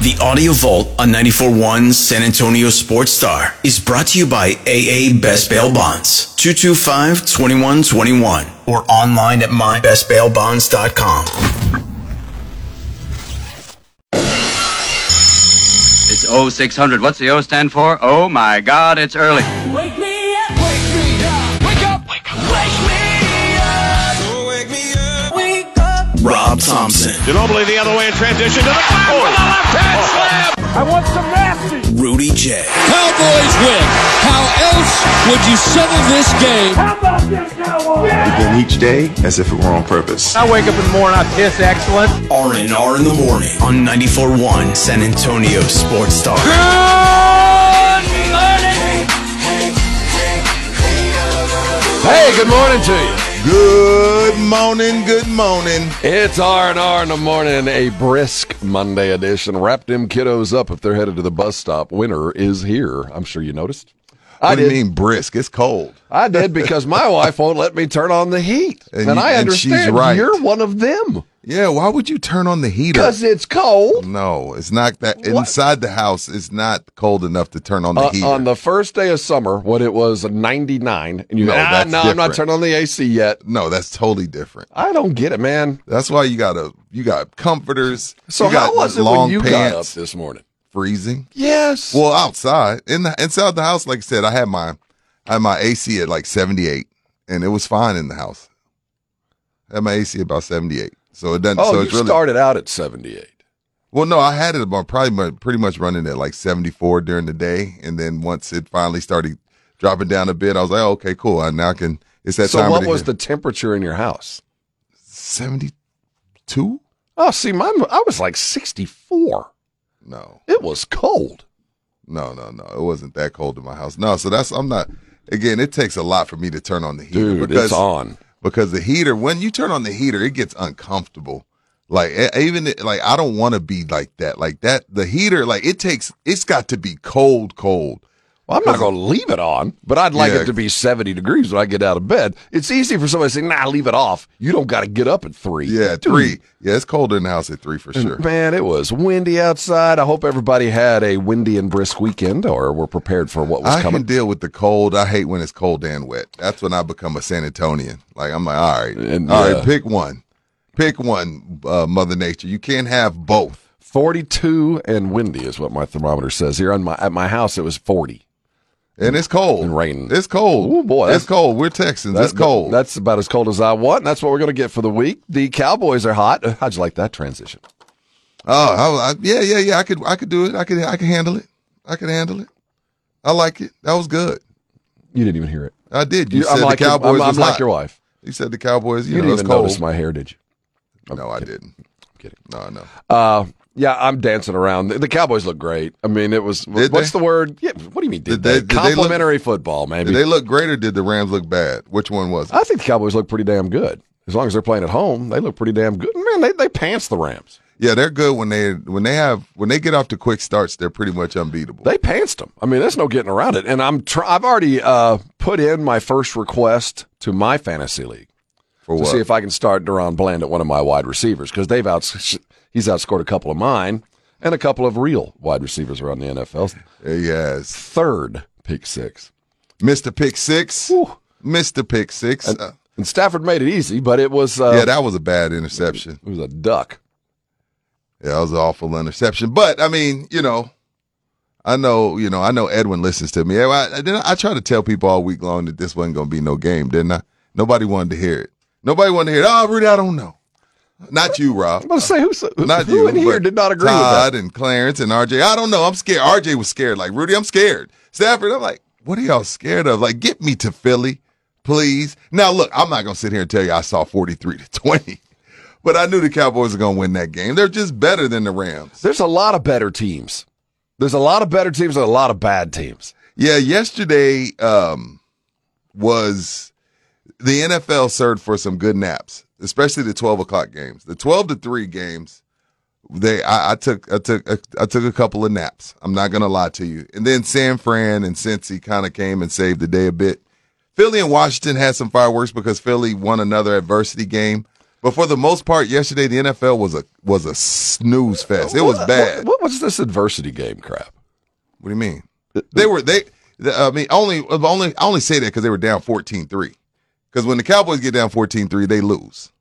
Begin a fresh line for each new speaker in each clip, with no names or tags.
The Audio Vault on 94.1 San Antonio Sports Star is brought to you by AA Best Bail Bonds, 225-2121, or online at mybestbailbonds.com.
It's 0600. What's the O stand for? Oh my God, it's early.
Wake
Thompson,
Ginobili the other way in transition to the top with a left hand oh. slam.
I want some nasty.
Rudy J,
Cowboys win. How else would you settle this game?
How about them Cowboys?
begin each day as if it were on purpose.
I wake up in the morning, I piss excellent.
R&R in the morning on 94.1 San Antonio Sports Star.
Hey, good morning to you.
Good morning, good morning.
It's R&R in the morning, a brisk Monday edition. Wrap them kiddos up if they're headed to the bus stop. Winter is here. I'm sure you noticed. I
What do
did.
you mean brisk? It's cold.
I did because my wife won't let me turn on the heat.
And
And,
you-
I
and she's
understand
right.
you're one of them.
Yeah, why would you turn on the heater?
Because it's cold.
No, it's not that
What?
inside the house it's not cold enough to turn on the
Uh,
heater.
on the first day of summer, when it was 99, and you
No,
go, ah, no, I'm not turning on the AC yet.
no, that's totally different.
I don't get it, man.
That's why you got a you got comforters.
So
you got
how was it when you got up this morning?
Freezing?
Yes.
Well, outside in the inside the house, like I said, I had my I had my AC at like seventy eight, and it was fine in the house. I had my AC about seventy eight, so it doesn't.
oh,
so
you
it's really
started out at 78.
Well, no, I had it about probably pretty much running at like 74 during the day, and then once it finally started dropping down a bit, I was like, oh, okay, cool. I now can. It's that
So what was
the
the temperature in your house?
72?
Oh, see, mine. I was like 64.
No,
It was cold.
no, no, no. It wasn't that cold in my house. No, so that's I'm not. Again, it takes a lot for me to turn on the heater
Dude,
because
it's on.
because the heater when you turn on the heater, it gets uncomfortable. Like even like I don't want to be like that. Like that, the heater, like it takes. It's got to be cold, cold.
Well, I'm not going to leave it on, but I'd like
Yeah.
it to be 70 degrees when I get out of bed. It's easy for somebody to say, nah, leave it off. You don't got to get up at three.
Yeah,
Dude,
three. Yeah, it's colder in the house at three for sure.
Man, it was windy outside. I hope everybody had a windy and brisk weekend or were prepared for what was
I
coming.
I can deal with the cold. I hate when it's cold and wet. That's when I become a San Antonian. Like I'm like, all right,
And,
all right,
yeah.
pick one, pick one, uh, Mother Nature. You can't have both.
42 and windy is what my thermometer says here. On my at my house, it was 40.
And it's cold.
And raining.
It's cold.
Oh boy,
it's cold. We're Texans.
That-
it's cold.
That's about as cold as I want. And that's what we're going to get for the week. The Cowboys are hot. How'd you like that transition?
oh, I, I, yeah, yeah, yeah. I could, I could do it. I could, I could handle it. I could handle it. I like it. That was good.
You didn't even hear it.
I did. You,
I'm
said
like
the
your-
Cowboys
I'm, I'm
was
like
hot.
your wife.
You said the Cowboys. You,
You,
know,
didn't even
cold.
notice my hair, did you?
no, I didn't.
I'm kidding.
No, no.
Uh, yeah, I'm dancing around. The, the Cowboys look great. I mean, it was
Did
what's
they?
the word? Yeah, what do you mean? Did,
Did they-
they?
did they look-
Complimentary football, maybe.
Did they look great or did the Rams look bad? Which one was it?
I think the Cowboys look pretty damn good. As long as they're playing at home, they look pretty damn good. Man, they they pants the Rams.
Yeah, they're good when they when they have when they get off to quick starts. They're pretty much unbeatable.
They pantsed them. I mean, there's no getting around it. And I'm try- I've already uh, put in my first request to my fantasy league to see if I can start DaRon Bland at one of my wide receivers because they've outs he's outscored a couple of mine and a couple of real wide receivers around the NFL.
yes,
Third pick six.
Mr. Pick Six,
Whew.
Mr. Pick Six.
And,
Uh,
and Stafford made it easy, but it was uh,
yeah, that was a bad interception.
it was a duck.
Yeah, that was an awful interception. But I mean, you know, I know, you know, I know Edwin listens to me. I, I, I tried to tell people all week long that this wasn't going to be no game, didn't I? Nobody wanted to hear it. Nobody wanted to hear it. Oh, Rudy, I don't know. Not you, Rob.
I'm going to say who's,
Not
who
you.
in here did not agree
Todd
with that.
and Clarence and RJ. I don't know. I'm scared. RJ was scared. Like Rudy, I'm scared. Stafford, I'm like, what are y'all scared of? Like, get me to Philly, please. Now, look, I'm not gonna sit here and tell you I saw 43 to 20, but I knew the Cowboys were gonna win that game. They're just better than the Rams.
There's a lot of better teams. There's a lot of better teams and a lot of bad teams.
Yeah, yesterday um, was the NFL served for some good naps, especially the 12 o'clock games. The 12 to 3 games, they I, I took I took I took a couple of naps. I'm not gonna lie to you. And then San Fran and Cincy kind of came and saved the day a bit. Philly and Washington had some fireworks because Philly won another adversity game. But for the most part, yesterday the NFL was a was a snooze fest. It was bad.
What, what was this adversity game crap?
What do you mean? They were they. I mean, only only I only say that because they were down 14-3. Because when the Cowboys get down 14-3, they lose.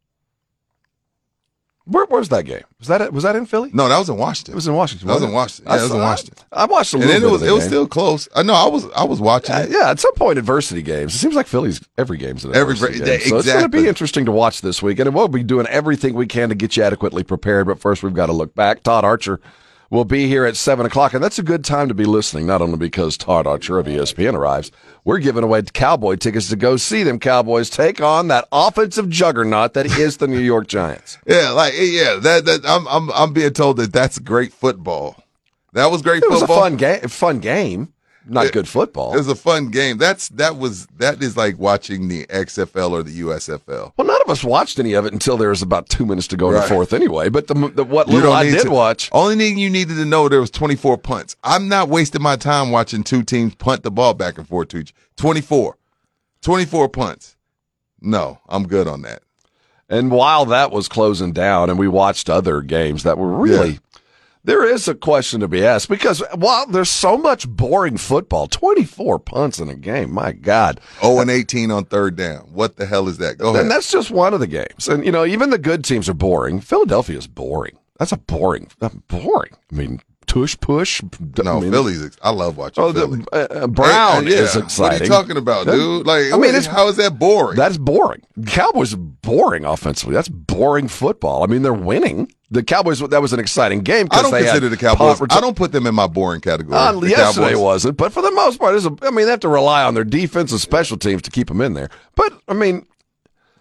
Where, where's that game? Was that? Was that in Philly?
No, that was in Washington.
It was in Washington.
That was
wasn't
in Washington. Yeah,
I
that was in Washington.
I, I watched a
and then it was it was
game.
still close. I know I was I was watching
Uh,
it.
yeah, at some point, adversity games. It seems like Philly's every game's an
Every-
adversity game. So it's going to be interesting to watch this week, and we'll be doing everything we can to get you adequately prepared. But first, we've got to look back. Todd Archer will be here at seven o'clock, and that's a good time to be listening. Not only because Todd Archer of ESPN arrives, we're giving away Cowboy tickets to go see them Cowboys take on that offensive juggernaut that is the New York Giants.
Yeah, like yeah, that that I'm I'm I'm being told that that's great football. That was great
It was a fun game. Fun game, not
It-
good football.
It was a fun game. That's that was that is like watching the XFL or the USFL.
Well, none of us watched any of it until there was about two minutes to go in the fourth anyway. But the, the what little I did
to-
watch,
Only thing you needed to know there was 24 punts. I'm not wasting my time watching two teams punt the ball back and forth to each. 24, 24 punts. No, I'm good on that.
and while that was closing down, and we watched other games that were really.
Yeah.
There is a question to be asked because while there's so much boring football, 24 punts in a game, my God.
0 and 18 on third down. What the hell is that? Go ahead.
And that's just one of the games. And, you know, even the good teams are boring. Philadelphia is boring. That's a boring, boring. I mean, tush push.
no,
I mean,
Philly's. I love watching
Oh,
Philly.
the, uh, uh, Brown
Hey, yeah.
is exciting.
What are you talking about, dude? Like,
I mean,
what-
it's
how is that boring?
That's boring. Cowboys are boring offensively. That's boring football. I mean, they're winning. The Cowboys. That was an exciting game.
I don't
they had
consider the Cowboys.
punt
I don't put them in my boring category.
Uh,
the
yesterday
Cowboys.
wasn't, but for the most part, a, I mean, they have to rely on their defense and special teams to keep them in there. But I mean,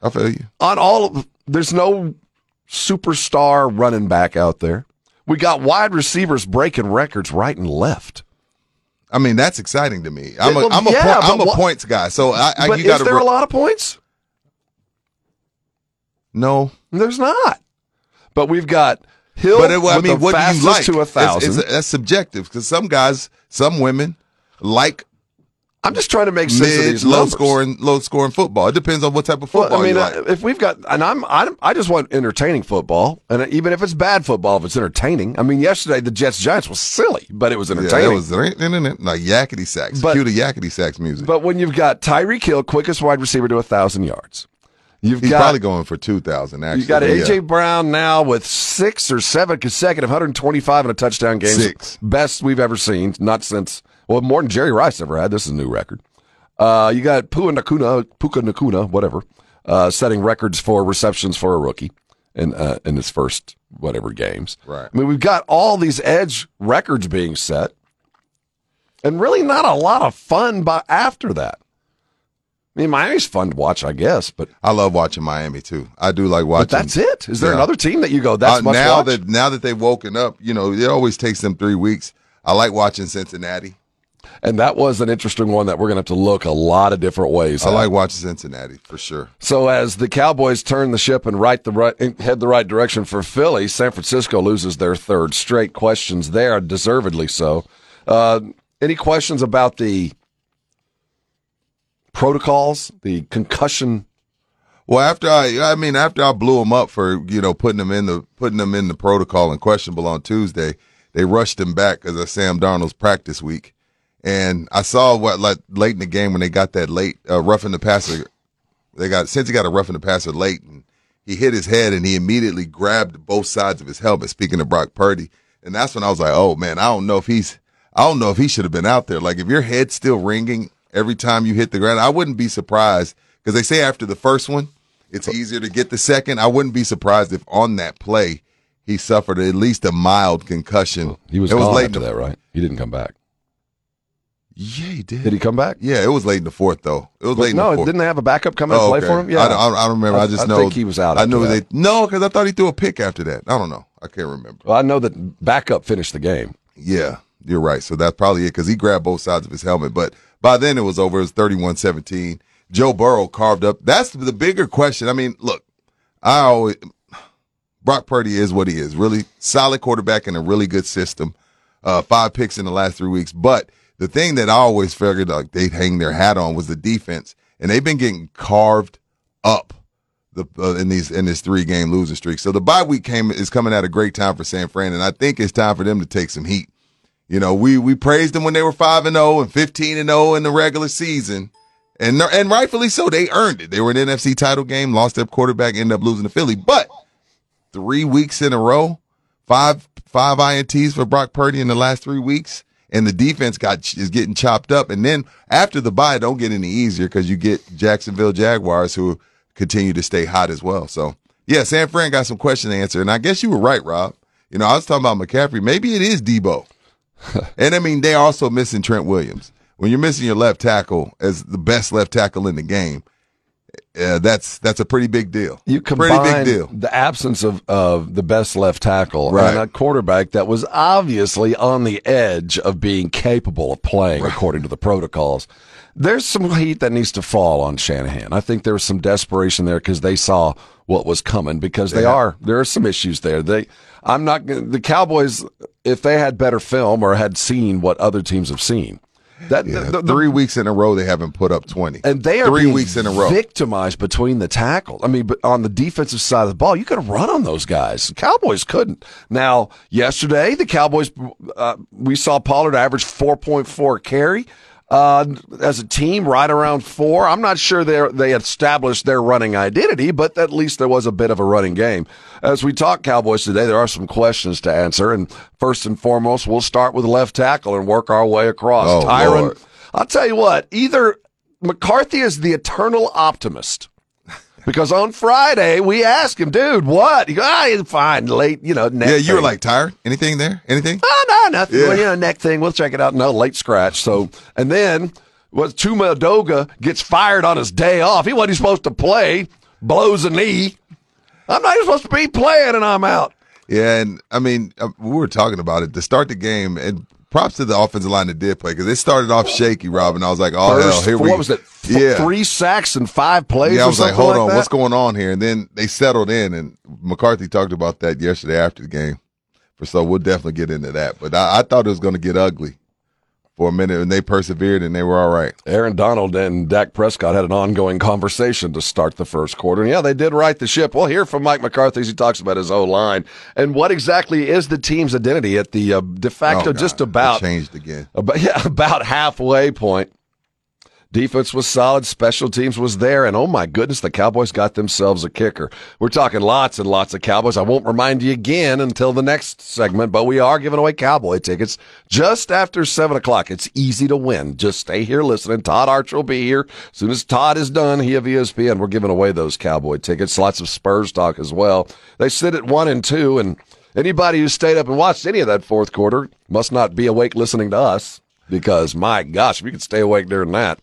I feel you.
on all, of, there's no superstar running back out there. We got wide receivers breaking records right and left.
I mean, that's exciting to me. I'm a, I'm a,
yeah,
I'm a
what-
points guy, so I, I
but
you
is
got
there a lot of points?
No,
There's not. But we've got Hill
but it, I
with
mean, what do you like?
to a thousand.
It's, that's subjective because some guys, some women like
I'm just trying to make sense of these
low
numbers.
scoring, low scoring football. It depends on what type of
Well,
football
I mean,
you
uh,
like.
if we've got, and I'm, I'm, I just want entertaining football, and even if it's bad football, if it's entertaining. I mean, yesterday the Jets Giants was silly, but it was
yeah,
entertaining.
it was like yakety sax.
But-
Cue the yakety sax music.
but when you've got Tyreek Hill, quickest wide receiver to a thousand yards, you've
He's
got
probably going for two thousand. Actually,
you got AJ
yeah.
Brown now with six or seven consecutive 125 and a touchdown games,
Six.
best we've ever seen, not since well more than Jerry Rice ever had. This is a new record. Uh, you got Pua Nakuna, Puka Nakuna, whatever, uh, setting records for receptions for a rookie in uh, in his first whatever games.
Right.
I mean, we've got all these edge records being set, and really not a lot of fun. By after that, I mean, Miami's fun to watch, I guess, but
I love watching Miami too. I do like watching.
but that's it. Is there
Yeah.
another team that you go? That's
Uh, now
watch?
that now that they've woken up, you know, it always takes them three weeks. I like watching Cincinnati.
And that was an interesting one that we're going to have to look a lot of different ways.
I
at.
like watching Cincinnati for sure.
So as the Cowboys turn the ship and right the right head the right direction for Philly, San Francisco loses their third straight. Questions there, deservedly so. Uh, any questions about the protocols, the concussion?
Well, after I, I mean, after I blew him up for you know putting them in the putting them in the protocol and questionable on Tuesday, they rushed him back because of Sam Darnold's practice week, and I saw what like late in the game when they got that late uh, roughing the passer. They got since he got a roughing the passer late, and he hit his head, and he immediately grabbed both sides of his helmet. Speaking of Brock Purdy, and that's when I was like, oh man, I don't know if he's, I don't know if he should have been out there. Like if your head's still ringing every time you hit the ground, I wouldn't be surprised because they say after the first one, it's easier to get the second. I wouldn't be surprised if on that play he suffered at least a mild concussion.
He was,
it was late
after
the,
that, right? He didn't come back.
Yeah, he did.
Did he come back?
Yeah, it was late in the fourth though. It was late in
no,
the fourth.
didn't they have a backup come in and
Oh,
play
okay.
for him? Yeah,
I, don't- I don't remember. I,
I-
just
I
know.
think he was out
I
that.
they no, because I thought he threw a pick after that. I don't know. I can't remember.
Well, I know that backup finished the game.
Yeah, you're right. So that's probably it because he grabbed both sides of his helmet. But by then it was over. It was 31 17. Joe Burrow carved up. That's the bigger question. I mean, look, I always, Brock Purdy is what he is. Really solid quarterback in a really good system. Uh, five picks in the last three weeks. But the thing that I always figured like they'd hang their hat on was the defense. And they've been getting carved up the uh, in these in this three game losing streak. So the bye week came is coming at a great time for San Fran, and I think it's time for them to take some heat. You know, we we praised them when they were five and zero and fifteen and zero in the regular season, and and rightfully so. They earned it. They were an NFC title game, lost their quarterback, ended up losing to Philly, but three weeks in a row, five five ints for Brock Purdy in the last three weeks, and the defense got is getting chopped up. And then after the bye, don't get any easier because you get Jacksonville Jaguars who continue to stay hot as well. So yeah, San Fran got some questions to answer, and I guess you were right, Rob. You know, I was talking about McCaffrey. Maybe it is Deebo, and I mean they're also missing Trent Williams. When you're missing your left tackle as the best left tackle in the game, uh, that's that's a pretty big deal.
You
pretty
combine
big deal.
the absence of, of the best left tackle
Right.
and a quarterback that was obviously on the edge of being capable of playing according to the protocols. There's some heat that needs to fall on Shanahan. I think there was some desperation there because they saw what was coming because they
Yeah.
are there are some issues there. They I'm not the Cowboys if they had better film or had seen what other teams have seen. That
Yeah,
the- the-
three weeks in a row they haven't put up twenty,
and they are
three
being
weeks in a row.
victimized between the tackles. I mean, but on the defensive side of the ball, you could have run on those guys. Cowboys couldn't. Now, yesterday, the Cowboys, uh, we saw Pollard average 4.4 carry. Uh, as a team, right around four. I'm not sure they they established their running identity, but at least there was a bit of a running game. As we talk Cowboys today, there are some questions to answer, and first and foremost, we'll start with left tackle and work our way across.
Oh,
Tyron,
Lord.
I'll tell you what, either McCarthy is the eternal optimist. Because on Friday we asked him, dude, what? He goes, ah, fine, late, you know, neck
yeah, you were like tired. Anything there? Anything?
oh, no, nothing.
Yeah.
Well, you know, neck thing. We'll check it out. No, late scratch. So, and then was Chuma Edoga gets fired on his day off. He wasn't supposed to play, blows a knee. I'm not even supposed to be playing, and I'm out.
Yeah, and I mean, uh, we were talking about it to start the game, and props to the offensive line that did play because it started off shaky, Rob, and I was like, oh hell,
First,
here we
what was it? F-
Yeah,
Three sacks and five plays.
yeah. I was like, hold on,
that?
what's going on here? And then they settled in, and McCarthy talked about that yesterday after the game. For so we'll definitely get into that, but I, I thought it was going to get ugly for a minute, and they persevered, and they were all right.
Aaron Donald and Dak Prescott had an ongoing conversation to start the first quarter. And yeah, they did right the ship. We'll hear from Mike McCarthy as he talks about his O line and what exactly is the team's identity at the uh, de facto
Oh, God,
just
it
about
changed again.
about yeah about halfway point. Defense was solid. Special teams was there. And oh my goodness, the Cowboys got themselves a kicker. We're talking lots and lots of Cowboys. I won't remind you again until the next segment, but we are giving away Cowboy tickets just after seven o'clock. It's easy to win. Just stay here listening. Todd Archer will be here. As soon as Todd is done, he of ESPN, we're giving away those Cowboy tickets. Lots of Spurs talk as well. They sit at one and two and Anybody who stayed up and watched any of that fourth quarter must not be awake listening to us because, my gosh, we could stay awake during that.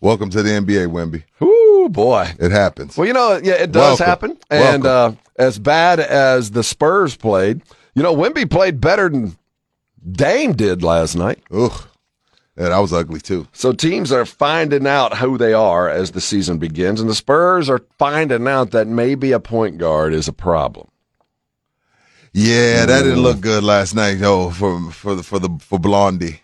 Welcome to the NBA, Wemby.
Ooh, boy.
It happens.
Well, you know, yeah, it does
Welcome.
happen. And uh, as bad as the Spurs played, you know, Wemby played better than Dame did last night.
Ugh, yeah, that was ugly too.
So teams are finding out who they are as the season begins, and the Spurs are finding out that maybe a point guard is a problem.
Yeah, that didn't look good last night, though, for for the for the for Blondie.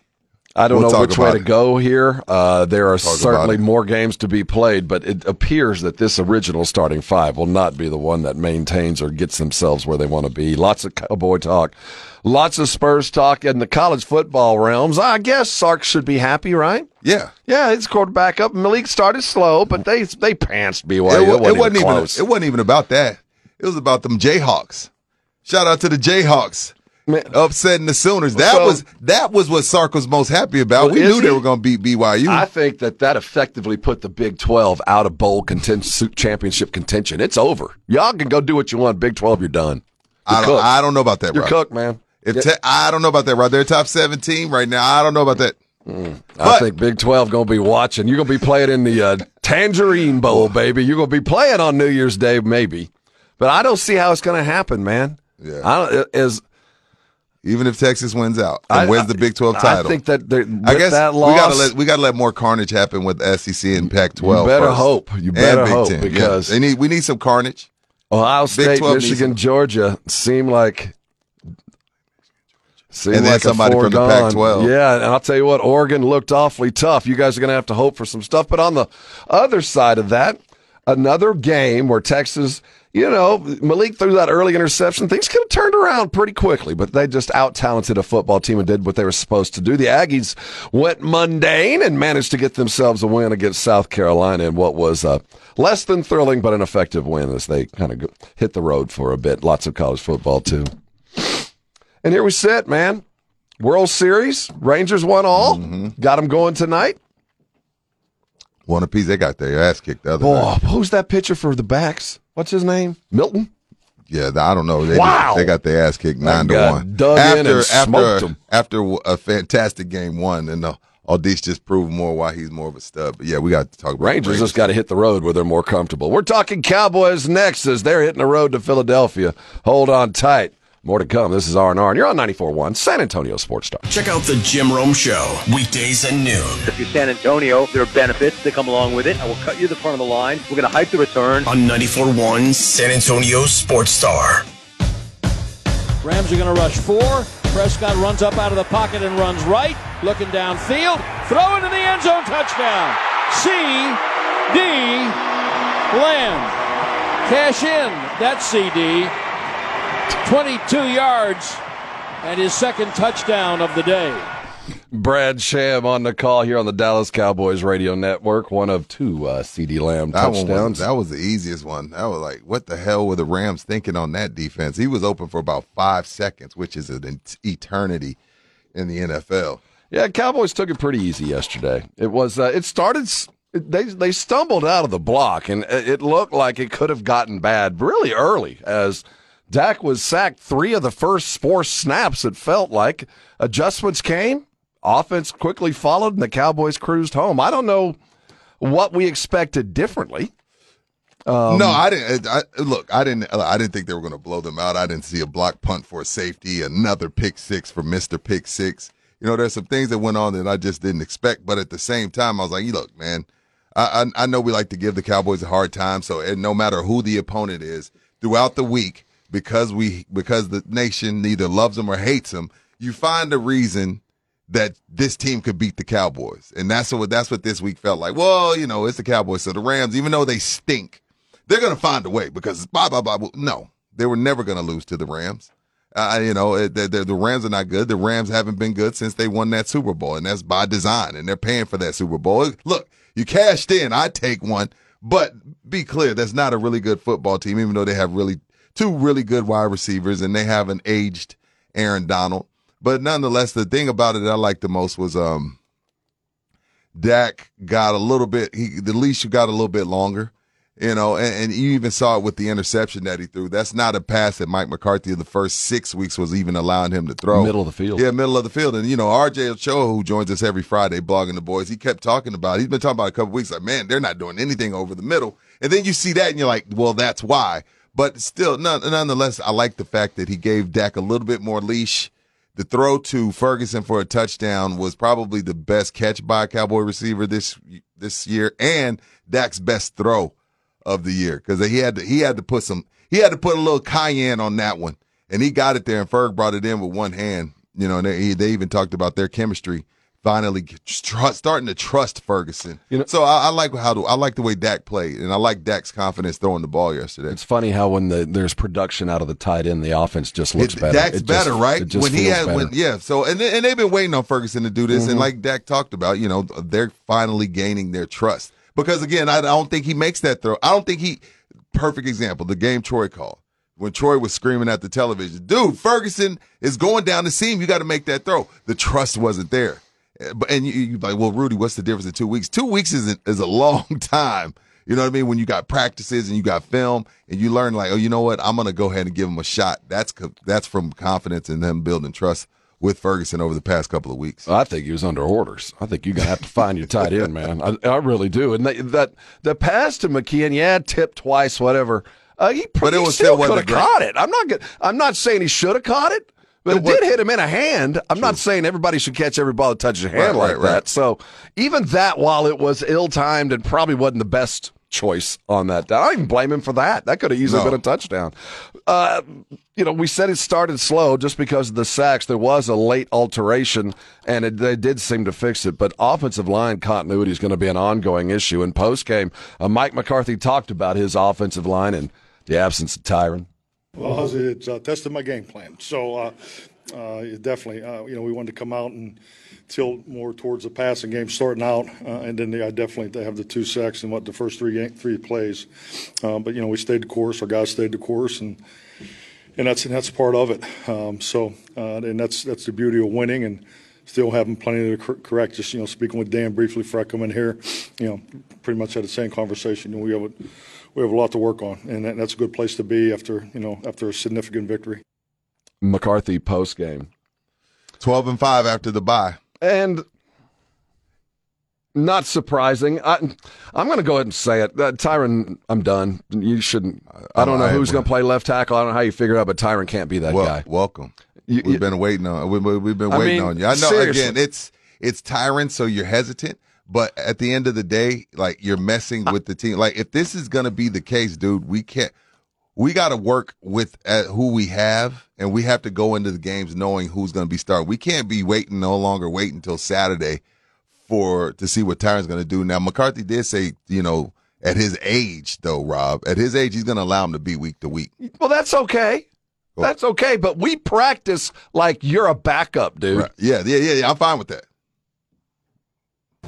I don't
We'll
know which way to go here. Uh, there are certainly more games to be played, but it appears that this original starting five will not be the one that maintains or gets themselves where they want to be. Lots of cowboy talk, lots of Spurs talk in the college football realms. I guess Sark should be happy, right?
Yeah,
Yeah, his quarterback up. Maalik started slow, but they they pantsed BYU.
it,
it wasn't,
it wasn't
even
it wasn't even about that. It was about them Jayhawks. Shout out to the Jayhawks.
Man.
Upsetting the Sooners. That
So-
was that was what Sark was most happy about.
Well,
we
is
knew they were going to beat BYU.
I think that that effectively put the Big 12 out of bowl contention, championship contention. It's over. Y'all can go do what you want. Big 12, you're done. You're
I don't. I don't know about that,
You're cooked, man.
If te- I don't know about that, right? They're top seventeen right now. I don't know about that.
I
But-
think Big 12 going to be watching. You're going to be playing in the uh, Tangerine Bowl, baby. You're going to be playing on New Year's Day, maybe. But I don't see how it's going to happen, man.
Yeah.
I don't, as
Even if Texas wins out and
I-
wins the Big Twelve title,
I think that
I guess
that
we gotta let we gotta let more carnage happen with SEC and Pac-12.
Better
first.
hope. You better hope,
Ten. Yeah.
because-
they need we need some carnage.
Ohio State,
12
Michigan. Georgia seem like seem
And then
like
somebody from the. Pac-12.
Yeah, and I'll tell you what, Oregon looked awfully tough. You guys are going to have to hope for some stuff. But on the other side of that, another game where Texas, you know, Maalik threw that early interception. Things could have turned around pretty quickly, but they just out talented a football team and did what they were supposed to do. The Aggies went mundane and managed to get themselves a win against South Carolina in what was a less than thrilling but an effective win as they kind of hit the road for a bit. Lots of college football too. And here we sit, man. World Series, Rangers won all. Mm-hmm. Got them going tonight.
One apiece. They got their ass kicked the other
Boy,
night.
who's that pitcher for the backs? What's his name? Milton?
Yeah, I don't know. They,
Wow.
they got their ass kicked nine to one.
dug in
after
and smoked
after
'em.
after a fantastic game one, and uh, Adolis just proved more why he's more of a stud. But yeah, we got to talk about
Rangers
the
just got to hit the road where they're more comfortable. We're talking Cowboys next as they're hitting the road to Philadelphia. Hold on tight. More to come. This is R&R, and you're on 94.1 San Antonio Sports Star.
Check out the Jim Rome Show weekdays at noon
If you're San Antonio, there are benefits that come along with it. I will cut you the front of the line. We're going to hype the return.
on 94.1 San Antonio Sports Star.
Rams are going to rush four. Prescott runs up out of the pocket and runs right, looking downfield. Throw into the end zone, touchdown. C. D. Lamb. Cash in that CD. 22 yards and his second touchdown of the day.
Brad Sham on the call here on the Dallas Cowboys radio network. One of two uh, CeeDee Lamb
That
touchdowns.
was, that was the easiest one. That was like, what the hell were the Rams thinking on that defense? He was open for about five seconds, which is an eternity in the NFL.
Yeah, Cowboys took it pretty easy yesterday. It was uh, it started they they stumbled out of the block and it it looked like it could have gotten bad really early as Dak was sacked 3 of the first 4 snaps it felt like adjustments came, offense quickly followed and the Cowboys cruised home. I don't know what we expected differently. Um,
no, I didn't. I, look, I didn't. I didn't think they were going to blow them out. I didn't see a block punt for a safety, another pick six for Mister Pick Six. You know, there's some things that went on that I just didn't expect. But at the same time, I was like, You look, man, I, I, I know we like to give the Cowboys a hard time. So no matter who the opponent is, throughout the week, because we because the nation neither loves them or hates them, you find a reason that this team could beat the Cowboys. And that's what that's what this week felt like. Well, you know, it's the Cowboys. So the Rams, even though they stink, they're going to find a way because blah blah blah. No, they were never going to lose to the Rams. Uh, you know, the, the, the Rams are not good. The Rams haven't been good since they won that Super Bowl, and that's by design. And they're paying for that Super Bowl. Look, you cashed in. I take one, but be clear, that's not a really good football team. Even though they have really two really good wide receivers, and they have an aged Aaron Donald. But nonetheless, the thing about it that I liked the most was um, Dak got a little bit. He the leash you got a little bit longer, you know, and, and you even saw it with the interception that he threw. That's not a pass that Mike McCarthy in the first six weeks was even allowing him to throw.
Middle of the field.
Yeah, middle of the field. And you know, RJ Ochoa, who joins us every Friday, blogging the boys, he kept talking about. He's been talking about it a couple weeks. Like, man, they're not doing anything over the middle. And then you see that, and you're like, well, that's why. But still, none, nonetheless, I like the fact that he gave Dak a little bit more leash. The throw to Ferguson for a touchdown was probably the best catch by a Cowboy receiver this this year, and Dak's best throw of the year because he had to he had to put some he had to put a little cayenne on that one, and he got it there, and Ferg brought it in with one hand. You know, and they they even talked about their chemistry finally starting to trust Ferguson.
You know-
so I, I like how to, I like the way Dak played, and I like Dak's confidence throwing the ball yesterday.
It's funny how when the, there's production out of the tight end, the offense just looks
It-
better.
Dak's
It just-
better, right?
just
when he had, when yeah. So and and they've been waiting on Ferguson to do this,
Mm-hmm.
and like Dak talked about, you know, they're finally gaining their trust because again, I don't think he makes that throw. I don't think he. Perfect example: the game Troy called when Troy was screaming at the television, "Dude, Ferguson is going down the seam. You got to make that throw." The trust wasn't there. But and you, you like, well, Rudy, what's the difference in two weeks? Two weeks is a, is a long time. You know what I mean? When you got practices and you got film and you learn like, oh, you know what? I'm gonna go ahead and give him a shot. That's that's from confidence in them building trust with Ferguson over the past couple of weeks.
I think he was under orders. I think you're gonna have to find your tight end, man. I, I really do. And they, that the pass to McKeon, yeah, tipped twice, whatever. Uh, he,
But it was
still
still
could have caught it. I'm not. I'm not saying he should have caught it, but
It
did hit him in a hand. I'm not saying everybody should catch every ball that touches a hand
Right,
like
right,
that.
right.
So even that, while it was ill timed and probably wasn't the best choice on that. I don't even blame him for that. That could have easily
No.
been a touchdown. Uh, you know, we said it started slow just because of the sacks. There was a late alteration, and it, they did seem to fix it. But offensive line continuity is going to be an ongoing issue. In post game, uh, Mike McCarthy talked about his offensive line and the absence of Tyron.
Well, it's uh, tested my game plan. So, uh, uh, it definitely, uh, you know, we wanted to come out and tilt more towards the passing game starting out, uh, and then I definitely they have the two sacks in what the first three game, three plays. Uh, but you know, we stayed the course. Our guys stayed the course, and and that's and that's part of it. Um, so, uh, and that's that's the beauty of winning and. Still having plenty to correct. Just you know, speaking with Dan briefly before I come in here, you know, pretty much had the same conversation. You know, we have a, we have a lot to work on, and that, that's a good place to be after you know after a significant victory.
McCarthy post game.
12 and 5 after the bye.
And not surprising. I, I'm going to go ahead and say it. Uh, Tyron, I'm done. You shouldn't. I don't know
I-
who's going to play left tackle. I don't know how you figure it out, but Tyron can't be that
Well,
guy.
welcome.
You-
we've
you-
been waiting on we, we- we've been
I
waiting
mean,
on you. I know
seriously.
again it's it's Tyron so you're hesitant, but at the end of the day, like you're messing with the team. Like if this is going to be the case, dude, we can't we got to work with uh, who we have and we have to go into the games knowing who's going to be starting. We can't be waiting no longer waiting until Saturday for to see what Tyron's going to do. Now McCarthy did say, you know, at his age though, Rob, at his age he's going to allow him to be week to week.
Well, that's okay. That's okay, but we practice like you're a backup, dude.
Right. Yeah, yeah, yeah, yeah. I'm fine with that.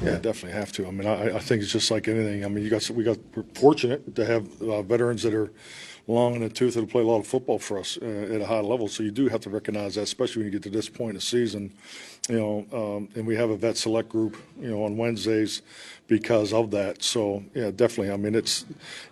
Yeah, definitely have to. I mean, I, I think it's just like anything. I mean, you got we got we're fortunate to have uh, veterans that are long in the tooth that'll play a lot of football for us uh, at a high level. So you do have to recognize that, especially when you get to this point in the season. You know, um, and we have a vet select group, you know, on Wednesdays because of that. So yeah, definitely. I mean, it's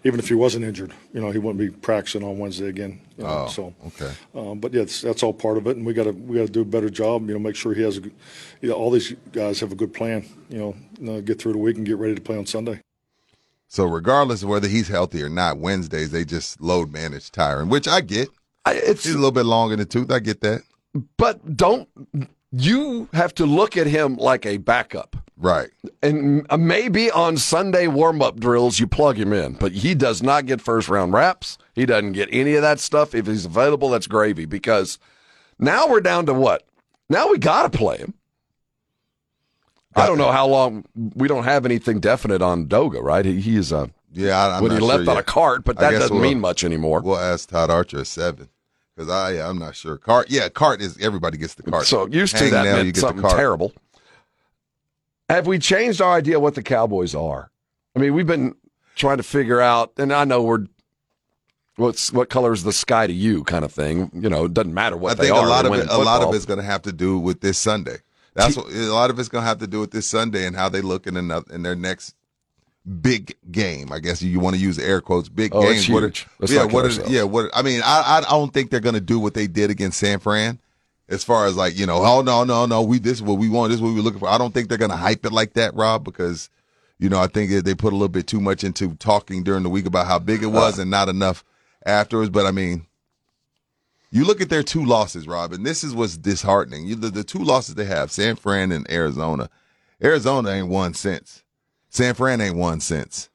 even if he wasn't injured, you know, he wouldn't be practicing on Wednesday again. You know,
Oh,
so
okay.
um, but yeah, that's, that's all part of it, and we got to we got to do a better job. You know, make sure he has a, you know, all these guys have a good plan. You know, you know, get through the week and get ready to play on Sunday.
So regardless of whether he's healthy or not, Wednesdays they just load manage Tyron, which I get.
I, it's
He's a little bit long in the tooth. I get that.
but don't you have to look at him like a backup.
Right.
And uh, maybe on Sunday warm up drills, you plug him in, but he does not get first round wraps. He doesn't get any of that stuff. If he's available, that's gravy because now we're down to what? Now we got to play him. I don't know how long. We don't have anything definite on Edoga, right? He, he is a
Yeah, I, I'm
when he left
sure
on a
yet.
cart, but that doesn't
we'll-
mean much anymore.
We'll ask Todd Archer at seven because I, I'm not sure. Cart, yeah, cart is everybody gets the cart.
So used to
Hang
that
now, you
meant something terrible. Have we changed our idea what the Cowboys are? I mean, we've been trying to figure out, and I know we're what's what color is the sky to you kind of thing. You know, it doesn't matter what
I think
are.
a lot of it, a lot of it's going to have to do with this Sunday. That's what, a lot of it's going to have to do with this Sunday and how they look in another, in their next big game. I guess you want to use air quotes. Big
Oh,
games.
it's
What are-. Yeah, what is, yeah, what I mean, I I don't think they're going to do what they did against San Fran. As far as like you know, oh no no no, we this is what we want, this is what we were looking for. I don't think they're going to hype it like that, Rob, because you know I think they put a little bit too much into talking during the week about how big it
Uh.
was and not enough afterwards. But I mean, you look at their two losses, Rob, and this is what's disheartening. You, the, the two losses they have, San Fran and Arizona. Arizona ain't won since. San Fran ain't won since.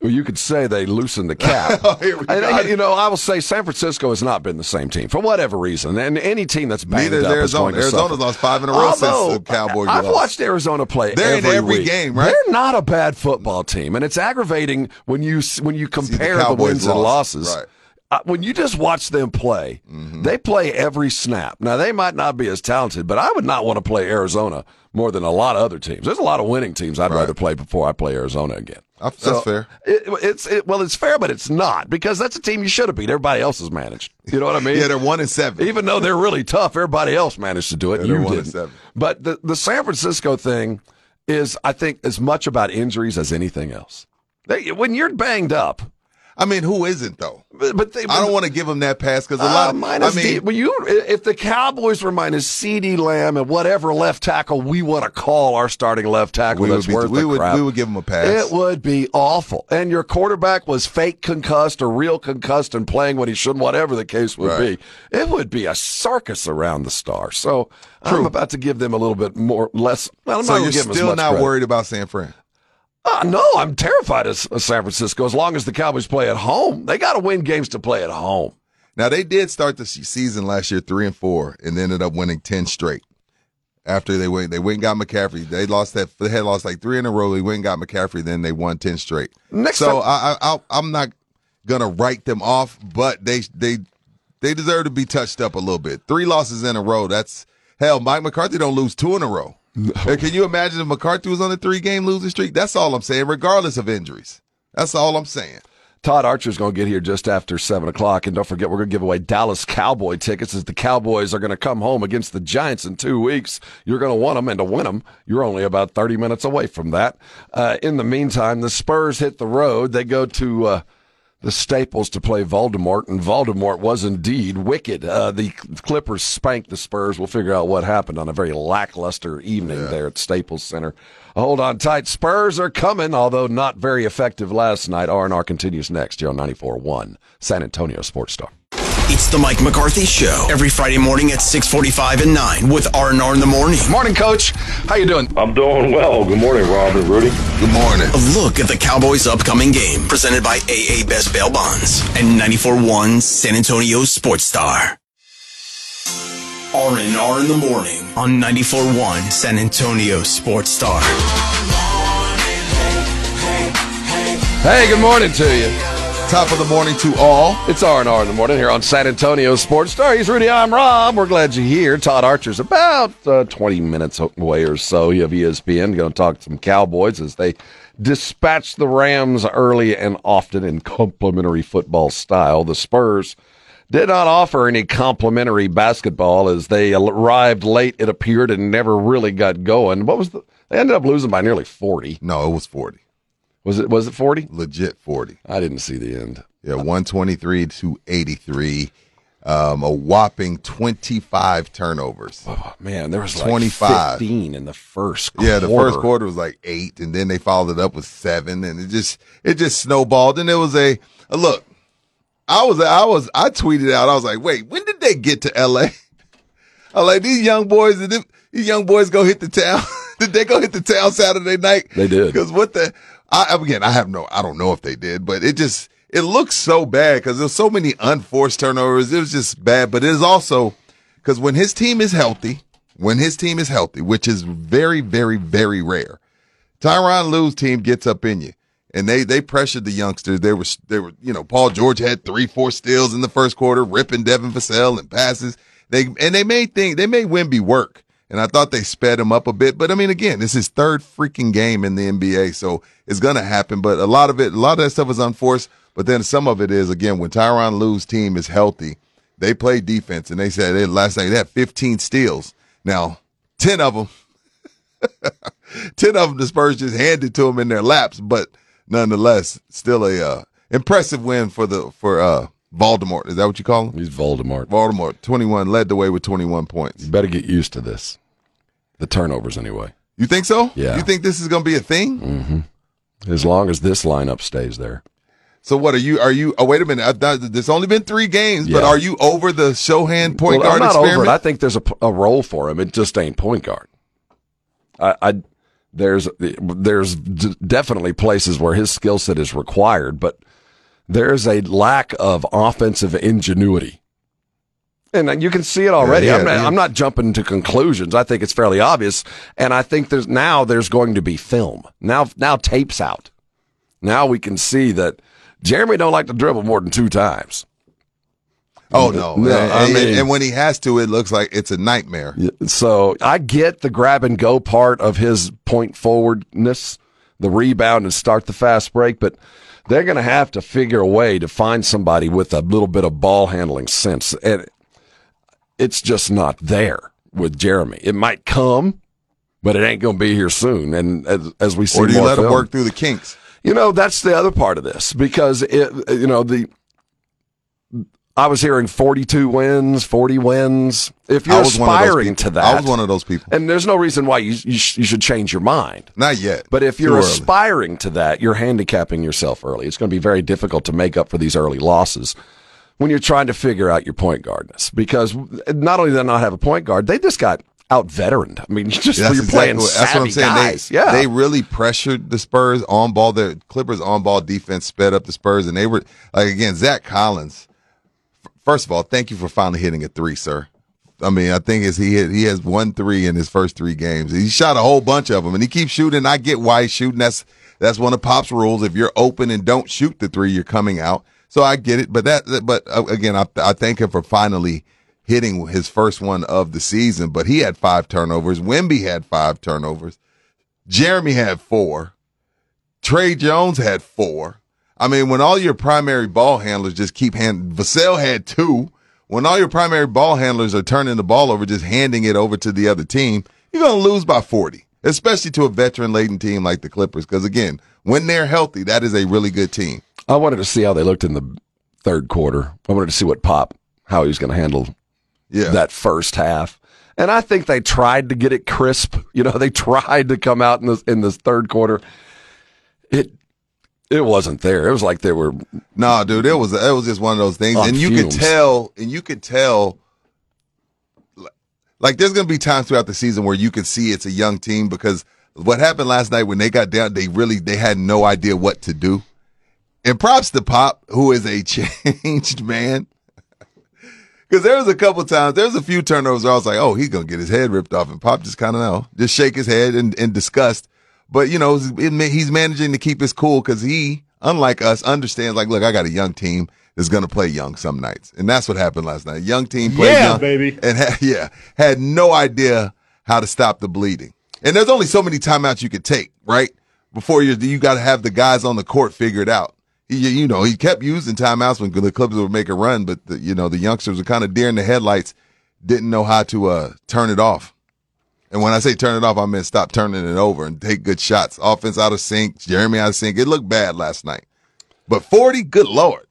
Well, you could say they loosened the cap.
Oh, Here we
And,
go.
you know, I will say San Francisco has not been the same team for whatever reason, and any team that's banged
Neither is
up is
Arizona.
to
Arizona's
suffer.
lost five in a row since
Although,
the Cowboys
I've
lost.
watched Arizona play.
They're in
every,
every
week.
game, right?
They're not a bad football team, and it's aggravating when you when you compare the,
Cowboys
wins and losses.
Right.
Uh, when you just watch them play,
Mm-hmm.
they play every snap. Now they might not be as talented, but I would not want to play Arizona more than a lot of other teams. There's a lot of winning teams I'd
Right.
rather play before I play Arizona again.
That's fair.
It, it's it, well, it's fair, but it's not because that's a team you should have beat. Everybody else has managed. You know what I mean?
Yeah, they're one and seven.
Even though they're really tough, everybody else managed to do it.
Yeah,
you didn't. But the the San Francisco thing is, I think, as much about injuries as anything else. They, when you're banged up,
I mean, who isn't though?
but, but they,
I don't want to give them that pass because a lot
uh,
of
minus
I mean,
when you if the Cowboys were minus CeeDee Lamb and whatever left tackle we want to call our starting left tackle,
we would, be,
worth
we,
the
would,
crap.
we would give them a pass.
It would be awful. And your quarterback was fake concussed or real concussed and playing when he shouldn't, whatever the case would
Right.
be. It would be a circus around the star. So I'm about to give them a little bit more, less. Well, I'm
so
not
you're
gonna them as
still not
credit.
worried about San Fran.
Uh, no, I'm terrified of, of San Francisco. As long as the Cowboys play at home, they got to win games to play at home.
Now they did start the season last year three and four, and they ended up winning ten straight. After they went, they went and got McCaffrey. They lost that. They had lost like three in a row. They went and got McCaffrey. Then they won ten straight.
Next
so
time-
I, I, I, I'm not gonna write them off, but they they they deserve to be touched up a little bit. Three losses in a row. That's hell. Mike McCarthy don't lose two in a row. Can you imagine if McCarthy was on a three game losing streak? That's all I'm saying, regardless of injuries. That's all I'm saying.
Todd Archer's going to get here just after 7 o'clock. And don't forget, we're going to give away Dallas Cowboy tickets as the Cowboys are going to come home against the Giants in two weeks. You're going to want them, and to win them, you're only about 30 minutes away from that. Uh, in the meantime, the Spurs hit the road. They go to. Uh, the Staples to play Voldemort, and Voldemort was indeed wicked. Uh, the Clippers spanked the Spurs. We'll figure out what happened on a very lackluster evening there at Staples Center. Hold on tight. Spurs are coming, although not very effective last night. R&R continues next here on 94.1 San Antonio Sports Star.
It's the Mike McCarthy Show every Friday morning at 6:45 and 9 with R&R in the morning.
Morning, Coach. How you doing?
I'm doing well. Good morning, Rob and Rudy.
Good morning.
A look at the Cowboys' upcoming game presented by AA Best Bail Bonds and 94.1 San Antonio Sports Star. R&R in the morning on 94.1 San Antonio Sports Star.
Hey, good morning to you.
Top of the morning to all.
It's R&R in the morning here on San Antonio Sports Star. He's Rudy. I'm Rob. We're glad you're here. Todd Archer's about uh, 20 minutes away or so. You have ESPN going to talk to some Cowboys as they dispatch the Rams early and often in complimentary football style. The Spurs did not offer any complimentary basketball as they arrived late, it appeared, and never really got going. What was the? They ended up losing by nearly 40.
No, it was 40.
Was it? Was it 40?
Legit 40.
I didn't see the end.
Yeah, 123 to 83. Um, a whopping 25 turnovers.
Oh, man, there was like
25.
15 in the first quarter.
Yeah, the first quarter was like eight, and then they followed it up with seven, and it just it just snowballed. And it was a, a look. I was I was I tweeted out. I was like, wait, when did they get to L.A.? I was like these young boys. Did these young boys go hit the town? did they go hit the town Saturday night?
They did.
Because what the? I again, I have no. I don't know if they did, but it just it looks so bad because there's so many unforced turnovers. It was just bad, but it is also because when his team is healthy, when his team is healthy, which is very, very, very rare, Tyronn Lue's team gets up in you. And they they pressured the youngsters. They were they were you know Paul George had three four steals in the first quarter, ripping Devin Vassell and passes. They and they made things they made Wemby work. And I thought they sped him up a bit, but I mean, again, this is third freaking game in the NBA, so it's gonna happen. But a lot of it, a lot of that stuff is unforced. But then some of it is again when Tyronn Lue's team is healthy, they play defense, and they said last night they had 15 steals. Now, 10 of them 10 of them the Spurs just handed to them in their laps, but nonetheless, still a uh, impressive win for the for uh Baltimore. Is that what you call him?
He's Voldemort.
Baltimore, 21 led the way with 21 points.
You better get used to this. The turnovers, anyway.
You think so?
Yeah.
You think this is going to be a thing?
Mm-hmm. As long as this lineup stays there.
So what are you? Are you? Oh, wait a minute. There's only been three games, but are you over the Sochan point
Well, I'm
guard
not
experiment?
over it. I think there's a, a role for him. It just ain't point guard. I, I there's there's d- definitely places where his skill set is required, but there's a lack of offensive ingenuity. And you can see it already.
Yeah,
I'm, not,
yeah.
I'm not jumping to conclusions. I think it's fairly obvious, and I think there's now there's going to be film. Now now tapes out. Now we can see that Jeremy don't like to dribble more than two times.
oh no,
No,
and,
I mean-
and when he has to, it looks like it's a nightmare.
So I get the grab and go part of his point forwardness, the rebound and start the fast break, but they're going to have to figure a way to find somebody with a little bit of ball handling sense. And it's just not there with Jeremy. It might come, but it ain't going to be here soon. And as, as we see
Or do you let him work through the kinks?
you know, that's the other part of this because it, you know, the I was hearing 42 wins, 40 wins. If you're
I was one of those
aspiring to that,
I was one of those people.
and there's no reason why you you, sh- you should change your mind.
Not yet.
But if you're aspiring to that, you're handicapping yourself early. It's going to be very difficult to make up for these early losses when you're trying to figure out your point guardness because not only do they not have a point guard, they just got out veteraned. I mean, just
That's
you're
exactly
playing
what, that's what I'm
savvy
saying.
guys.
They,
yeah,
they really pressured the Spurs on ball. The Clippers on ball defense sped up the Spurs, and they were like again. Zach Collins. First of all, thank you for finally hitting a three, sir. I mean, I think is he hit, he has one three in his first three games. He shot a whole bunch of them, and he keeps shooting. I get why he's shooting. That's that's one of Pop's rules. If you're open and don't shoot the three, you're coming out. So I get it. But that, but uh, again, I, I thank him for finally hitting his first one of the season. But he had five turnovers. Wemby had five turnovers. Jeremy had four. Tre Jones had four. I mean, when all your primary ball handlers just keep hand, Vassell had two. When all your primary ball handlers are turning the ball over, just handing it over to the other team, you're going to lose by 40, especially to a veteran laden team like the Clippers. Because again, when they're healthy, that is a really good team.
I wanted to see how they looked in the third quarter. I wanted to see what Pop, how he was going to handle
Yeah.
that first half. And I think they tried to get it crisp. You know, they tried to come out in the in this third quarter. It it wasn't there. It was like they were
No, dude, it was it was just one of those things, and you
fumes.
could tell, and you could tell, like there's gonna be times throughout the season where you can see it's a young team because what happened last night when they got down, they really they had no idea what to do. And props to Pop, who is a changed man. Because there was a couple times, there was a few turnovers where I was like, oh, he's gonna get his head ripped off, and Pop just kind of know, just shake his head in, in disgust. But you know, it, he's managing to keep his cool because he, unlike us, understands. Like, look, I got a young team that's gonna play young some nights, and that's what happened last night. Young team played
Yeah,
young,
baby.
and had, yeah, had no idea how to stop the bleeding. And there's only so many timeouts you could take, right? Before you you got to have the guys on the court figured out. He, you know, he kept using timeouts when the Clippers would make a run, but the, you know the youngsters were kind of deer in the headlights, didn't know how to uh, turn it off. And when I say turn it off, I mean stop turning it over and take good shots. Offense out of sync, Jeremy out of sync. It looked bad last night, but 40, good lord.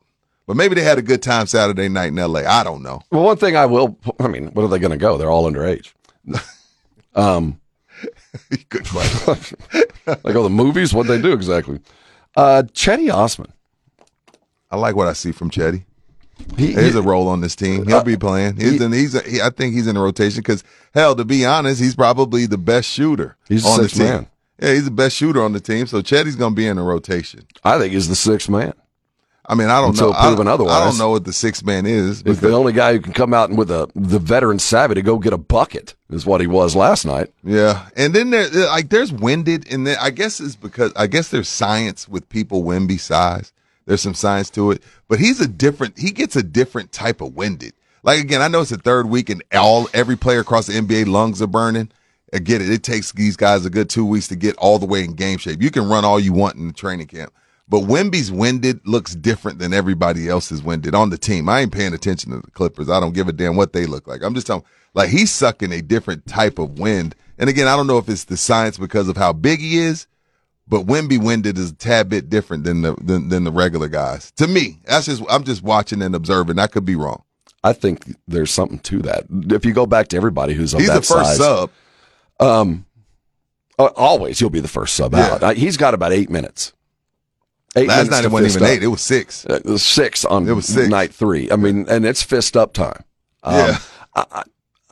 But maybe they had a good time Saturday night in L.A. I don't know.
Well, one thing I will. I mean, what are they going to go? They're all underage. Um,
good question.
like all the movies. What they do exactly? Uh, Cedi Osman.
I like what I see from Cedi.
He,
There's
he-
a role on this team. He'll uh, be playing. He's
he-
in, he's a, he, I think he's in the rotation because hell, to be honest, he's probably the best shooter
He's
on the team.
man.
Yeah, he's the best shooter on the team. So Cedi's going to be in the rotation.
I think he's the sixth man.
I mean, I don't
Until
know. I
proven
don't, I don't know what the sixth man is.
He's the only guy who can come out and with a the veteran savvy to go get a bucket. Is what he was last night.
Yeah, and then there, like, there's winded, and then I guess it's because I guess there's science with people Wemby size. There's some science to it, but he's a different. He gets a different type of winded. Like again, I know it's the third week, and all every player across the NBA lungs are burning. I get it. It takes these guys a good two weeks to get all the way in game shape. You can run all you want in the training camp, but Wemby's winded looks different than everybody else's winded on the team. I ain't paying attention to the Clippers. I don't give a damn what they look like. I'm just telling, like he's sucking a different type of wind. And again, I don't know if it's the science because of how big he is, but Wemby winded is a tad bit different than the than, than the regular guys. To me, that's just I'm just watching and observing. I could be wrong.
I think there's something to that. If you go back to everybody who's of
He's
that
the first
size,
sub.
Um, uh, always he'll be the first sub
Yeah.
out. Uh, he's got about eight minutes. Eight
Last
minutes
night it wasn't even
up.
eight; it was six.
Uh, It was six on
It was six.
night three. I mean, and it's fist up time. Um,
Yeah.
I, I,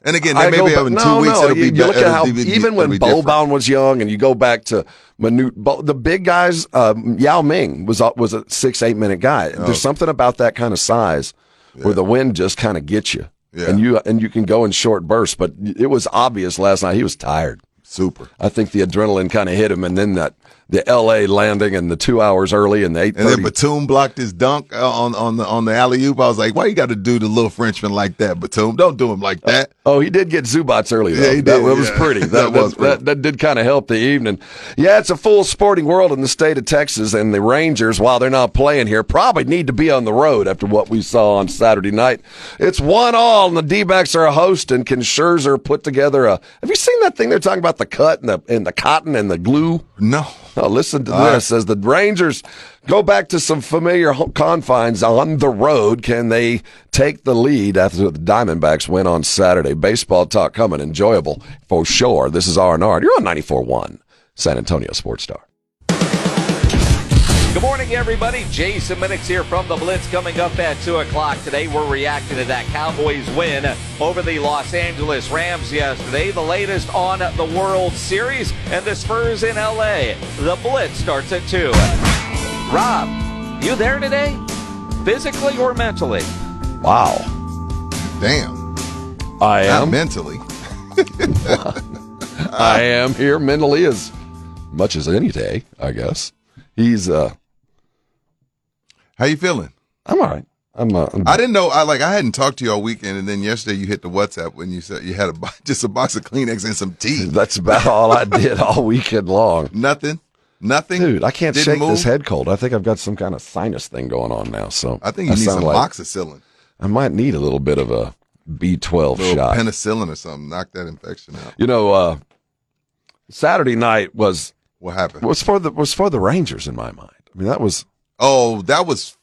And again,
I
they
go
maybe have in
no,
two weeks.
no,
it'll
you,
be
you look at how
be-
even when
it'll be different.
Boban was young, and you go back to Manute, Bol, the big guys, um, Yao Ming was a- was a six eight minute guy.
Oh.
There's something about that kind of size where the wind just kind of gets you,
Yeah.
and you and you can go in short bursts. But it was obvious last night he was tired.
super.
I think the adrenaline kind of hit him, and then that the L.A. landing and the two hours early and the eight
And then. Batum blocked his dunk uh, on on the on the alley oop. I was like, why you got to do the little Frenchman like that, Batum? Don't do him like that.
Oh, he did get Zubac's early though.
Yeah, he
that,
did,
that was pretty. That,
That
that
was pretty.
That, that did kind of help the evening. Yeah, it's a full sporting world in the state of Texas, and the Rangers, while they're not playing here, probably need to be on the road after what we saw on Saturday night. It's one all, and the D-backs are a host. And can Scherzer put together a? Have you seen that thing they're talking about the cut and the and the cotton and the glue?
No.
Oh, listen to
All
this. As the Rangers go back to some familiar confines on the road, can they take the lead after the Diamondbacks win on Saturday? Baseball talk coming, enjoyable for sure. This is R&R. You're on 94.1 San Antonio Sports Star.
Good morning, everybody. Jason Minix here from the Blitz coming up at 2 o'clock today. We're reacting to that Cowboys win over the Los Angeles Rams yesterday. The latest on the World Series and the Spurs in LA. The Blitz starts at 2. Rob, you there today? Physically or mentally?
Wow.
Damn.
I
Not
am.
mentally.
I am here mentally as much as any day, I guess. He's uh
How you feeling?
I'm all right. I'm uh, I'm-
I didn't know. I like. I hadn't talked to you all weekend, and then yesterday you hit the WhatsApp when you said you had a just a box of Kleenex and some tea.
that's about all I did all weekend long.
Nothing. Nothing.
Dude, I can't shake
move?
this head cold. I think I've got some kind of sinus thing going on now. So
I think you need
sound
some
like
moxicillin,
I might need a little bit of a B12
little
shot.
penicillin or something. Knock that infection out.
you know, uh, Saturday night was
What happened?
was for the was for the Rangers in my mind. I mean, that was
Oh, that was.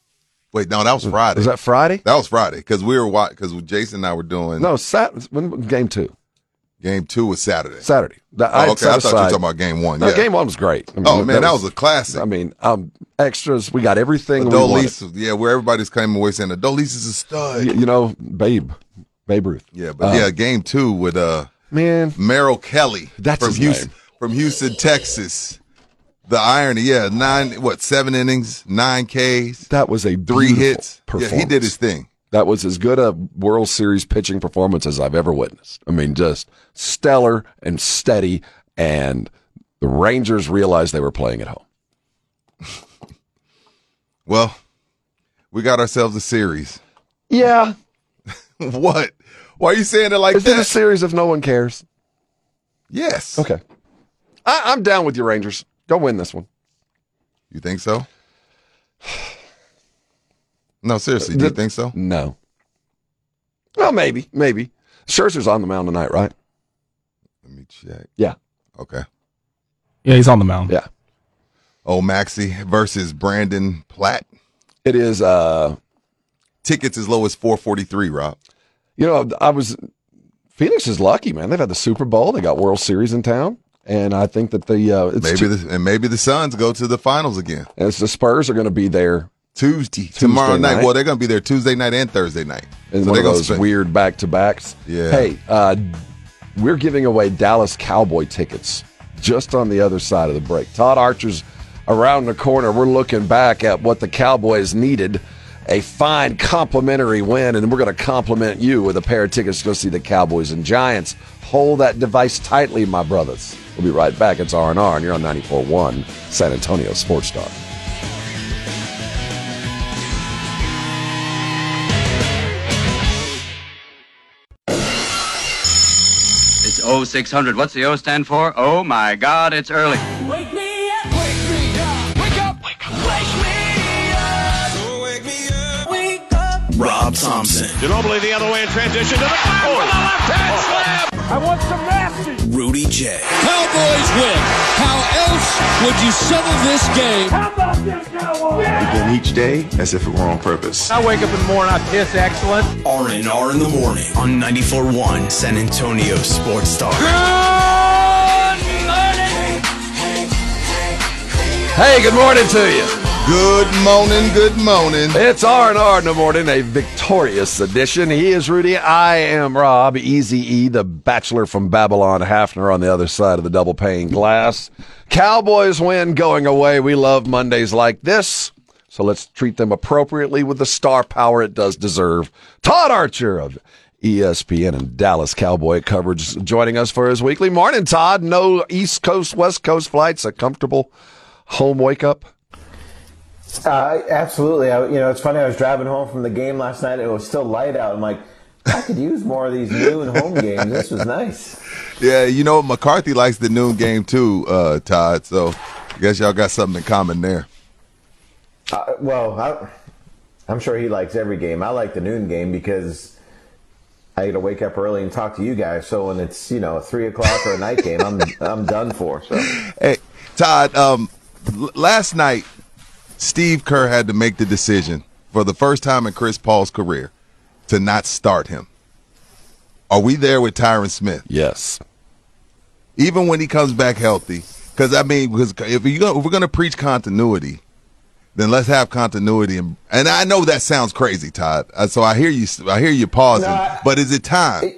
Wait, no, that was Friday.
was that Friday?
That was Friday because we were watching because Jason and I were doing
No, Sat. When game two,
game two was Saturday.
Saturday. That-
Oh, okay,
set
I thought you were talking about game one.
No,
yeah.
game one was great. I mean,
Oh man, that was a classic.
I mean, um, extras. We got everything we
yeah, where everybody's coming away saying Adolis is a stud.
You, you know, Babe, Babe Ruth.
Yeah, but
Uh,
yeah, game two with uh
man,
Merrill Kelly.
That's
from Houston,
name.
from Houston, Texas. The irony, yeah, nine what seven innings, nine Ks,
that was a
three hits. Yeah, he did his thing.
That was as good a World Series pitching performance as I've ever witnessed. I mean, just stellar and steady. And the Rangers realized they were playing at home.
Well, we got ourselves a series.
Yeah,
what? Why are you saying it like
is it a series if no one cares?
yes.
Okay, I, I'm down with you, Rangers. Go win this one.
You think so? No, seriously, do you think so?
No. Well, maybe, maybe. Scherzer's on the mound tonight, right?
Let me check.
Yeah,
Okay.
Yeah, he's on the mound.
yeah.
Oh, Maxie versus Brandon Pfaadt.
It is. uh
Tickets as low as four forty three. Rob.
You know, I was Phoenix is lucky, man. They've had the Super Bowl. They got World Series in town, and I think that the uh, it's
Maybe the and maybe the Suns go to the finals again
as the Spurs are going to be there
Tuesday, tomorrow night.
night.
Well, they're going to be there Tuesday night and Thursday night.
in
So
one of those
spend-
weird back to backs.
Yeah.
Hey, uh, we're giving away Dallas Cowboy tickets just on the other side of the break. Todd Archer's around the corner. We're looking back at what the Cowboys needed. A fine complimentary win, and we're going to compliment you with a pair of tickets to go see the Cowboys and Giants. Hold that device tightly, my brothers. We'll be right back. It's R&R, and you're on 94.1 San Antonio Sports Star.
It's 0600. What's the O stand for? Oh my God, it's early.
Wake me up, wake me up, wake up, wake up, wake me up, oh, wake me up, wake up.
Rob Thompson,
Ginobili the other way in transition to the back oh. with a left hand slam.
I want some nasty.
Rudy J,
Cowboys win. How else would you settle this game?
How about this Cowboys?
Begin each day as if it were on purpose.
I wake up in the morning, I piss excellent.
R&R in the morning on 94.1 San Antonio Sports Star.
Hey, good morning to you.
Good morning, good morning.
It's R and R in the morning, a victorious edition. He is Rudy. I am Rob. Easy E, the bachelor from Babylon, Hafner on the other side of the double pane glass. Cowboys win going away. We love Mondays like this. So let's treat them appropriately with the star power it does deserve. Todd Archer of ESPN and Dallas Cowboy coverage joining us for his weekly morning. Todd, no East Coast, West Coast flights, a comfortable home wake up.
Uh, absolutely. I, you know, it's funny. I was driving home from the game last night. It was still light out. I'm like, I could use more of these noon home games. This was nice.
Yeah, you know McCarthy likes the noon game too, uh, Todd. So I guess y'all got something in common there.
Uh, well, I, I'm sure he likes every game. I like the noon game because I got to wake up early and talk to you guys. So when it's you know three o'clock or a night game, I'm I'm done for. So
Hey, Todd. Um, l- last night, Steve Kerr had to make the decision for the first time in Chris Paul's career to not start him. Are we there with Tyron Smith?
Yes.
Even when he comes back healthy, because I mean, because if, go, if we're going to preach continuity, then let's have continuity. And, and I know that sounds crazy, Todd. Uh, So I hear you. I hear you pausing.
No, I-
but is it time?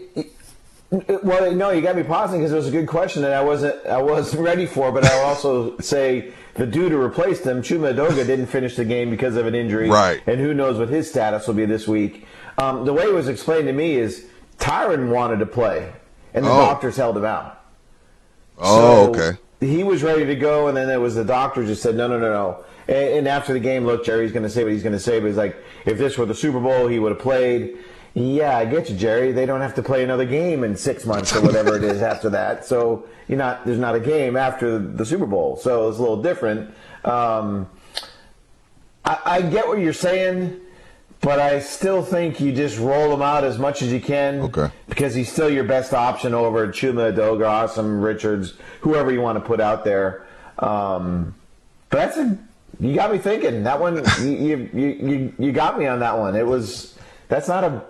Well, no, you got me pausing because it was a good question that I wasn't I wasn't ready for. But I'll also say the dude who replaced him, Chuma Edoga, didn't finish the game because of an injury.
Right.
And who knows what his status will be this week. Um, the way it was explained to me is Tyron wanted to play, and the
Oh.
doctors held him out.
oh,
So
okay.
He was ready to go, and then it was the doctors just said, no, no, no, no. And, and after the game, look, Jerry's going to say what he's going to say, but he's like, if this were the Super Bowl, he would have played. Yeah, I get you, Jerry. They don't have to play another game in six months or whatever it is after that. So you're not there's not a game after the Super Bowl. So it's a little different. Um, I, I get what you're saying, but I still think you just roll him out as much as you can.
Okay.
Because he's still your best option over Chuma Edoga, Asim Richards, whoever you want to put out there. Um, but that's a you got me thinking. That one you you you you got me on that one. It was that's not a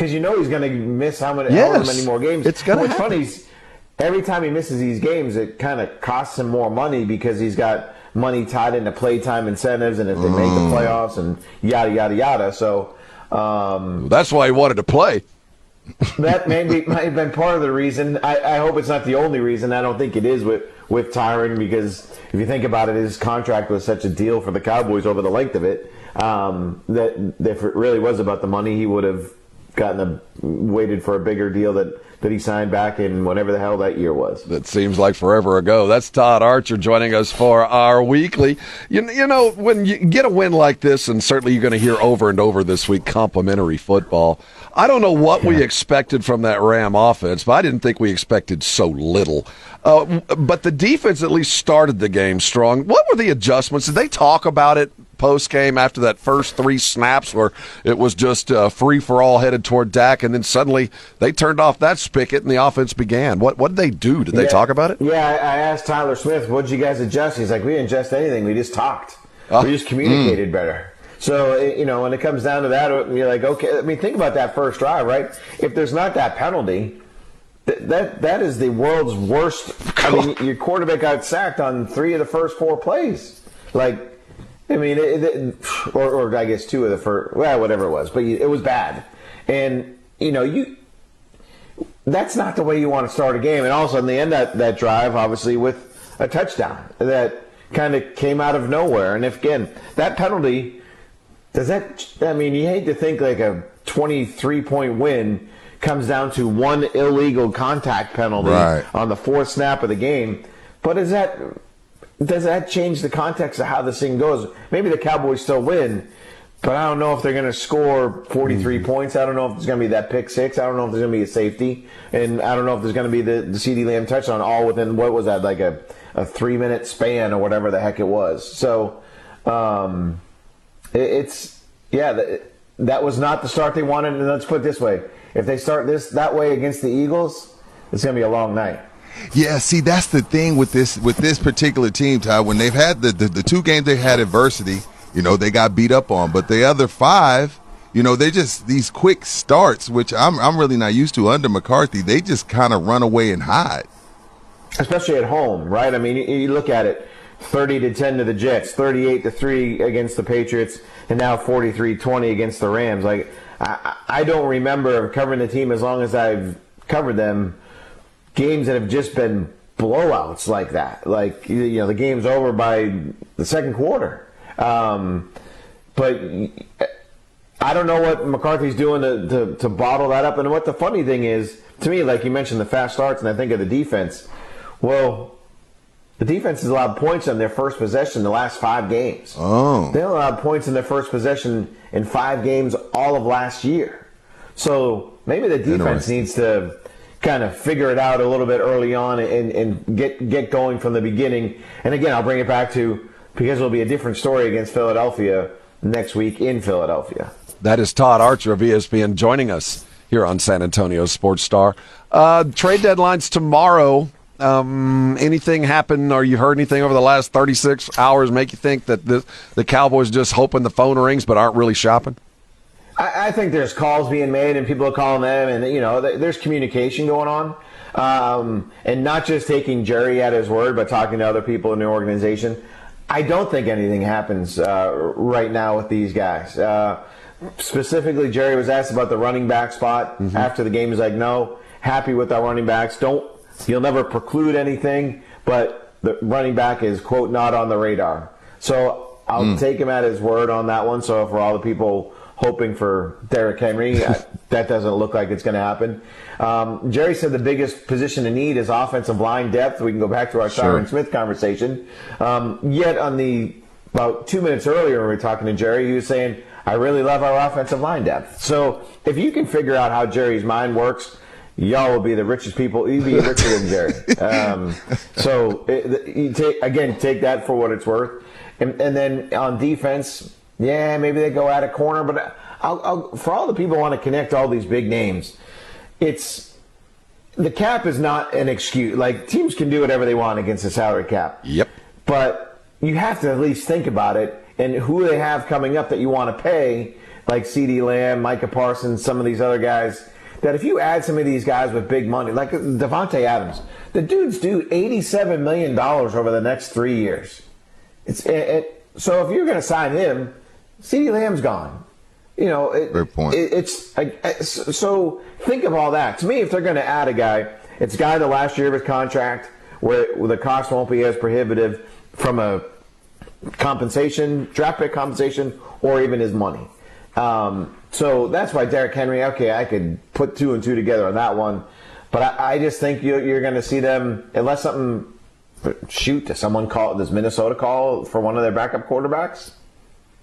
because you know he's going to miss how many
Yes.
many more games.
It's gonna
What's
happen.
funny is every time he misses these games, it kind of costs him more money because he's got money tied into playtime incentives, and if they make
Mm.
the playoffs, and yada yada yada. So um,
That's why he wanted to play.
that maybe might have been part of the reason. I, I hope it's not the only reason. I don't think it is with with Tyron because if you think about it, his contract was such a deal for the Cowboys over the length of it um, that if it really was about the money, he would have gotten a waited for a bigger deal that that he signed back in whatever the hell that year was.
That seems like forever ago. That's Todd Archer joining us for our weekly. You, you know, when you get a win like this, and certainly you're going to hear over and over this week, complimentary football. I don't know what we expected from that Ram offense, but I didn't think we expected so little. Uh, but the defense at least started the game strong. What were the adjustments? Did they talk about it post game after that first three snaps where it was just uh, free for all headed toward Dak, and then suddenly they turned off that spigot and the offense began? What what did they do? Did they
Yeah.
talk about it?
Yeah, I, asked Tyler Smith, "What did you guys adjust?" He's like, "We didn't adjust anything. We just talked.
Ah,
we just communicated better." So you know, when it comes down to that, you're like, okay. I mean, think about that first drive, right? If there's not that penalty, th- that that is the world's worst. I mean, your quarterback got sacked on three of the first four plays. Like, I mean, it, it, or, or I guess two of the first. Well, whatever it was, but it was bad. And you know, you that's not the way you want to start a game. And all of a sudden, they end that, that drive, obviously, with a touchdown that kind of came out of nowhere. And if, again, that penalty, does that, I mean, you hate to think like a 23 point win comes down to one illegal contact penalty
Right.
on the fourth snap of the game. But is that, does that change the context of how this thing goes? Maybe the Cowboys still win, but I don't know if they're going to score 43
Mm-hmm.
points. I don't know if there's going to be that pick six. I don't know if there's going to be a safety, and I don't know if there's going to be the, the CeeDee Lamb touchdown all within what was that like a, a three minute span or whatever the heck it was. So um, it, it's yeah, that, that was not the start they wanted. And let's put it this way: if they start this that way against the Eagles, it's going to be a long night.
Yeah, see, that's the thing with this with this particular team, Ty. When they've had the, the the two games they had adversity, you know, they got beat up on. But the other five, you know, they just these quick starts, which I'm I'm really not used to under McCarthy. They just kind of run away and hide.
especially at home, right? I mean, you, you look at it: thirty to ten to the Jets, thirty-eight to three against the Patriots, and now 43-20 against the Rams. Like, I I don't remember covering the team as long as I've covered them. Games that have just been blowouts like that. Like, you know, the game's over by the second quarter. Um, but I don't know what McCarthy's doing to, to, to bottle that up. And what the funny thing is, to me, like you mentioned, the fast starts, and I think of the defense. Well, the defense has allowed points on their first possession the last five games.
Oh.
They allowed points in their first possession in five games all of last year. So maybe the defense needs to kind of figure it out a little bit early on and, and get get going from the beginning. And again, I'll bring it back to because it'll be a different story against Philadelphia next week in Philadelphia.
That is Todd Archer of ESPN joining us here on San Antonio Sports Star. Uh, trade deadlines tomorrow. Um, anything happen or you heard anything over the last 36 hours make you think that the, the Cowboys just hoping the phone rings but aren't really shopping?
I, I think there's calls being made and people are calling them, and you know, th- there's communication going on, um, and not just taking Jerry at his word, but talking to other people in the organization. I don't think anything happens uh, right now with these guys. Uh, specifically, Jerry was asked about the running back spot
Mm-hmm.
after the game. He's like, "No, happy with our running backs. Don't you'll never preclude anything, but the running back is quote not on the radar." So I'll
Mm.
take him at his word on that one. So for all the people hoping for Derrick Henry, that doesn't look like it's going to happen. Um, Jerry said the biggest position to need is offensive line depth. We can go back to our
Sure.
Tyron Smith conversation. Um, yet on the about two minutes earlier, when we were talking to Jerry, he was saying, "I really love our offensive line depth." So if you can figure out how Jerry's mind works. Y'all will be the richest people. You'll be richer than Jerry. Um, so it, you take, again, take that for what it's worth. And, and then on defense, yeah, maybe they go out of corner, but I'll, I'll, for all the people who want to connect all these big names, it's the cap is not an excuse. Like teams can do whatever they want against the salary cap.
Yep.
But you have to at least think about it and who they have coming up that you want to pay, like CeeDee Lamb, Micah Parsons, some of these other guys. That if you add some of these guys with big money, like Davante Adams, the dude's due eighty-seven million dollars over the next three years. It's it, it, so if you're going to sign him, CeeDee Lamb's gone. You know, it,
point.
It, it's I, I- so think of all that. To me, if they're going to add a guy, it's a guy the last year of his contract where, where the cost won't be as prohibitive from a compensation, draft pick compensation, or even his money. Um, so that's why Derrick Henry. Okay, I could put two and two together on that one, but I, I just think you're, you're going to see them unless something. Shoot, does someone call? Does Minnesota call for one of their backup quarterbacks?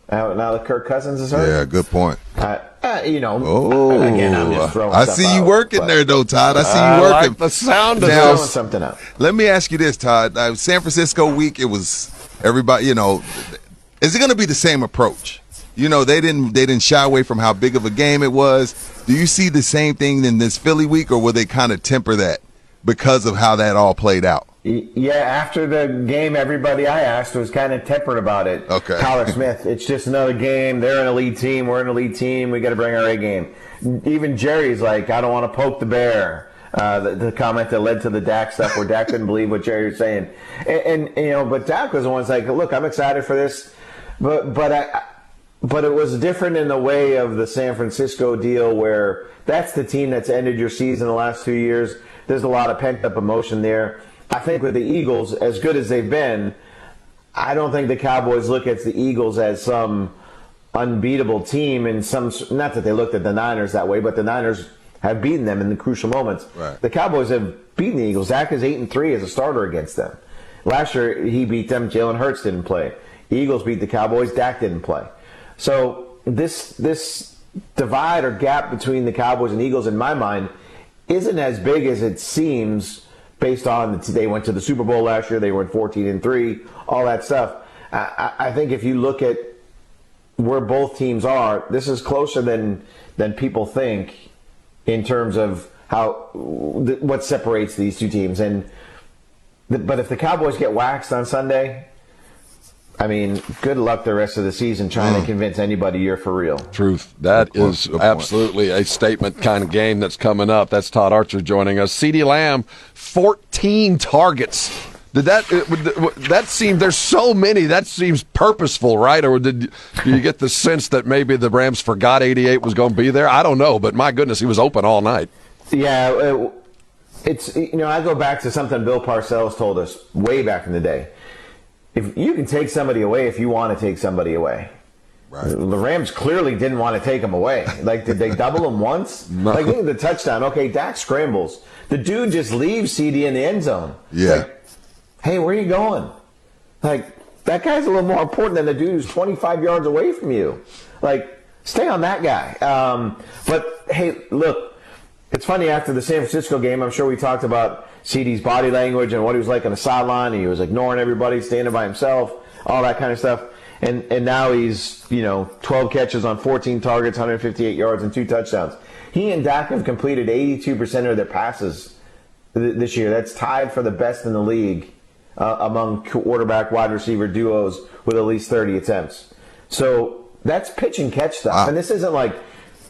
Now, now that Kirk Cousins is hurt.
Yeah, good point.
Uh, uh, you know,
Oh,
again, I'm just throwing
I see you
out,
working
but-
there, though, Todd. I see
I
you working.
like the sound of
Now,
throwing something out.
Let me ask you this, Todd. Uh, San Francisco week, it was everybody. You know, is it going to be the same approach? You know, they didn't they didn't shy away from how big of a game it was. Do you see the same thing in this Philly week, or will they kind of temper that because of how that all played out?
Yeah, after the game, everybody I asked was kind of tempered about it.
Okay.
Tyler Smith, it's just another game. They're an elite team. We're an elite team. We got to bring our A game. Even Jerry's like, I don't want to poke the bear. Uh, the, the comment that led to the Dak stuff where Dak couldn't believe what Jerry was saying. And, and, you know, but Dak was the one that's like, look, I'm excited for this. But, but I, but it was different in the way of the San Francisco deal where that's the team that's ended your season the last two years. There's a lot of pent up emotion there. I think with the Eagles, as good as they've been, I don't think the Cowboys look at the Eagles as some unbeatable team in some not that they looked at the Niners that way, but the Niners have beaten them in the crucial moments.
Right.
The Cowboys have beaten the Eagles. Dak is eight and three as a starter against them. Last year he beat them. Jalen Hurts didn't play. Eagles beat the Cowboys. Dak didn't play. So this this divide or gap between the Cowboys and Eagles, in my mind, isn't as big as it seems based on they went to the Super Bowl last year. They went 14 and three, all that stuff. I I think if you look at where both teams are, this is closer than than people think in terms of how what separates these two teams. And but if the Cowboys get waxed on Sunday, I mean, good luck the rest of the season trying to convince anybody you're for real.
Truth. That
Good
is
Good
absolutely a statement kind of game that's coming up. That's Todd Archer joining us. CeeDee Lamb, 14 targets. Did that it- that seem? There's so many. That seems purposeful, right? Or did do you get the sense that maybe the Rams forgot 88 was going to be there? I don't know, but my goodness, he was open all night.
Yeah, uh, it's you know I go back to something Bill Parcells told us way back in the day. If you can take somebody away, if you want to take somebody away,
Right.
the Rams clearly didn't want to take him away. Like, did they double him once?
No.
Like, look at the touchdown. Okay, Dak scrambles. The dude just leaves CeeDee in the end zone.
Yeah.
Like, hey, where are you going? Like, that guy's a little more important than the dude who's 25 yards away from you. Like, stay on that guy. Um, but hey, look, it's funny after the San Francisco game, I'm sure we talked about CeeDee's body language and what he was like on the sideline. He was ignoring everybody, standing by himself, all that kind of stuff. And and now he's, you know, 12 catches on 14 targets, 158 yards, and two touchdowns. He and Dak have completed 82% of their passes th- this year. That's tied for the best in the league uh, among quarterback wide receiver duos with at least 30 attempts. So that's pitch and catch stuff.
Wow.
And this isn't like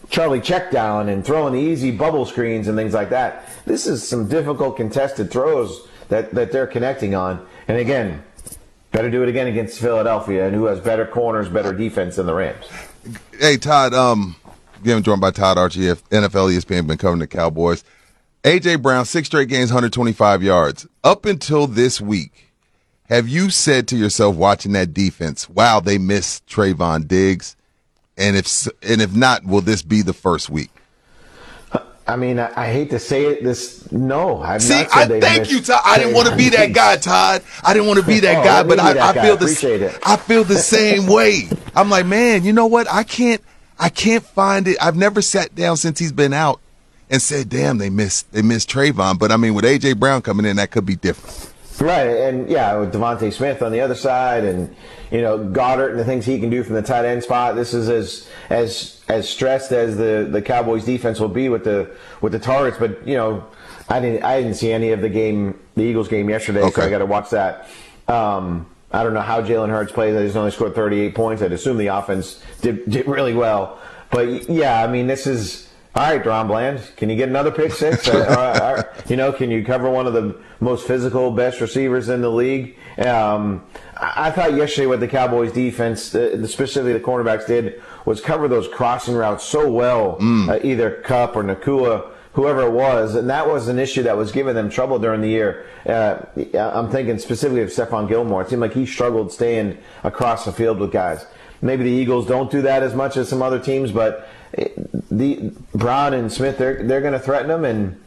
Charlie check down and throwing the easy bubble screens and things like that. This is some difficult contested throws that, that they're connecting on. And again, better do it again against Philadelphia, and who has better corners, better defense than the Rams.
Hey, Todd. Um, getting joined by Todd Archer, NFL ESPN, been covering the Cowboys. AJ Brown, six straight games, 125 yards. Up until this week, have you said to yourself, watching that defense, "Wow, they missed Trevon Diggs," and if and if not, will this be the first week?
I mean, I, I hate to say it. This no, I've
See,
not said
I thank you, Todd. I didn't want to be that guy, Todd. I didn't want to be that
Oh,
guy, but I,
that
I
guy.
feel the. I feel the same way. I'm like, man, you know what? I can't I can't find it. I've never sat down since he's been out and said, "Damn, they missed they missed Trevon." But I mean, with AJ Brown coming in, that could be different.
Right, and yeah, with DeVonta Smith on the other side, and you know Goedert and the things he can do from the tight end spot. This is as as as stressed as the the Cowboys defense will be with the with the targets. But you know, I didn't I didn't see any of the game, the Eagles game yesterday, so I got to watch that. Um, I don't know how Jalen Hurts plays. I just only scored 38 points. I'd assume the offense did did really well. But yeah, I mean, this is. All right, DaRon Bland, can you get another pick six? Uh, you know, can you cover one of the most physical, best receivers in the league? Um, I I thought yesterday what the Cowboys defense, uh, specifically the cornerbacks, did was cover those crossing routes so well, uh, either Kupp or Nacua, whoever it was, and that was an issue that was giving them trouble during the year. Uh, I'm thinking specifically of Stephon Gilmore. It seemed like he struggled staying across the field with guys. Maybe the Eagles don't do that as much as some other teams, but the Brown and Smith they're they're going to threaten them, and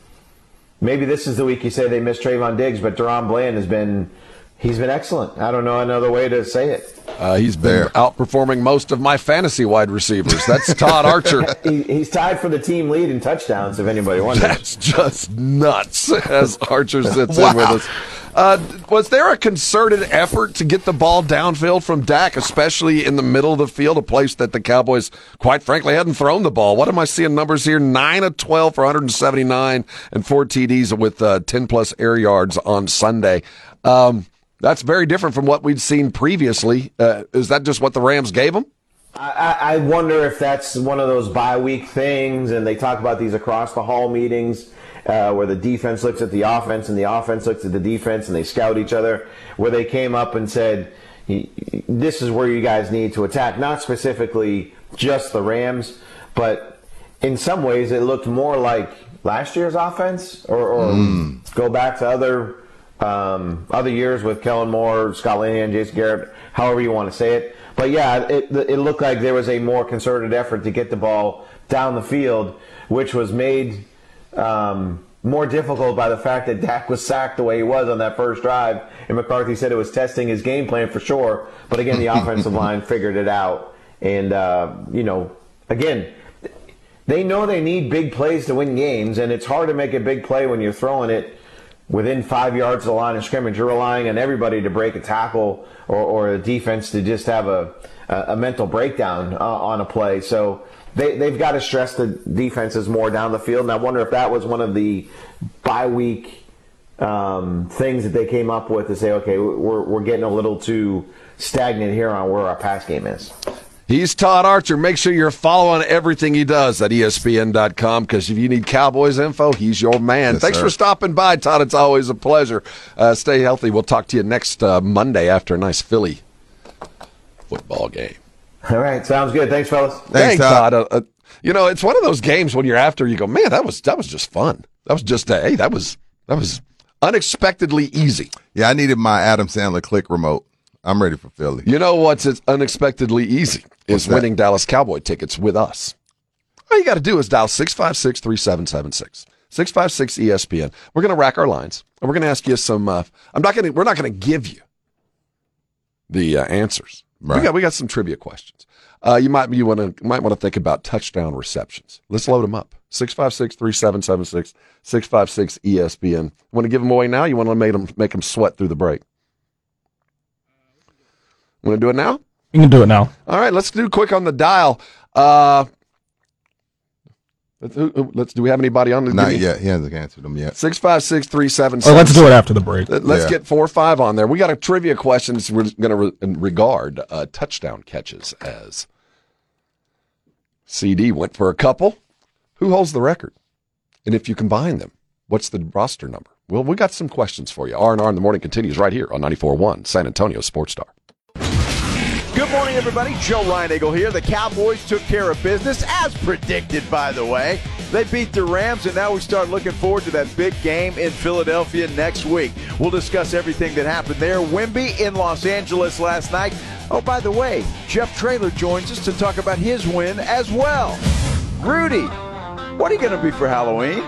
maybe this is the week you say they missed Trevon Diggs, but DaRon Bland has been he's been excellent. I don't know another way to say it.
Uh, he's been outperforming most of my fantasy wide receivers. That's Todd Archer.
he, he's tied for the team lead in touchdowns. If anybody wonders,
That's just nuts. As Archer sits
Wow.
in with us. Uh, was there a concerted effort to get the ball downfield from Dak, especially in the middle of the field, a place that the Cowboys, quite frankly, hadn't thrown the ball? What am I seeing numbers here? Nine of twelve for 179 and four TDs with uh, 10 plus air yards on Sunday. Um, that's very different from what we'd seen previously. Uh, is that just what the Rams gave them?
I, I I wonder if that's one of those bye week things, and they talk about these across the hall meetings uh, where the defense looks at the offense and the offense looks at the defense, and they scout each other. Where they came up and said, "This is where you guys need to attack." Not specifically just the Rams, but in some ways it looked more like last year's offense, or, or go back to other um, other years with Kellen Moore, Scott Linehan, Jason Garrett, however you want to say it. But yeah, it, it looked like there was a more concerted effort to get the ball down the field, which was made um, more difficult by the fact that Dak was sacked the way he was on that first drive. And McCarthy said it was testing his game plan for sure. But again, the offensive line figured it out. And, uh, you know, again, they know they need big plays to win games, and it's hard to make a big play when you're throwing it within five yards of the line of scrimmage. You're relying on everybody to break a tackle or, or a defense to just have a, a, a mental breakdown uh, on a play. So they, they've got to stress the defenses more down the field. And I wonder if that was one of the bye week um, things that they came up with to say, okay, we're, we're getting a little too stagnant here on where our pass game is.
He's Todd Archer. Make sure you're following everything he does at ESPN.com because if you need Cowboys info, he's your man.
Yes,
Thanks
sir.
for stopping by, Todd. It's always a pleasure. Uh, stay healthy. We'll talk to you next uh, Monday after a nice Philly football game.
All right, sounds good. Thanks, fellas.
Thanks, Todd. Uh, uh, you know, it's one of those games when you're after, you go, man, that was that was just fun. That was just a, hey, that was that was unexpectedly easy.
Yeah, I needed my Adam Sandler click remote. I'm ready for Philly.
You know what's unexpectedly easy
What's
is
that?
winning Dallas Cowboy tickets with us. All you got to do is dial 656 3776. 656 ESPN. We're going to rack our lines and we're going to ask you some. Uh, I'm not going to, we're not going to give you the uh, answers. We got, we got some trivia questions. Uh, you might, you want to, might want to think about touchdown receptions. Let's load them up. 656 3776 656 ESPN. Want to give them away now? You want to make them, make them sweat through the break? Want to do it now?
You can do it now.
All right, let's do quick on the dial. Uh, let's, who- who- let's do we have anybody on? the
Not
give
yet. He hasn't answered them yet.
Six five six three seven.
Or let's do it after the break.
Let- Let's
Yeah.
get four or five on there. We got a trivia question. We're going to re- regard uh, touchdown catches as. CeeDee went for a couple. Who holds the record? And if you combine them, what's the roster number? Well, we got some questions for you. R&R in the morning continues right here on 94.1 San Antonio Sports Star.
Good morning, everybody. Joe Reinagle here. The Cowboys took care of business, as predicted, by the way. They beat the Rams, and now we start looking forward to that big game in Philadelphia next week. We'll discuss everything that happened there. Wemby in Los Angeles last night. Oh, by the way, Jeff Traylor joins us to talk about his win as well. Rudy, what are you going to be for Halloween?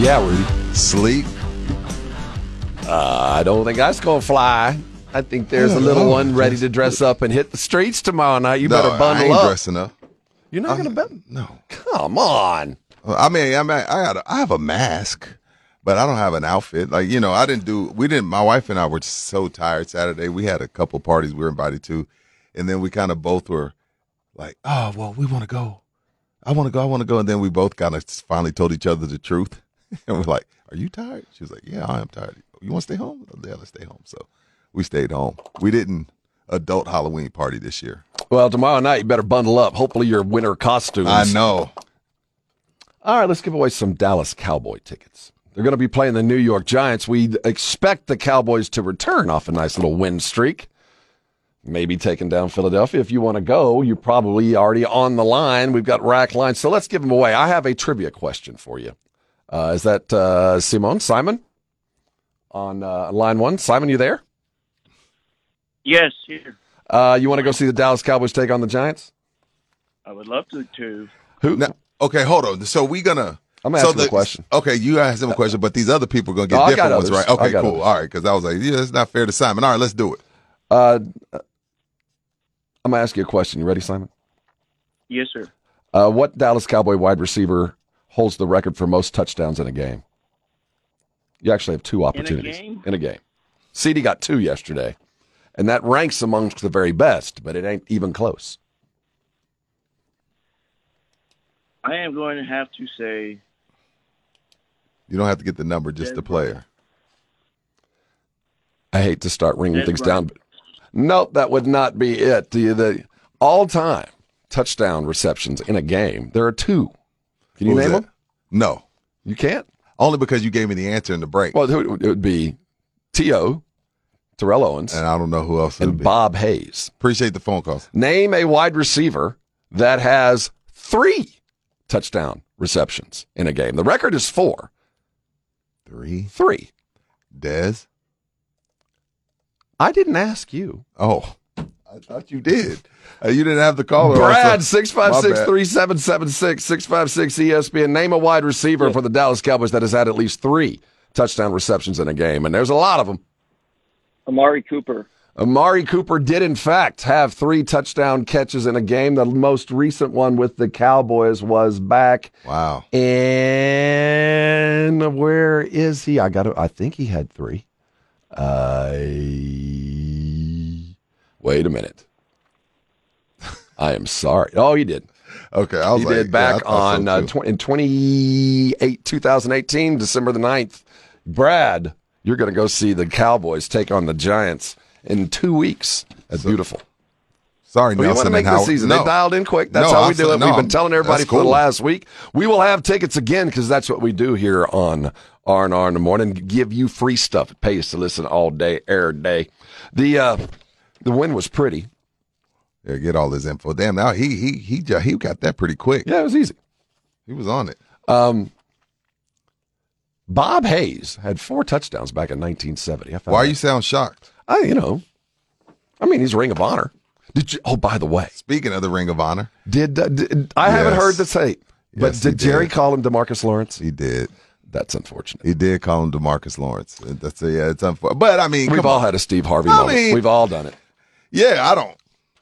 Yeah, Rudy.
Sleep.
Uh, I don't think that's going to fly. I think there's a little one ready to dress up and hit the streets tomorrow night. You
No,
better
I
bundle
ain't
up.
dressing up.
You're not going to bet?
No.
Come on.
I mean, I mean, I got, a, I have a mask, but I don't have an outfit. Like you know, I didn't do. We didn't. My wife and I were so tired Saturday. We had a couple parties we were invited to, and then we kind of both were like, "Oh, well, we want to go. I want to go. I want to go." And then we both kind of finally told each other the truth, and we're like, "Are you tired?" She was like, "Yeah, I am tired. You want to stay home?" Yeah, let's stay home. So we stayed home. We didn't adult Halloween party this year.
Well, tomorrow night you better bundle up. Hopefully your winter costumes.
I know.
All right, let's give away some Dallas Cowboy tickets. They're going to be playing the New York Giants. We expect the Cowboys to return off a nice little win streak. Maybe taking down Philadelphia. If you want to go, you're probably already on the line. We've got rack lines. So let's give them away. I have a trivia question for you. Uh, is that uh, Simon? Simon? On uh, line one. Simon, you there?
Yes, here.
Uh, you want to go see the Dallas Cowboys take on the Giants?
I would love to. to.
Who?
Now, okay, hold on. So we gonna.
I'm gonna
so
ask him a question.
Okay, you ask him a question, but these other people are gonna get
No,
different ones,
others.
right? Okay, cool.
others.
All right, because I was like, yeah, it's not fair to Simon. All right, let's do it.
Uh, I'm going to ask you a question. You ready, Simon?
Yes, sir.
Uh, what Dallas Cowboy wide receiver holds the record for most touchdowns in a game? You actually have two opportunities
game?
in a game. CeeDee got two yesterday, and that ranks amongst the very best, but it ain't even close.
I am going to have to say
You don't have to get the number, just the player.
I hate to start ringing
Des
things
Bryant.
down, but nope, that would not be it. The, the all-time touchdown receptions in a game, there are two. Can you
Who's
name
that?
them?
No,
You can't.
Only because you gave me the answer in the break,
Well, it would, it would be T.O., Terrell Owens,
and I don't know who else.
and
be.
Bob Hayes.
Appreciate the phone calls.
Name a wide receiver that has three touchdown receptions in a game. The record is four.
Three.
Three.
Dez.
I didn't ask you.
Oh, I thought you did. Uh, you didn't have the caller.
Brad,
also.
six five
My
six
bad.
three seven seven six six five six ESPN. Name a wide receiver for the Dallas Cowboys that has had at least three touchdown receptions in a game, and there's a lot of them.
Amari Cooper.
Amari Cooper did, in fact, have three touchdown catches in a game. The most recent one with the Cowboys was back
Wow.
And where is he? I got to, I think he had three. Uh, wait a minute. I am sorry. Oh, he did.
Okay, I was
He
like,
did
yeah,
back
I thought so,
on uh, tw- in 28, 2018, December the 9th. Brad, you're going to go see the Cowboys take on the Giants in two weeks. That's beautiful.
Sorry,
We want
Nelson
to make
and
the
Howard.
season.
No.
They dialed in quick. That's
No,
how we do it.
no,
We've been telling everybody for the last week. We will have tickets again because that's what we do here on R and R in the morning. Give you free stuff. It pays to listen all day, every day. The uh, the wind was pretty.
Yeah, get all his info. Damn, now he he he he got that pretty quick.
Yeah, it was easy.
He was on it.
Um, Bob Hayes had four touchdowns back in 1970. I found
Why
that-
you sound shocked?
I, you know, I mean, he's Ring of Honor. Did you? Oh, by the way,
Speaking of the Ring of Honor,
did, uh, did I haven't heard the tape? But
Yes,
did Jerry
did.
call him Demarcus Lawrence?
he did.
That's unfortunate.
He did call him Demarcus Lawrence. That's yeah, it's unfortunate. But I mean,
We've all
on.
had a Steve Harvey
I
moment.
mean-
We've all done it.
Yeah, I don't.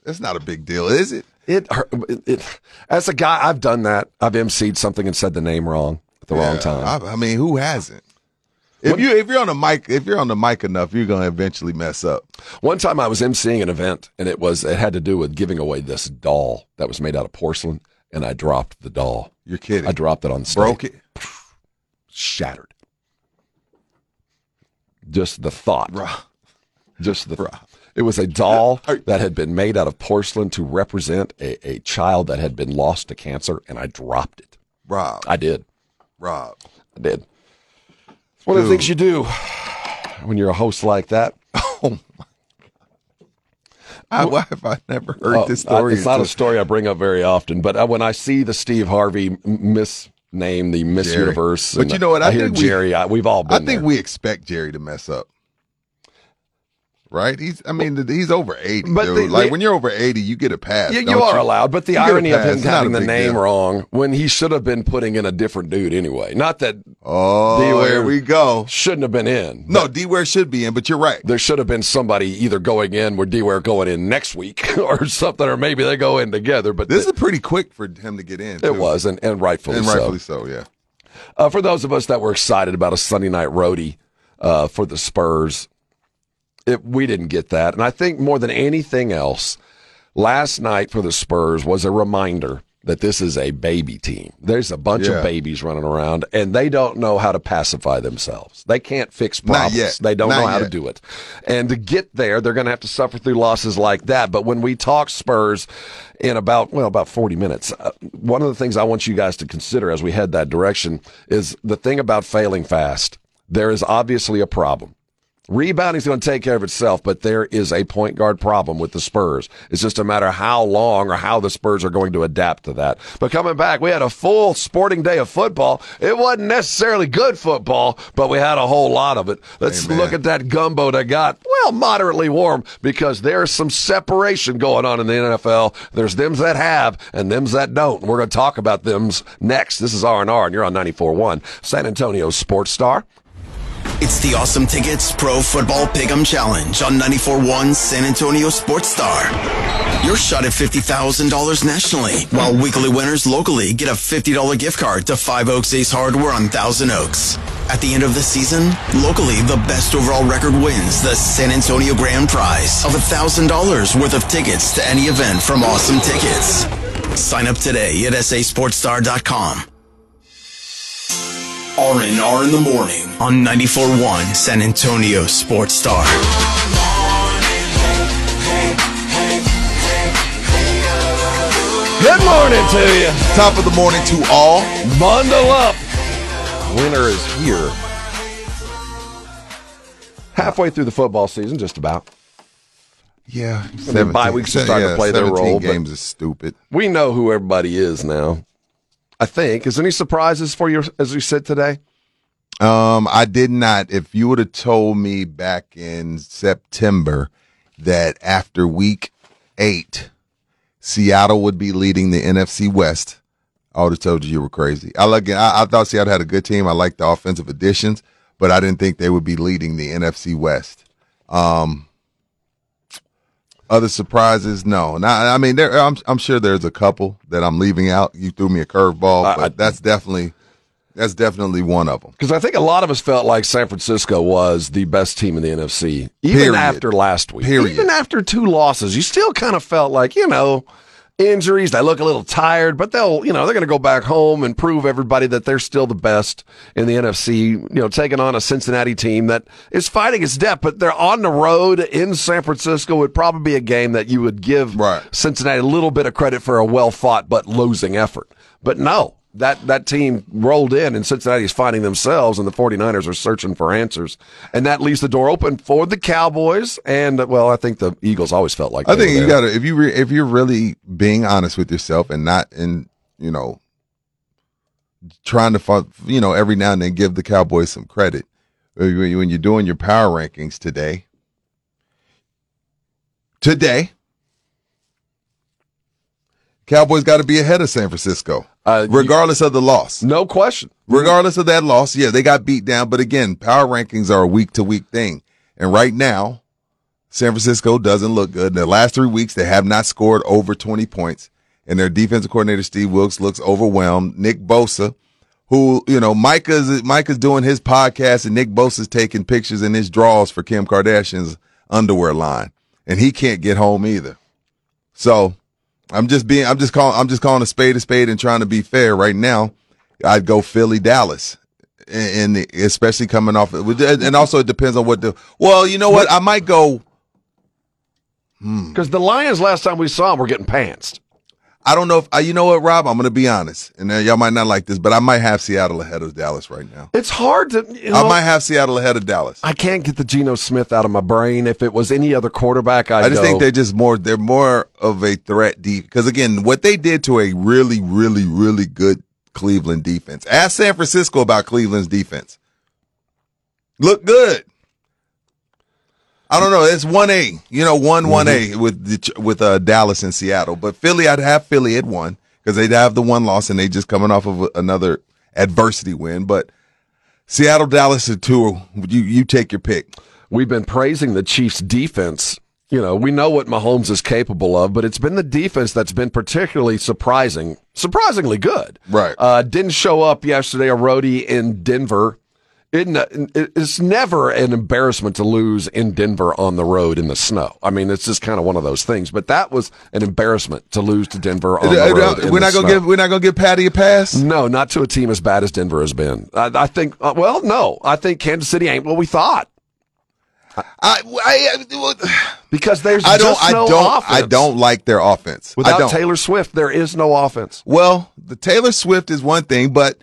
It's not a big deal, is it?
It, it, it as a guy, I've done that. I've emceed something and said the name wrong at the wrong time.
I, I mean, who hasn't? If you if you're on the mic if you're on the mic enough, you're gonna eventually mess up.
One time I was emceeing an event and it was it had to do with giving away this doll that was made out of porcelain and I dropped the doll.
You're kidding.
I dropped it on stage.
Broke it.
Shattered. Just the thought.
Bruh.
Just the It was a doll that had been made out of porcelain to represent a, a child that had been lost to cancer, and I dropped it.
Rob.
I did.
Rob.
I did. It's one of the things you do when you're a host like that.
Oh my! I, why have I never heard
Oh,
this story?
it's not a story I bring up very often, but uh, when I see the Steve Harvey m- misname, the Miss
Jerry.
Universe,
But
and
you know what? I
I hear
think we-
Jerry. I, we've all been I
think
there.
we expect Jerry to mess up. Right? He's. I mean, he's over eighty.
But
dude.
the-
like
the-
when you're over eighty, you get a pass.
Yeah, you
don't
are allowed, but the
You
irony of him having the name
deal.
wrong when he should have been putting in a different dude anyway. Not that
Oh,
D-Ware
here we go.
shouldn't have been in.
No, D Ware should be in, but you're right.
There should have been somebody either going in where D Ware going in next week or something, or maybe they go in together. But
This
the-
is pretty quick for him to get in.
it was, and, and rightfully
and
so.
rightfully so. Yeah.
Uh, for those of us that were excited about a Sunday night roadie uh, for the Spurs, it, we didn't get that. And I think more than anything else, last night for the Spurs was a reminder that this is a baby team. There's a bunch
Yeah.
of babies running around, and they don't know how to pacify themselves. They can't fix problems. They don't
Not
know how to do it. And to get there, they're going to have to suffer through losses like that. But when we talk Spurs in about, well, about 40 minutes, uh, one of the things I want you guys to consider as we head that direction is the thing about failing fast. There is obviously a problem. Rebounding is going to take care of itself, but there is a point guard problem with the Spurs. It's just a matter how long or how the Spurs are going to adapt to that. But coming back, we had a full sporting day of football. It wasn't necessarily good football, but we had a whole lot of it. Let's
Amen.
look at that gumbo that got, well, moderately warm because there's some separation going on in the NFL. There's thems that have and thems that don't. We're going to talk about thems next. This is R&R and you're on 94.1 San Antonio Sports Star.
It's the Awesome Tickets Pro Football Pick'em Challenge on 94.1 San Antonio Sports Star. Your shot at $50,000 nationally, while weekly winners locally get a $50 gift card to Five Oaks Ace Hardware on Thousand Oaks. At the end of the season, locally, the best overall record wins the San Antonio Grand Prize of $1,000 worth of tickets to any event from Awesome Tickets. Sign up today at sasportstar.com. R&R in the morning on 94.1 San Antonio Sports Star.
Good morning to you.
Top of the morning to all.
Bundle up. Winter is here. Halfway through the football season, just about.
Yeah.
I mean, bye weeks are starting to play their
17
role, but-
Games is stupid.
We know who everybody is now. I think. Is there any surprises for you as we sit today?
Um, I did not. If you would have told me back in September that after week eight, Seattle would be leading the NFC West, I would have told you you were crazy. I like. I, I thought Seattle had a good team. I liked the offensive additions, but I didn't think they would be leading the NFC West. Um, other surprises? No. Now, I mean, there. I'm, I'm sure there's a couple that I'm leaving out. You threw me a curveball, but
I-
that's definitely that's definitely one of them.
Because I think a lot of us felt like San Francisco was the best team in the NFC, even
Period.
after last week.
Period.
Even after two losses, you still kind of felt like, you know, injuries, they look a little tired, but they'll, you know, they're going to go back home and prove everybody that they're still the best in the NFC, you know, taking on a Cincinnati team that is fighting its death, but they're on the road in San Francisco. Would probably be a game that you would give
Right.
Cincinnati a little bit of credit for a well fought but losing effort. But no, that, that team rolled in and Cincinnati's finding themselves and the 49ers are searching for answers. And that leaves the door open for the Cowboys. And, well, I think the Eagles always felt like
I think you got to if you re, if you're really being honest with yourself and not in you know trying to you know every now and then give the Cowboys some credit when you're doing your power rankings today. Today, Cowboys got to be ahead of San Francisco,
Uh,
regardless of the loss.
No question.
Regardless of that loss, yeah, they got beat down. But again, power rankings are a week to week thing, and right now, San Francisco doesn't look good. In the last three weeks, they have not scored over 20 points. And their defensive coordinator, Steve Wilks, looks overwhelmed. Nick Bosa, who, you know, Micah's, Micah's doing his podcast and Nick Bosa's taking pictures in his draws for Kim Kardashian's underwear line. And he can't get home either. So I'm just being, I'm just calling, I'm just calling a spade a spade and trying to be fair right now. I'd go Philly, Dallas. And, especially coming off, and also it depends on what the, well, you know what? I might go, hmm.
Because the Lions, last time we saw them, were getting pantsed.
I don't know if uh, you know what, Rob. I'm going to be honest, and uh, y'all might not like this, but I might have Seattle ahead of Dallas right now.
It's hard to. You know,
I might have Seattle ahead of Dallas.
I can't get the Geno Smith out of my brain. If it was any other quarterback, I'd
I just
go,
think they're just more. They're more of a threat deep because again, what they did to a really, really, really good Cleveland defense. Ask San Francisco about Cleveland's defense. Look good. I don't know. It's one A, you know, one one A with the, with uh, Dallas and Seattle, but Philly, I'd have Philly at one because they'd have the one loss and they just coming off of another adversity win. But Seattle, Dallas at two. You you take your pick.
We've been praising the Chiefs' defense. You know, we know what Mahomes is capable of, but it's been the defense that's been particularly surprising, surprisingly good.
Right.
Uh, didn't show up yesterday, a roadie in Denver. It, it's never an embarrassment to lose in Denver on the road in the snow. I mean, it's just kind of one of those things. But that was an embarrassment to lose to Denver on the road. in
we're
the
not gonna
snow.
give we're not gonna give Patty a pass.
No, not to a team as bad as Denver has been. I, I think. Uh, well, no, I think Kansas City ain't what we thought.
I, I, I
because there's
I don't
just
I
no
don't
offense.
I don't like their offense.
Without. Taylor Swift, there is no offense.
Well, the Taylor Swift is one thing, but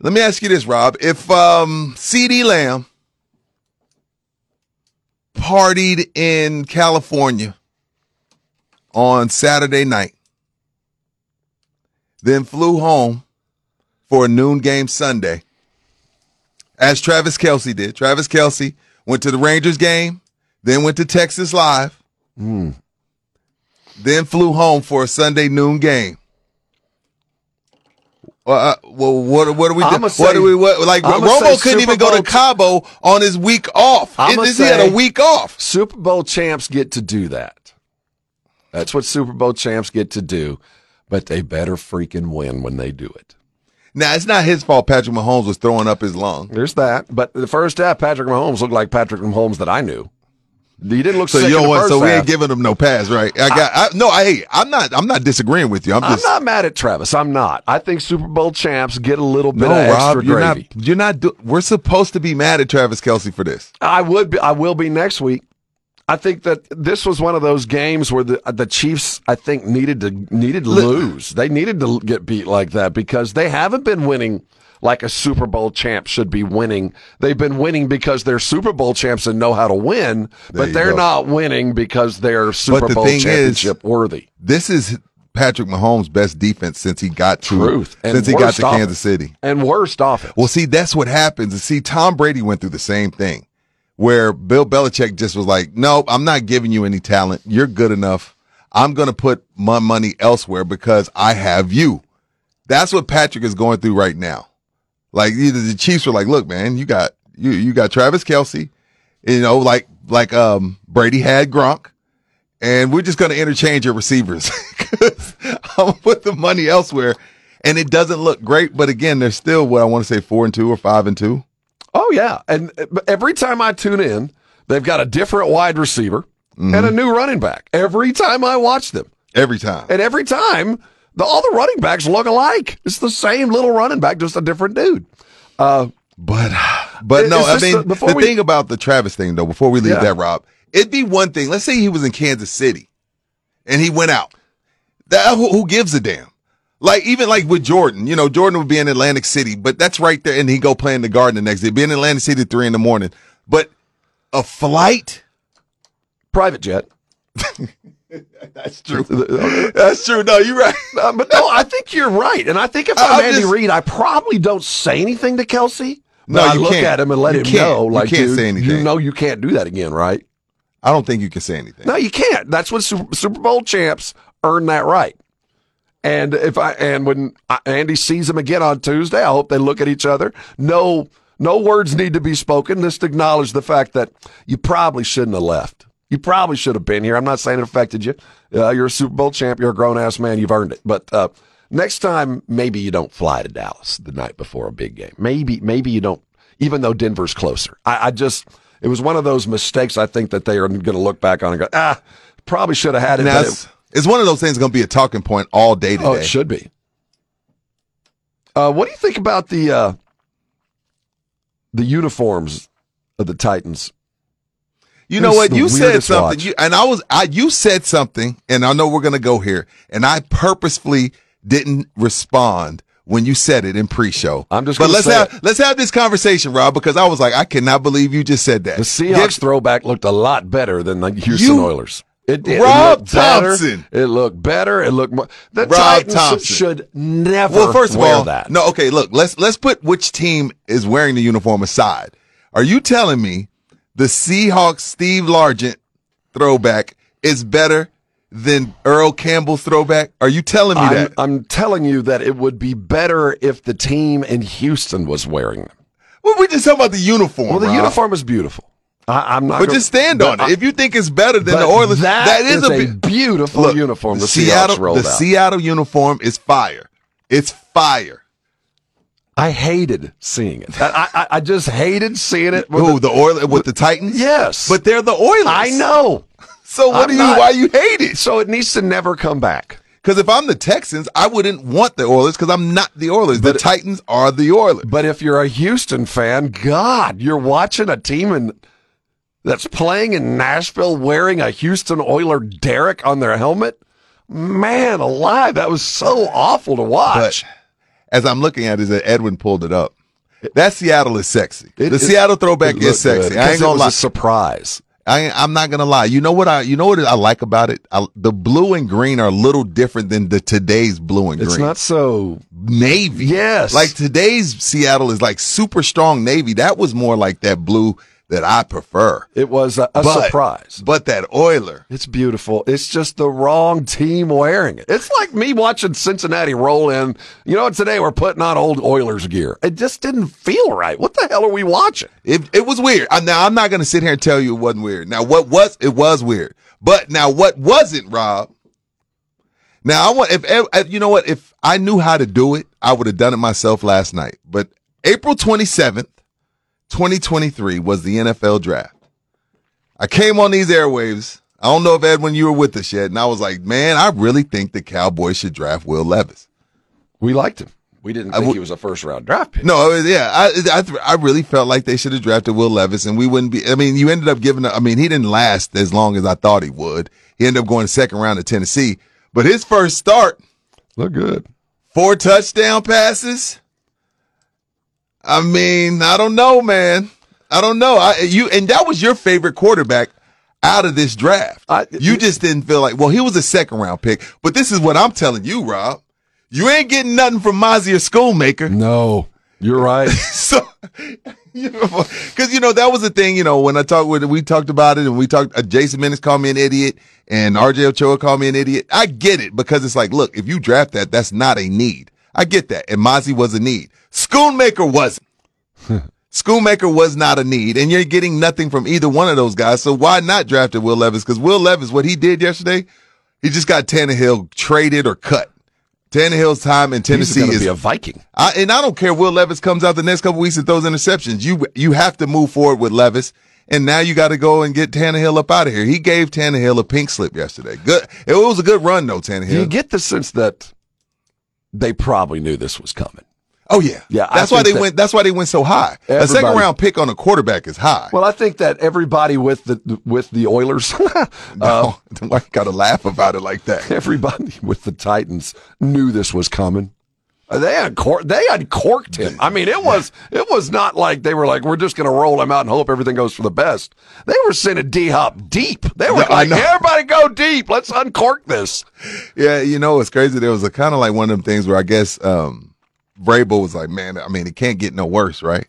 let me ask you this, Rob. If um CeeDee Lamb partied in California on Saturday night, then flew home for a noon game Sunday, as Travis Kelce did. Travis Kelce went to the Rangers game, then went to Texas Live, then flew home for a Sunday noon game. Well, uh, well, what what do we do? What
say-
do we what like
I'ma
Romo couldn't even go to Cabo on his week off.
I'ma
he had a week off.
Super Bowl champs get to do that. That's what Super Bowl champs get to do, but they better freaking win when they do it.
Now it's not his fault. Patrick Mahomes was throwing up his lung.
There's that. But the first half, Patrick Mahomes looked like Patrick Mahomes that I knew. He didn't look
So
sick
you know what? So we
half.
ain't giving him no pass, right? I got I, no. I hey, I'm not. I'm not disagreeing with you. I'm just, I'm
not mad at Travis. I'm not. I think Super Bowl champs get a little bit
no,
of extra
Rob. You're
gravy.
not. You're not. Do, we're supposed to be mad at Travis Kelce for this.
I would be. I will be next week. I think that this was one of those games where the the Chiefs, I think, needed to needed to lose. They needed to get beat like that because they haven't been winning like a Super Bowl champ should be winning. They've been winning because they're Super Bowl champs and know how to win,
There
but they're
go.
not winning because they're Super
the
Bowl
thing is-
championship worthy.
This is Patrick Mahomes' best defense since he got to
Truth. And
since he got to. Kansas City.
And worst offense.
Well, see, that's what happens. And see, Tom Brady went through the same thing where Bill Belichick just was like, nope, I'm not giving you any talent. You're good enough. I'm going to put my money elsewhere because I have you. That's what Patrick is going through right now. Like either the Chiefs were like, look, man, you got, you, you got Travis Kelce, you know, like, like, um, Brady had Gronk and we're just going to interchange your receivers. 'Cause I'm to put the money elsewhere. And it doesn't look great, but again, they're still what I want to say four and two or five and two.
Oh yeah, and every time I tune in, they've got a different wide receiver and a new running back. Every time I watch them,
Every time.
and every time the, all the running backs look alike. It's the same little running back, just a different dude. Uh,
But but no, I mean
the-
the
we-
thing about the Travis thing though, before we leave
Yeah.
that, Rob, it'd be one thing. Let's say he was in Kansas City and he went out. That who, who gives a damn? Like even like with Jordan, you know, Jordan would be in Atlantic City, but that's right there, and he go play in the Garden the next day. Be in Atlantic City at three in the morning, but a flight.
private jet.
That's true. That's true. No, you're right.
Uh, but no, I think you're right, and I think if I'm
I'm
Andy
just-
Reid, I probably don't say anything to Kelce.
No,
I
you
look
can't.
at him and let
You
him
can't.
know,
You can't
dude,
say anything.
you know, you can't do that again, right?
I don't think you can say anything.
No, you can't. That's what Super, Super Bowl champs earn that right. And if I and when Andy sees him again on Tuesday, I hope they look at each other. No, no words need to be spoken. Just acknowledge the fact that you probably shouldn't have left. You probably should have been here. I'm not saying it affected you. Uh, you're a Super Bowl champ. You're a grown ass man. You've earned it. But uh, next time, maybe you don't fly to Dallas the night before a big game. Maybe, maybe you don't. Even though Denver's closer, I, I just it was one of those mistakes. I think that they are going to look back on and go, ah, probably should have had it.
Now, it's, it's one of those things going to be a talking point all day today.
Oh, it should be. Uh, what do you think about the uh, the uniforms of the Titans?
You know what? You said something, you, and I was, I you said something, and I know we're gonna go here, and I purposefully didn't respond when you said it in pre-show.
I'm just
but let's
say
have
it.
let's have this conversation, Rob, because I was like, I cannot believe you just said that.
The Seahawks throwback looked a lot better than the Houston
You-
Oilers. It did.
Rob
it looked better.
Thompson.
It looked better. It looked more. The
Rob
Titans
Thompson.
should never
Well, first of all,
that.
no, okay, look, let's let's put which team is wearing the uniform aside. Are you telling me the Seahawks Steve Largent throwback is better than Earl Campbell's throwback? Are you telling me
I'm,
that?
I'm telling you that it would be better if the team in Houston was wearing them.
Well, we just talking about the uniform.
Well, the
Rob.
uniform is beautiful. I, I'm not.
But
gonna-
just stand on it.
I-
If you think it's better than the Oilers,
that
that is,
is
a,
a beautiful
Look,
uniform the
Seattle, the
out.
Seattle uniform is fire. It's fire.
I hated seeing it. I, I, I just hated seeing it. with
Who the Oilers with the Titans?
Yes,
but they're the Oilers.
I know.
So what
I'm
do you?
not-
why you hate it?
So it needs to never come back.
Because if I'm the Texans, I wouldn't want the Oilers because I'm not the Oilers. the Titans are the Oilers.
But if you're a Houston fan, God, you're watching a team in, that's playing in Nashville wearing a Houston Oiler derrick on their helmet. Man alive, that was so awful to watch.
As I'm looking at it, that Edwin pulled it up. That Seattle is sexy.
It-
the Seattle throwback is sexy.
good,
I ain't gonna
was
lie.
a surprise.
I ain't, I'm not gonna lie. You know what I? You know what I like about it? I, the blue and green are a little different than the today's blue and green.
It's not so
navy.
Yes.
Like today's Seattle is like super strong navy. That was more like that blue that I prefer.
It was a, a
But-
surprise.
But that Oiler,
It's beautiful. It's just the wrong team wearing it. It's like me watching Cincinnati roll in. You know what? Today we're putting on old Oilers gear. It just didn't feel right. What the hell are we watching?
it it was weird. Now I'm not gonna sit here and tell you it wasn't weird. Now what was it was weird. But now what wasn't, Rob? Now I want if, if you know what if I knew how to do it, I would have done it myself last night. But April 27th, 2023 was the NFL draft. I came on these airwaves. I don't know if Edwin you were with us yet, and I was like, man, I really think the Cowboys should draft Will Levis.
We liked him. We didn't
I
think
w-
he was a first round draft pick.
No, was- yeah, I, I th- I really felt like they should have drafted Will Levis, and we wouldn't be. I mean, you ended up giving. I mean, he didn't last as long as I thought he would. He ended up going second round to Tennessee, but his first start,
Look good.
four touchdown passes. I mean, I don't know, man. I don't know. I you and that was your favorite quarterback out of this draft.
I-
you just didn't feel like. Well, he was a second round pick, but this is what I'm telling you, Rob. You ain't getting nothing from Mazi or Schoonmaker.
No, you're right.
so because you know that was the thing you know when i talked with we talked about it and we talked uh, jason Minnis called me an idiot and rj ochoa called me an idiot i get it because it's like look if you draft that that's not a need i get that and Mazi was a need schoonmaker wasn't schoonmaker was not a need and you're getting nothing from either one of those guys so why not draft will levis because will levis what he did yesterday he just got Tannehill traded or cut Tannehill's time in Tennessee is
be a Viking.
I, and I don't care. Will Levis comes out the next couple weeks and throws interceptions. You you have to move forward with Levis, and now you got to go and get Tannehill up out of here. He gave Tannehill a pink slip yesterday. Good. It was a good run though,
Do you get the sense that they probably knew this was coming?
oh yeah,
Yeah,
That's why they
that
went. That's why they went so high. A second round pick on a quarterback is high.
Well, I think that everybody with the with the Oilers, uh,
no, got to laugh about it like that?
everybody with the Titans knew this was coming. They uncor- they uncorked him. I mean, it was it was not like they were like we're just going to roll him out and hope everything goes for the best. They were sending D Hop deep. They were
No,
like, everybody go deep. Let's uncork this.
Yeah, you know it's crazy. There was a kind of like one of them things where I guess um Vrabel was like, man, I mean, it can't get no worse, right?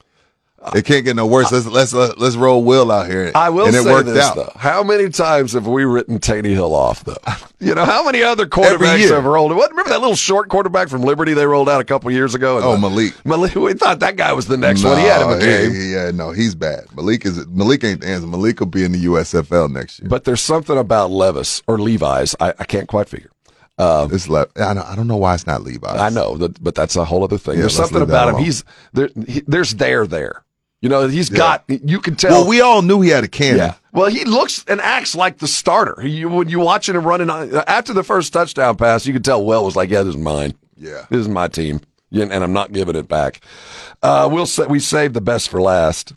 It can't get no worse. Let's let's let's roll Will out here.
I will
and it
say
worked
this
out.
though: How many times have we written Tannehill off though? You know, how many other quarterbacks have rolled? What, remember that little short quarterback from Liberty they rolled out a couple years ago?
Oh,
the-
Malik.
Malik. We thought that guy was the next one. He had him a
No,
game.
he- yeah, no, he's bad. Malik is Malik ain't the answer. Malik will be in the USFL next year.
But there's something about Levis or Levi's I, I can't quite figure. Um,
It's Le- I don't, I don't know why it's not Levi.
I know, but that's a whole other thing.
Yeah,
there's something about him. He's there. He, there's there there. You know, he's
Yeah.
got. You can tell.
Well, we all knew he had a cannon.
Yeah. Well, he looks and acts like the starter. He, when you watching him running after the first touchdown pass, you could tell Will was like, "Yeah, this is mine.
Yeah.
This is my team, and I'm not giving it back." Uh, we'll say we saved the best for last.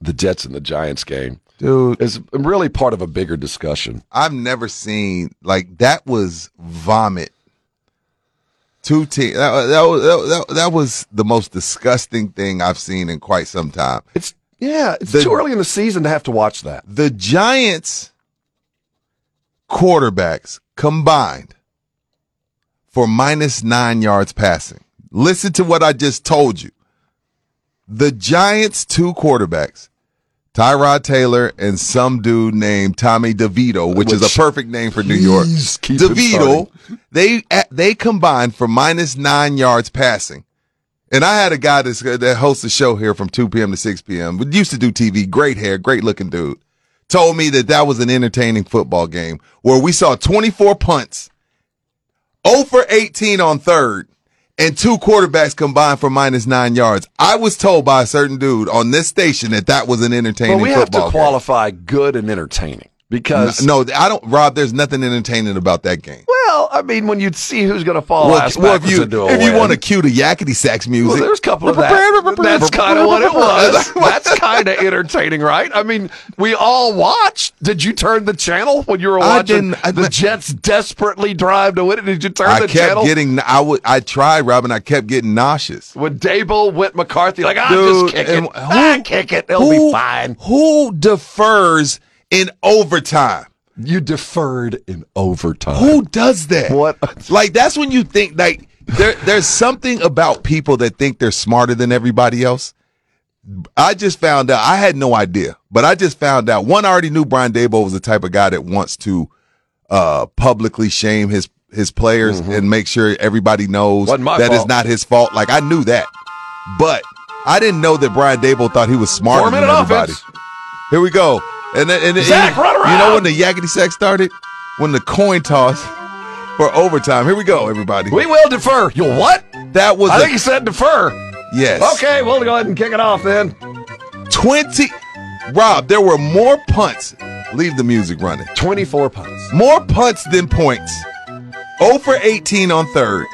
The Jets and the Giants game.
dude.
is really part of a bigger discussion.
I've never seen like that was vomit. Two teams. That, that, was- that, that was the most disgusting thing I've seen in quite some time.
It's yeah, it's
The-
too early in the season to have to watch that.
The Giants quarterbacks combined for minus nine yards passing. Listen to what I just told you. The Giants' two quarterbacks, Tyrod Taylor and some dude named Tommy DeVito, which, is a perfect name for New York.
Please keep him
DeVito, they they combined for minus nine yards passing. And I had a guy that's, uh, that hosts a show here from 2 p.m. to 6 p.m. But used to do TV, great hair, great looking dude. Told me that that was an entertaining football game where we saw 24 punts, 0 for 18 on third, and two quarterbacks combined for minus nine yards. I was told by a certain dude on this station that that was an entertaining
But we have to
game.
qualify good and entertaining because
No, I don't, Rob. There's nothing entertaining about that game.
well, I mean, when you see who's going to fall
well,
ass
well, if you if you want to cue the yakety sax music,
Well, there's a couple of that. That's kind of what it was. That's kind of entertaining, right? I mean, we all watched. Did you turn the channel when you were
I
watching
didn't- I-
the Jets desperately drive to win it? Did you turn
I
the
kept
channel?
getting. I would. I tried, Robin. I kept getting nauseous.
when Daboll went McCarthy, like,
I
just kick it. ah, kick it. It'll
who-
be fine.
Who defers in overtime?
You deferred in overtime.
Who does that?
What?
Like that's when you think like there there's something about people that think they're smarter than everybody else. I just found out I had no idea, but I just found out one I already knew Brian Daboll was the type of guy that wants to uh publicly shame his his players and make sure everybody knows
Mm-hmm. Wasn't
that it's
fault.
not his fault. Like I knew that. But I didn't know that Brian Daboll thought he was smarter than everybody.
offense.
Here we go. And then, and then-
Zach,
you,
run
you know when the yakety sax started? When the coin toss for overtime. Here we go, everybody.
We will defer. You what?
That was
I
a-
think you said defer.
yes.
Okay, we'll go ahead and kick it off then.
20 Rob, there were more punts. Leave the music running.
24 punts.
More punts than points. 0 for 18 on third.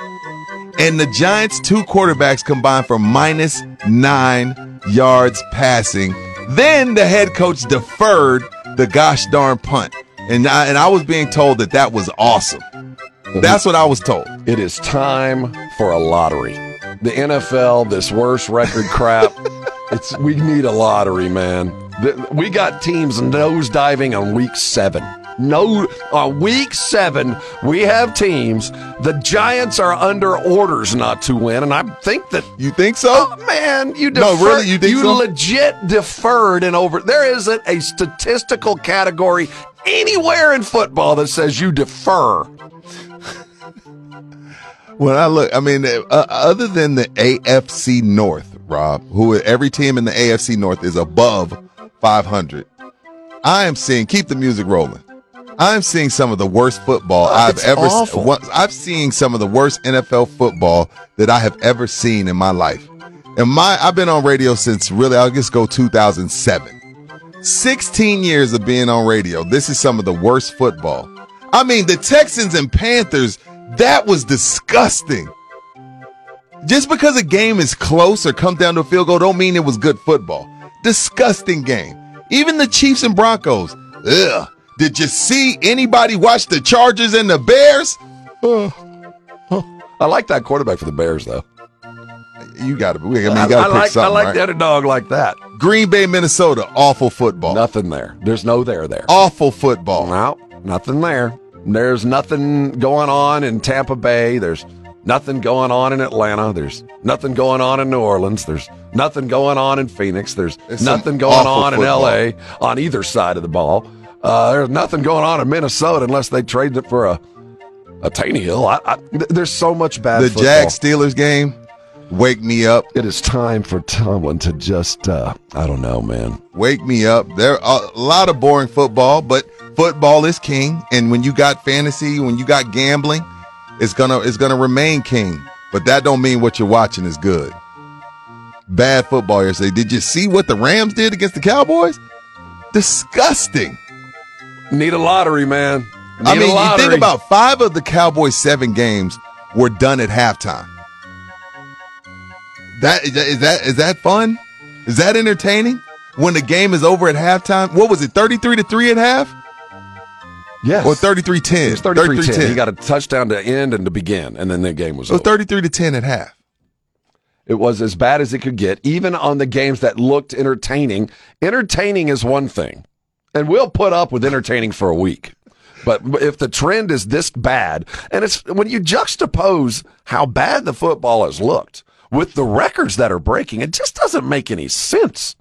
And the Giants' two quarterbacks combined for minus nine yards passing. Then the head coach deferred the gosh darn punt. And I, and I was being told that that was awesome. Mhm. That's what I was told.
It is time for a lottery. The NFL, this worst record crap. it's we need a lottery, man. The- we got teams nosediving on week seven. No, on week seven, we have teams. The Giants are under orders not to win, and I think that
You think so?
Oh, man, you
No, really? You think so?
legit deferred and over. There isn't a statistical category anywhere in football that says you defer.
When I look, I mean, uh, other than the AFC North, Rob, who every team in the AFC North is above 500, I am seeing, keep the music rolling. I'm seeing some of the worst football I've
it's
ever
awful.
I've seen some of the worst NFL oh, football that I have ever seen in my life. And my I've been on radio since really I'll just go 2007. 16 years of being on radio. This is some of the worst football. I mean, the Texans and Panthers, that was disgusting. Just because a game is close or comes down to a field goal don't mean it was good football. Disgusting game. Even the Chiefs and Broncos. Ugh. Did you see anybody watch the Chargers and the Bears? Uh, uh.
I like that quarterback for the Bears, though.
You got to. I mean, you got to pick
like I
something.
like
right?
the underdog like that.
Green Bay, Minnesota, awful football.
Nothing there. There's no there there.
Awful football.
No, nothing there. There's nothing going on in Tampa Bay. There's nothing going on in Atlanta. There's nothing going on in New Orleans. There's nothing going on in Phoenix. There's
It's
nothing going on
football.
in LA on either side of the ball. Uh, there's nothing going on in Minnesota unless they trade it for a a Tannehill. I, I, there's so much bad.
The. Jags Steelers game, wake me up.
It is time for Tomlin to just uh, I don't know, man.
Wake me up. There are a lot of boring football, but football is king. And when you got fantasy, when you got gambling, it's gonna it's gonna remain king. But that don't mean what you're watching is good. Bad football yesterday. Did you see what the Rams did against the Cowboys? Disgusting.
Need a lottery, man. Need
I
a
mean, you think about five of the Cowboys' seven games were done at halftime. That is that is that, is that fun? Is that entertaining? when the game is over at halftime. What was it? Thirty three to three at half.
Yes.
Or 33-10.
It's 33 10.
33-10.
He got a touchdown to end and to begin, and then the game was
It was
over.
thirty three to ten at half.
It was as bad as it could get, even on the games that looked entertaining. Entertaining is one thing, and we'll put up with entertaining for a week. But if the trend is this bad, and it's when you juxtapose how bad the football has looked with the records that are breaking, it just doesn't make any sense.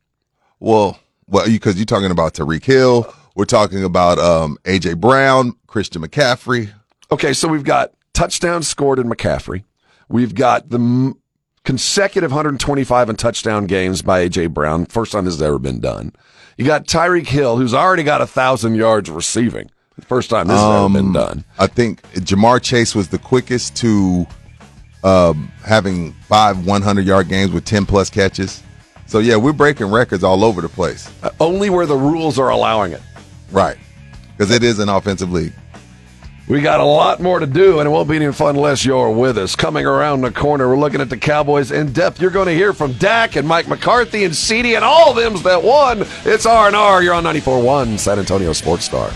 Well, well, because you're talking about Tyreek Hill. We're talking about um, AJ Brown, Christian McCaffrey.
Okay, so we've got touchdowns scored in McCaffrey. We've got the m- consecutive 125 and touchdown games by AJ Brown. First time this has ever been done. You got Tyreek Hill, who's already got a thousand yards receiving. First time this has ever been
Um,
done.
I think Ja'Marr Chase was the quickest to um, having five 100 yard games with 10 plus catches. So yeah, we're breaking records all over the place.
Uh, only where the rules are allowing it.
Right, because it is an offensive league.
We got a lot more to do, and it won't be any fun unless you're with us. Coming around the corner, we're looking at the Cowboys in depth. You're going to hear from Dak and Mike McCarthy and CeeDee and all of them that won. It's R and R. You're on 94.1 San Antonio Sports Star.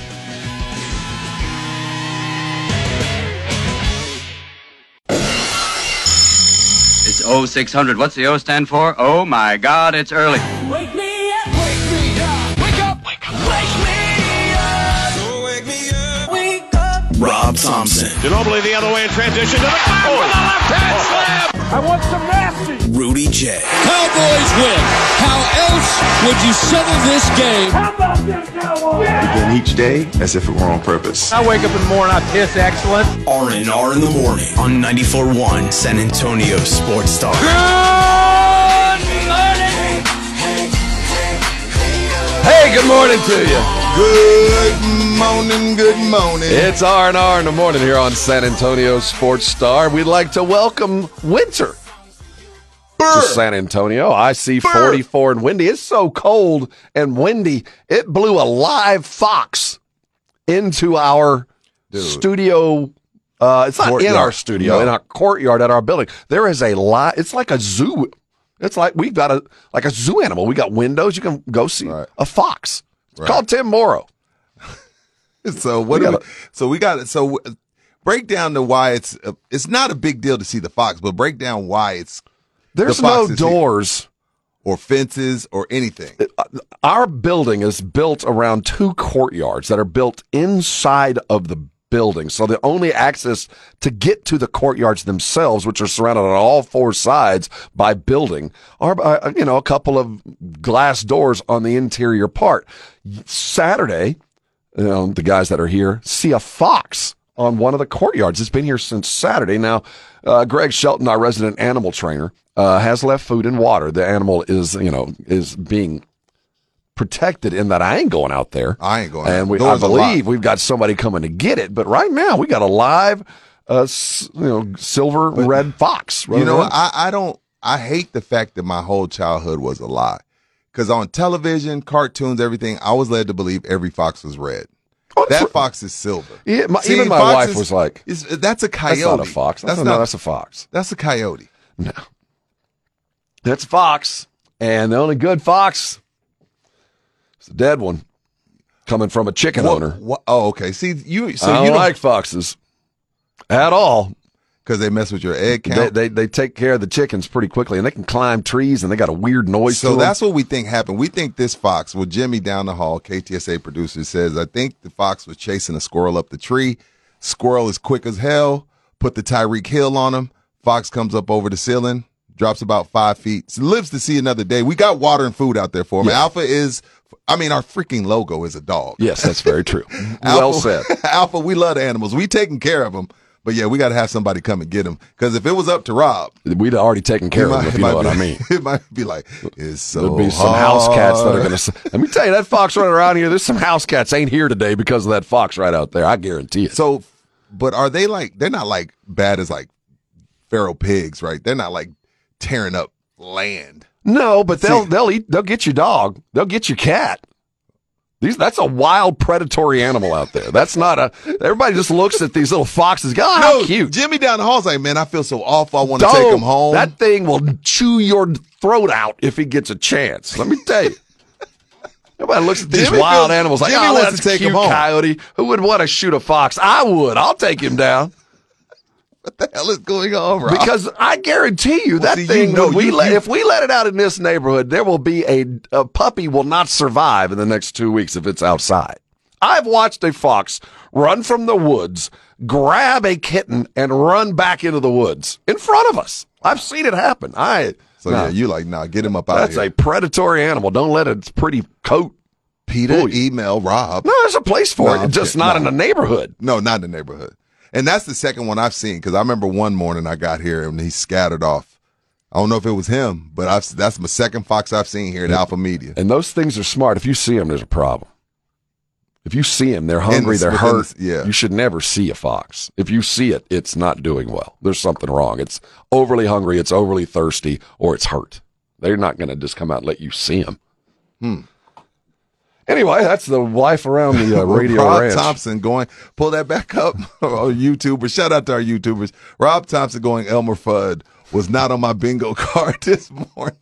It's 0600. What's the O stand for? Oh my God, it's early.
Thompson,
Ginobili the other way in transition to the back with a left hand slam.
I want some nasty.
Rudy J,
Cowboys win. How else would you settle this game? How about them Cowboys?
Begin each day as if it were on purpose.
I wake up in the morning, I piss excellent.
R and R in the morning on 94.1 San Antonio Sports Star.
Hey, good morning to you.
Good morning, good morning.
It's R and R in the morning here on San Antonio Sports Star. We'd like to welcome winter to San Antonio. I see 44 and windy. It's so cold and windy. It blew a live fox into our studio. Uh, it's not in our studio,
No.
in our courtyard at our building. There is a lot. It's like a zoo. It's like we've got a like a zoo animal. We got windows. You can go see a fox.
Right.
called Tim Morrow.
So what?
We
do we,
gotta-
so we got it. So uh, break down to why it's uh, it's not a big deal to see the fox, but break down why it's
There's
the
no
is here.
doors.
or fences or anything.
Our building is built around two courtyards that are built inside of the building. So the only access to get to the courtyards themselves, which are surrounded on all four sides by building, are uh, you know a couple of glass doors on the interior part. Saturday, you know, the guys that are here see a fox on one of the courtyards. It's been here since Saturday. Now, uh, Greg Shelton, our resident animal trainer, uh, has left food and water. The animal is, you know, is being protected in that I ain't going out there.
I ain't going.
And we, I believe we've got somebody coming to get it. But right now, we got a live, uh, you know, silver red fox.
You know,
around.
I, I don't. I hate the fact that my whole childhood was a lie. Because on television, cartoons, everything, I was led to believe every fox was red. that fox is silver.
Yeah, my-
See,
even my wife
is-
was like,
is- "That's a coyote.
That's not a fox. That's,
That's
no,
not-
that's a fox.
That's a coyote."
No. That's a fox. And the only good fox is a dead one coming from a chicken
What-
owner.
what- oh, okay. See, you. So
I don't
you
like foxes at all.
because they mess with your egg
They,
count.
they they take care of the chickens pretty quickly, and they can climb trees, and they got a weird noise.
So
to
that's what we think happened. We think this fox, well, Jimmy down the hall, KTSA producer, says, I think the fox was chasing a squirrel up the tree. Squirrel is quick as hell. Put the Tyreek Hill on him. Fox comes up over the ceiling, drops about five feet, lives to see another day. We got water and food out there for him. Alpha is, I mean, our freaking logo is a dog.
yes, that's very true. well
Alpha,
said.
Alpha, we love animals. We taking care of them. But yeah, we got to have somebody come and get them. Because if it was up to Rob,
We'd already taken care
it
of them, if you know
might
what
be-
I mean.
It might be like, it's so
There'll be some house cats that are going to. Let me tell you, that fox running around here. There's some house cats ain't here today because of that fox right out there. I guarantee it.
So, but are they like they're not like bad as like feral pigs, right? They're not like tearing up land.
No, but they'll
See-
they'll eat. They'll get your dog. They'll get your cat. These that's a wild predatory animal out there. That's not a. Everybody just looks at these little foxes. Go, oh, how
No,
cute.
Jimmy down the hall's like, man, I feel so awful. I want to take him home.
That thing will chew your throat out if he gets a chance. Let me tell you. Nobody looks at these
Jimmy
wild
feels-
animals like,
Jimmy
oh,
wants
that's
to take
cute
him home."
coyote. Who would want to shoot a fox? I would. I'll take him down.
What the hell is going on, Rob?
Because I guarantee you that
see, you
thing,
know,
we
you-
let,
you-
if we let it out in this neighborhood, there will be a, a puppy will not survive in the next two weeks if it's outside. I've watched a fox run from the woods, grab a kitten, and run back into the woods in front of us. I've seen it happen. I
So
no,
yeah, you like, nah, get him up out
that's
of here.
a predatory animal. Don't let its pretty coat.
Peter, email Rob.
No, there's a place for
No,
it,
I'm
just
kidding.
not
No.
in the neighborhood.
No, not in the neighborhood. And that's the second one I've seen because I remember one morning I got here and he scattered off. I don't know if it was him, but I've, that's my second fox I've seen here at Alpha Media.
And those things are smart. If you see them, there's a problem. If you see them, they're
the-
hungry, they're hurt.
the- yeah.
You should never see a fox. If you see it, it's not doing well. There's something wrong. It's overly hungry, it's overly thirsty, or it's hurt. They're not going to just come out and let you see them.
Hmm.
Anyway, that's the life around the uh, radio
Rob
ranch.
Thompson going, pull that back up. oh, YouTubers. Shout out to our YouTubers. Rob Thompson going, Elmer Fudd was not on my bingo card this morning.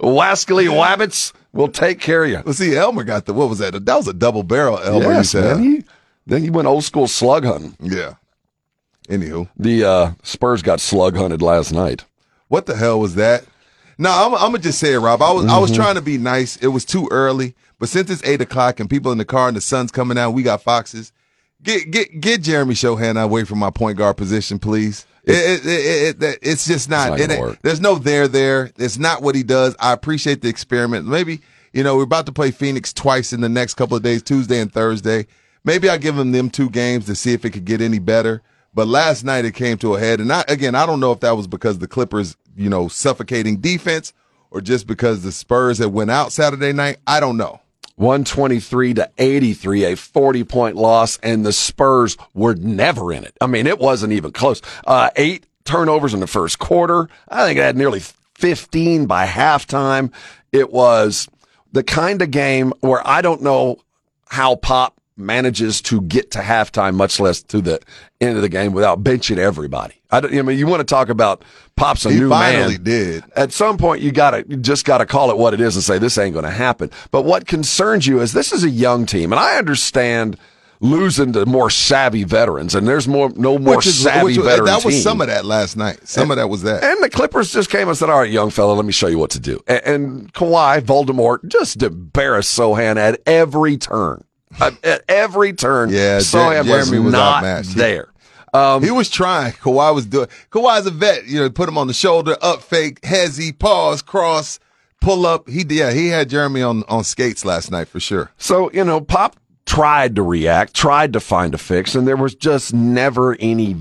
Wascally Wabbits will take care of you.
Well, see, Elmer got the, what was that? That was a double barrel Elmer.
yes, man. He, then he went old school slug hunting.
Yeah. Anywho,
The uh, Spurs got slug hunted last night.
what the hell was that? No, I'm, I'm gonna just say it, Rob. I was I was
Mm-hmm.
trying to be nice. It was too early, but since it's eight o'clock and people in the car and the sun's coming out, we got foxes. Get get get Jeremy Sochan away from my point guard position, please. It, it, it, it, it's just not.
It's not
it
gonna work.
There's no there there. It's not what he does. I appreciate the experiment. Maybe you know we're about to play Phoenix twice in the next couple of days, Tuesday and Thursday. Maybe I give him them two games to see if it could get any better. But last night it came to a head, and I, again, I don't know if that was because the Clippers, you know, suffocating defense, or just because the Spurs had went out Saturday night. I don't know.
123 to 83, a 40 point loss, and the Spurs were never in it. I mean, it wasn't even close. Uh, eight turnovers in the first quarter. I think it had nearly 15 by halftime. It was the kind of game where I don't know how Pop manages to get to halftime, much less to the end of the game without benching everybody. I, don't, I mean, you want to talk about Pop's a
He
new
finally
man.
did.
At some point, you got to just got to call it what it is and say this ain't going to happen. But what concerns you is this is a young team, and I understand losing to more savvy veterans, and there's more no more
Which is-
savvy
which uh,
veteran
That was
team.
some of that last night. Some of that was that.
And the Clippers just came and said, "All right, young fella, let me show you what to do." And, and Kawhi, Voldemort, just embarrassed Sochan at every turn. At, every turn,
Yeah, Jer-
Sochan
Jeremy
was,
was
not
outmatched.
There. Um,
he was trying. Kawhi was doing. Kawhi's a vet. You know, put him on the shoulder, up fake, hezzy, pause, cross, pull up. He yeah, he had Jeremy on on skates last night for sure.
So, you know, Pop tried to react, tried to find a fix, and there was just never any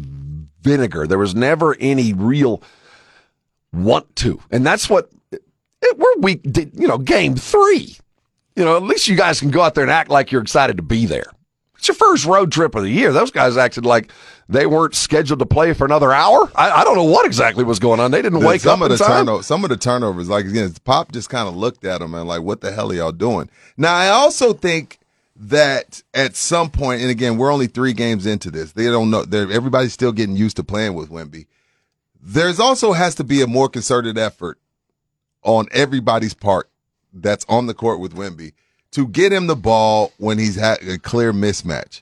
vinegar. There was never any real want to. And that's what it, we're week, did, you know, game three. You know, at least you guys can go out there and act like you're excited to be there. It's your first road trip of the year. Those guys acted like they weren't scheduled to play for another hour. I, I don't know what exactly was going on. They didn't
The-
wake
some
up
of the
time.
turno- some of the turnovers, like again, Pop just kind of looked at him and like, what the hell are y'all doing? Now, I also think that at some point, and again, we're only three games into this. They don't know. They're, everybody's still getting used to playing with Wemby. There's also has to be a more concerted effort on everybody's part that's on the court with Wemby to get him the ball when he's had a clear mismatch.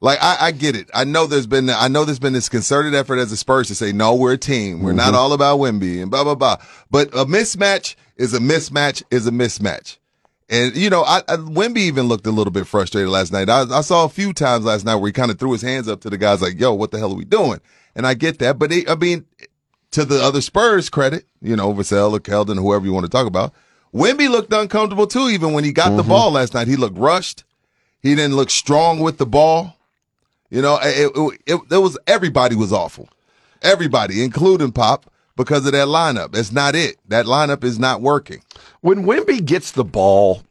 Like I, I get it. I know there's been I know there's been this concerted effort as a Spurs to say no, we're a team. We're not
Mhm.
all about Wemby and blah blah blah. But a mismatch is a mismatch is a mismatch. And you know, I, I Wemby even looked a little bit frustrated last night. I, I saw a few times last night where he kind of threw his hands up to the guys like, "Yo, what the hell are we doing?" And I get that, but it, I mean, to the other Spurs credit, you know, Vassell or Keldon, whoever you want to talk about, Wemby looked uncomfortable too. Even when he got the mm-hmm. ball last night, he looked rushed. He didn't look strong with the ball. You know, it, it, it, it was everybody was awful, everybody, including Pop, because of that lineup. That's not it. That lineup is not working.
when Wemby gets the ball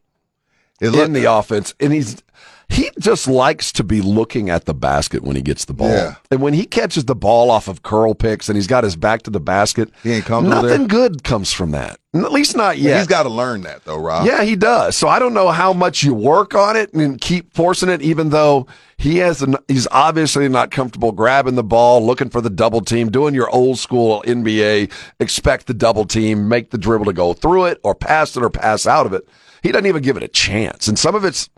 It
in the offense, and he's he just likes to be looking at the basket when he gets the ball.
Yeah.
And when he catches the ball off of curl picks and he's got his back to the basket,
He ain't comfortable
nothing
there?
good comes from that. At least not yet.
He's got to learn that though, Rob.
Yeah, he does. So I don't know how much you work on it and keep forcing it, even though he has. An, he's obviously not comfortable grabbing the ball, looking for the double team, doing your old school NBA. Expect the double team, make the dribble to go through it, or pass it, or pass out of it. He doesn't even give it a chance, and some of it's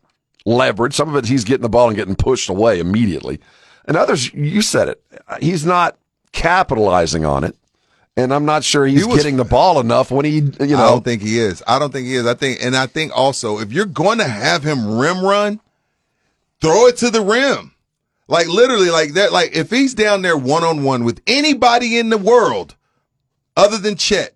leverage. Some of it he's getting the ball and getting pushed away immediately, and others, you said it, he's not capitalizing on it. And I'm not sure he's
He was-
getting the ball enough when he, you know.
I don't think he is. I don't think he is. I think, and I think also if you're going to have him rim run, throw it to the rim. Like literally, like that. Like if he's down there one on one with anybody in the world, other than Chet,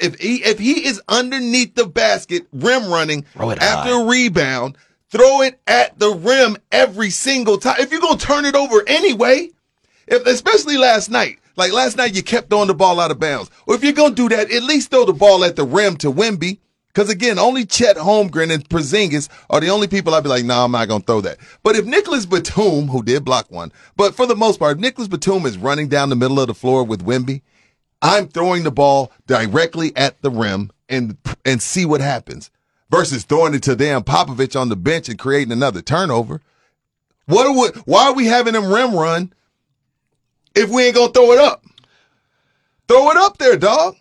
if he if he is underneath the basket rim running after
high.
a rebound, throw it at the rim every single time. If you're gonna turn it over anyway, if especially last night, like last night you kept throwing the ball out of bounds. Or if you're gonna do that, at least throw the ball at the rim to Wemby. Because again, only Chet Holmgren and Porzingis are the only people I'd be like, no, nah, I'm not gonna throw that. But if Nicolas Batum, who did block one, but for the most part, if Nicolas Batum is running down the middle of the floor with Wemby, I'm throwing the ball directly at the rim and and see what happens. Versus throwing it to damn Popovich on the bench and creating another turnover. What are we, why are we having them rim run if we ain't gonna throw it up? Throw it up there, dog.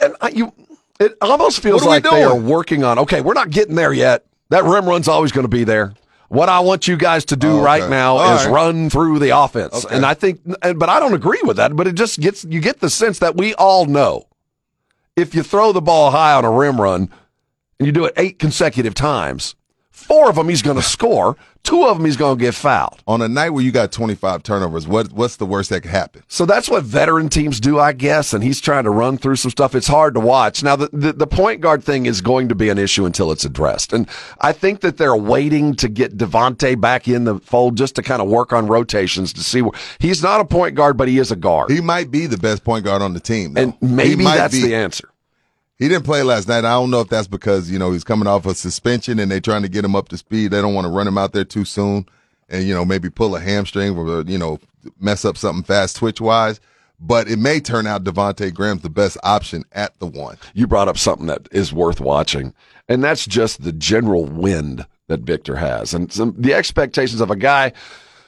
and I, you, it almost feels like they are working on. Okay, we're not getting there yet. That rim run's always going to be there. What I want you guys to do
Oh,
right now
All
is
right.
run through the offense,
Okay.
and I think, but I don't agree with that. But it just gets you get the sense that we all know if you throw the ball high on a rim run and you do it eight consecutive times, four of them he's going to score, two of them he's going to get fouled.
On a night where you got 25 turnovers, what what's the worst that could happen?
So that's what veteran teams do, I guess. And he's trying to run through some stuff. It's hard to watch. Now, the, the, the point guard thing is going to be an issue until it's addressed. And I think that they're waiting to get Devonte' back in the fold just to kind of work on rotations to see where he's not a point guard, but he is a guard.
He might be the best point guard on the team. though.
and maybe that's
be.
the answer.
He didn't play last night. I don't know if that's because, you know, he's coming off a suspension and they're trying to get him up to speed. They don't want to run him out there too soon and, you know, maybe pull a hamstring or, you know, mess up something fast twitch wise. But it may turn out Devonte' Graham's the best option at the one.
You brought up something that is worth watching, and that's just the general wind that Victor has, and some, the expectations of a guy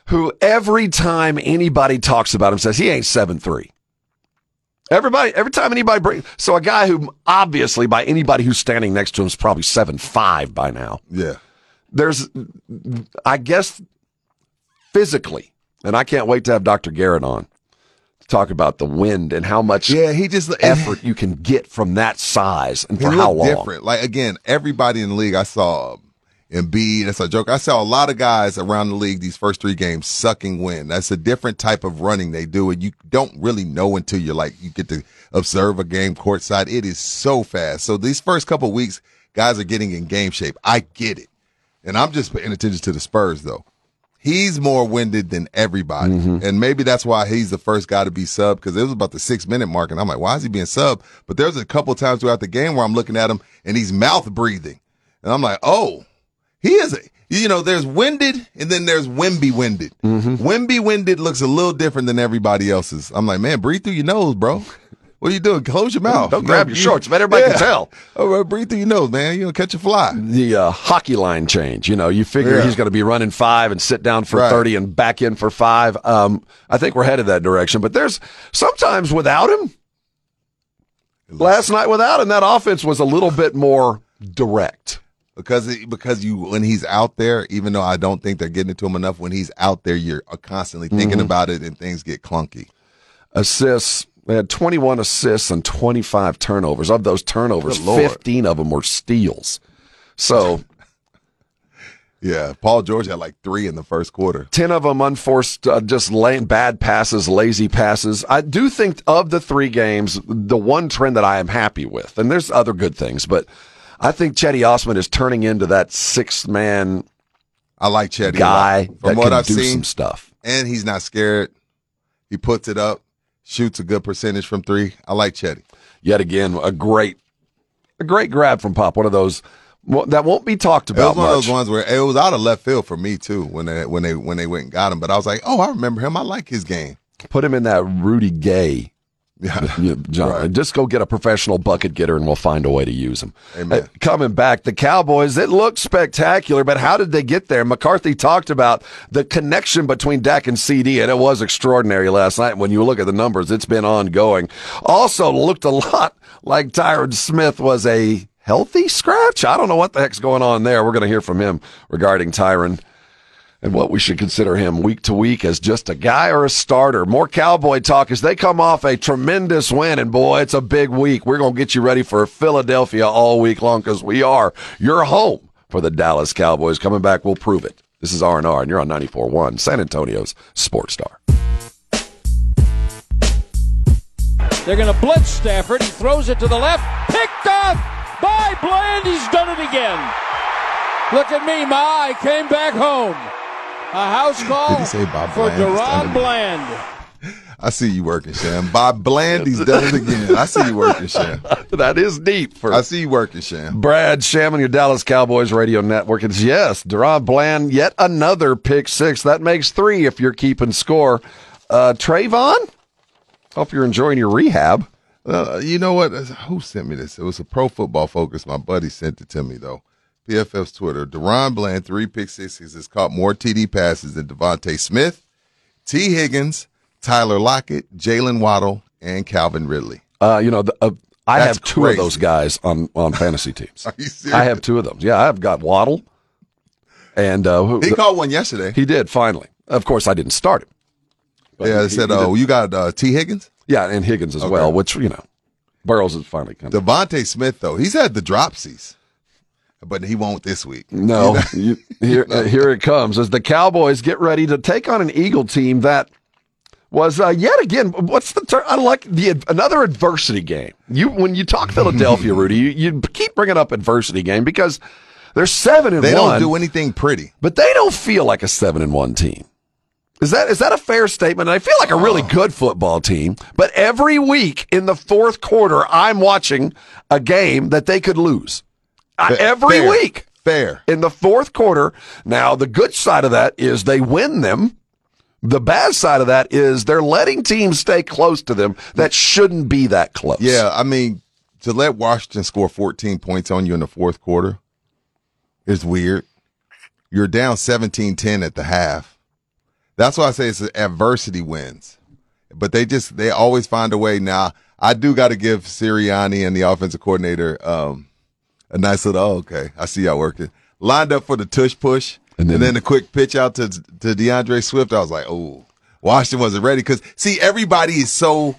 who every time anybody talks about him says he ain't seven three. Everybody, every time anybody brings, so a guy who obviously by anybody who's standing next to him is probably seven five by now.
Yeah.
There's, I guess, physically, and I can't wait to have Dr. Garrett on to talk about the wind and how much
Yeah, he just
effort you can get from that size and for how long.
different. Like again, everybody in the league I saw Embiid, that's a joke. I saw a lot of guys around the league these first three games sucking wind. That's a different type of running they do, and you don't really know until you're like you get to observe a game courtside. It is so fast. So these first couple of weeks, guys are getting in game shape. I get it, and I'm just paying attention to the Spurs though. He's more winded than everybody, mm-hmm. and maybe that's why he's the first guy to be sub because it was about the six minute mark, and I'm like, why is he being sub? But there's a couple times throughout the game where I'm looking at him and he's mouth breathing, and I'm like, oh, he is a. You know, there's winded and then there's Wemby winded. Wemby winded looks a little different than everybody else's. I'm like, man, breathe through your nose, bro. What are you doing? Close your mouth.
Don't grab your shorts, man. Everybody can tell.
Oh, breathe through your nose, man. You know, catch a fly.
The uh, hockey line change, you know, you figure
Yeah.
he's going to be running five and sit down for
Right.
30 and back in for five. Um, I think we're headed that direction, but there's sometimes without him, last night without him, that offense was a little bit more direct.
Because it, because you when he's out there, even though I don't think they're getting it to him enough, when he's out there, you're constantly thinking
Mhm.
about it and things get clunky.
Assists, they had 21 assists and 25 turnovers. Of those turnovers, 15 of them were steals. So
Yeah, Paul George had like three in the first quarter.
10 of them unforced, uh, just bad passes, lazy passes. I do think of the three games, the one trend that I am happy with, and there's other good things, but I think Cedi Osman is turning into that sixth man
I like Cedi
guy
From what
can
I've
do
seen,
some stuff.
and he's not scared. He puts it up, shoots a good percentage from three. I like Cedi.
Yet again, a great, a great grab from Pop. One of those Well, that won't be talked about.
It was one of those ones where it was out of left field for me too when they when they when they went and got him. But I was like, oh, I remember him. I like his game.
Put him in that Rudy Gay.
Yeah.
you- John, just go get a professional bucket getter, and we'll find a way to use them.
Amen.
Coming back, the Cowboys. It looked spectacular, but how did they get there? McCarthy talked about the connection between Dak and CeeDee, and it was extraordinary last night. When you look at the numbers, it's been ongoing. Also, looked a lot like Tyron Smith was a healthy scratch. I don't know what the heck's going on there. We're going to hear from him regarding Tyron and what we should consider him week to week as just a guy or a starter. More Cowboy talk as they come off a tremendous win, and boy, it's a big week. We're going to get you ready for Philadelphia all week long because we are your home for the Dallas Cowboys. Coming back, we'll prove it. This is R&R, and you're on 94.1, San Antonio's Sports Star.
They're going to blitz Stafford. He throws it to the left. Picked off by Bland. He's done it again. Look at me. My eye came back home. A house call
Did he say Bob
for
Bland? DaRon.
Bland.
I see you working, Sham. Bob Bland, he's done it again. I see you working, Sham.
that is deep. For
I see you working, Sham.
Brad Sham on your Dallas Cowboys radio network. It's yes, DaRon Bland, yet another pick six. That makes three if you're keeping score. Uh, Trevon, hope you're enjoying your rehab.
Uh, you know what? Who sent me this? It was a Pro Football Focus. My buddy sent it to me though. PFF's Twitter. DaRon Bland, three pick sixes, has caught more TD passes than DeVonta Smith, Tee Higgins, Tyler Lockett, Jaylen Waddle, and Calvin Ridley.
Uh, you know, the, uh, I
That's
have two
crazy.
of those guys on, on fantasy teams.
Are you serious?
I have two of them. Yeah, I've got Waddle, and uh, who,
He caught one yesterday.
He did finally. Of course, I didn't start him.
Yeah,
he-
it said, "Oh, you got uh, Tee Higgins."
yeah, and Higgins as
Okay.
well. Which you know, Burrow's is finally coming.
DeVonta Smith though, he's had the dropsies, but he won't this week.
No,
You know?
you, here, uh, here it comes as the Cowboys get ready to take on an Eagle team that was uh, yet again. What's the term? I like the another adversity game. You when you talk Philadelphia, Rudy, you, you keep bringing up adversity game because they're seven and
they
one, They
don't do anything pretty.
but they don't feel like a seven and one team. Is that is that a fair statement? And I feel like a really good football team, but every week in the fourth quarter, I'm watching a game that they could lose. Uh,
Fa-
every
fair.
week
Fair.
in the fourth quarter. Now, the good side of that is they win them. The bad side of that is they're letting teams stay close to them that shouldn't be that close.
Yeah, I mean, to let Washington score 14 points on you in the fourth quarter is weird. You're down 17-10 at the half. That's why I say it's adversity wins. But they just they always find a way. Now, I do got to give Sirianni and the offensive coordinator um, a nice little. Oh, okay, I see y'all working. Lined up for the tush push, and then, the quick pitch out to to DeAndre Swift. I was like, oh, Washington wasn't ready because see, everybody is so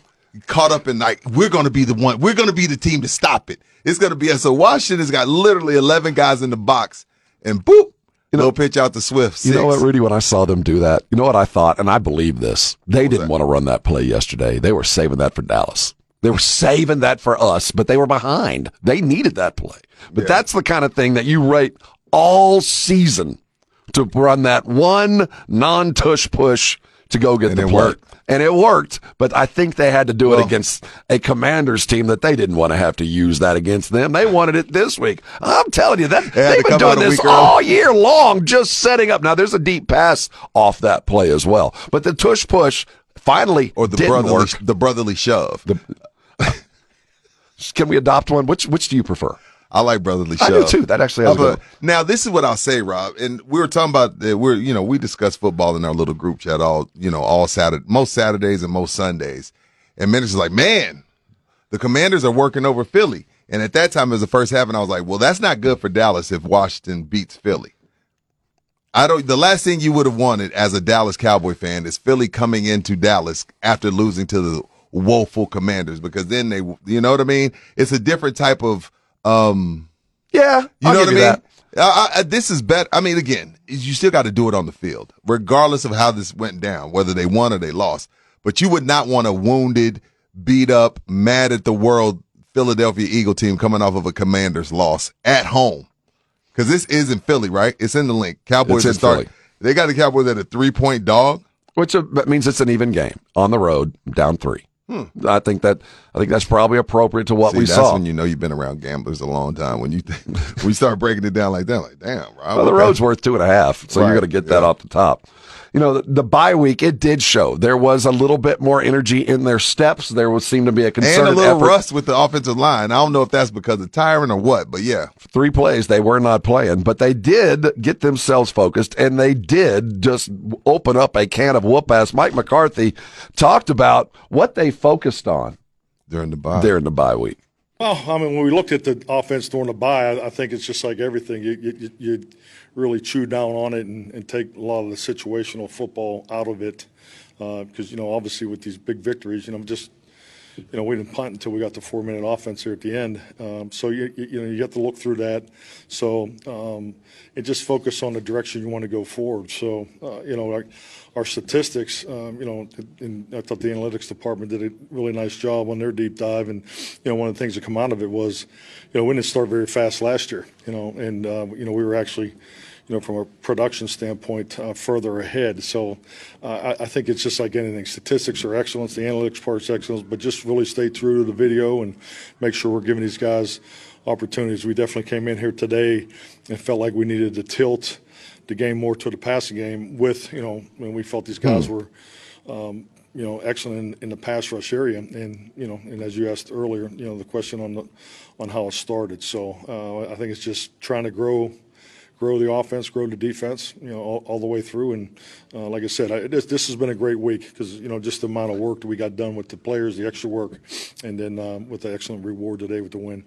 caught up in like we're going to be the one, we're going to be the team to stop it. It's going to be us. So Washington's got literally eleven guys in the box, and boop, little pitch out to Swift.
You know what, Rudy? When I saw them do that, you know what I thought, and I believe this. They didn't want to run that play yesterday. They were saving that for Dallas. They were saving that for us, but they were behind. They needed that play. But that's the kind of thing that you rate all season to run that one non-tush push to go get
And
the
it
play.
worked.
And it worked, but I think they had to do
Well-
it against a Commanders team that they didn't want to have to use that against them. They wanted it this week. I'm telling you that
they
they've been doing this
early.
all year long, just setting up. Now there's a deep pass off that play as well, but the tush push finally
or the brotherly
work.
the brotherly shove.
Can we adopt one? Which which do you prefer?
I like brotherly
I
shove.
do too. That actually has a
now this is what I'll say, Rob. And we were talking about that. We're you know we discuss football in our little group chat all you know all Saturday, most Saturdays and most Sundays. And Minutes is like, man, the Commanders are working over Philly. And at that time, it was the first half, and I was like, well, that's not good for Dallas if Washington beats Philly. I don't. The last thing you would have wanted as a Dallas Cowboy fan is Philly coming into Dallas after losing to the woeful Commanders, because then they, you know what I mean. It's a different type of, um,
Yeah,
you
I'll
know what I mean. I, I, this is better. I mean, again, you still got to do it on the field, regardless of how this went down, whether they won or they lost. But you would not want a wounded, beat up, mad at the world Philadelphia Eagle team coming off of a Commanders loss at home. Because this is in Philly, right? It's in the link. Cowboys are starting. They got the Cowboys at a three point dog.
Which uh, means it's an even game on the road, down three. I think that I think that's probably appropriate to what
See,
we
that's
saw.
when you know you've been around gamblers a long time. When you when you start breaking it down like that, like damn, Rob.
Well, the road's worth two and a half, so you're going to get that off the top. You know, the, the bye week it did show there was a little bit more energy in their steps. There was seemed to be a
concern.
and
a little
effort.
rust with the offensive line. I don't know if that's because of tiring or what, but yeah,
Three plays they were not playing, but they did get themselves focused, and they did just open up a can of whoop ass. Mike McCarthy talked about what they focused on
during the bye.
during the bye week.
Well, I mean, when we looked at the offense during the bye, I, I think it's just like everything. You, you, you really chew down on it and, and take a lot of the situational football out of it. Uh, because, you know, obviously with these big victories, you know, just, you know, we didn't punt until we got the four minute offense here at the end. Um, so, you, you, you know, you have to look through that. So, um, and just focus on the direction you want to go forward. So, uh, you know, our, our statistics, um, you know, and I thought the analytics department did a really nice job on their deep dive. And, you know, one of the things that come out of it was, you know, we didn't start very fast last year, you know, and, uh, you know, we were actually, you know, from a production standpoint, uh, further ahead. So uh, I, I think it's just like anything. Statistics are excellence, the analytics part's excellence, but just really stay true to the video and make sure we're giving these guys opportunities. We definitely came in here today and felt like we needed to tilt the game more to the passing game with, you know, when we felt these guys
Hmm.
were, um, you know, excellent in, in the pass rush area. And, you know, and as you asked earlier, you know, the question on the, on how it started. So uh, I think it's just trying to grow grow the offense, grow the defense, you know, all, all the way through. And uh, like I said, I, this, this has been a great week because you know just the amount of work that we got done with the players, the extra work, and then um, with the excellent reward today with the win.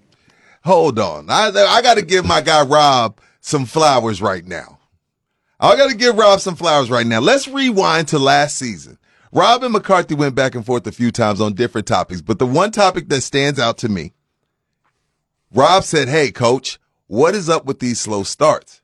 Hold on. I I got to give my guy Rob some flowers right now. I got to give Rob some flowers right now. Let's rewind to last season. Rob and McCarthy went back and forth a few times on different topics, but the one topic that stands out to me, Rob said, "Hey, coach, what is up with these slow starts?"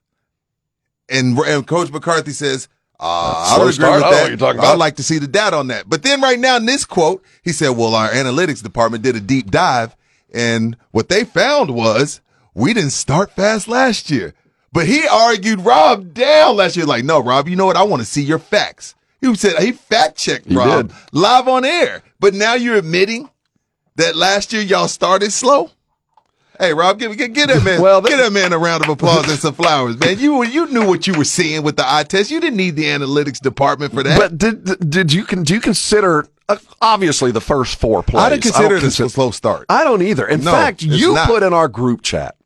And, and Coach McCarthy says, uh, I would agree
start?
with that.
what you're talking
I'd like to see the data on that. But then right now in this quote, he said, well, our analytics department did a deep dive and what they found was we didn't start fast last year. But he argued Rob down last year. Like, no, Rob, you know what? I want to see your facts. He said he fact checked
He
Rob
did.
live on air. But now you're admitting that last year y'all started slow. Hey, Rob, give, give, give that man,
Well,
give that man a round of applause and some flowers, man. You you knew what you were seeing with the eye test. You didn't need the analytics department for that.
But did did you can do you consider uh, obviously the first four plays?
I don't consider
don't
this a slow start.
I don't either. In
No,
fact, you
not.
put in our group chat,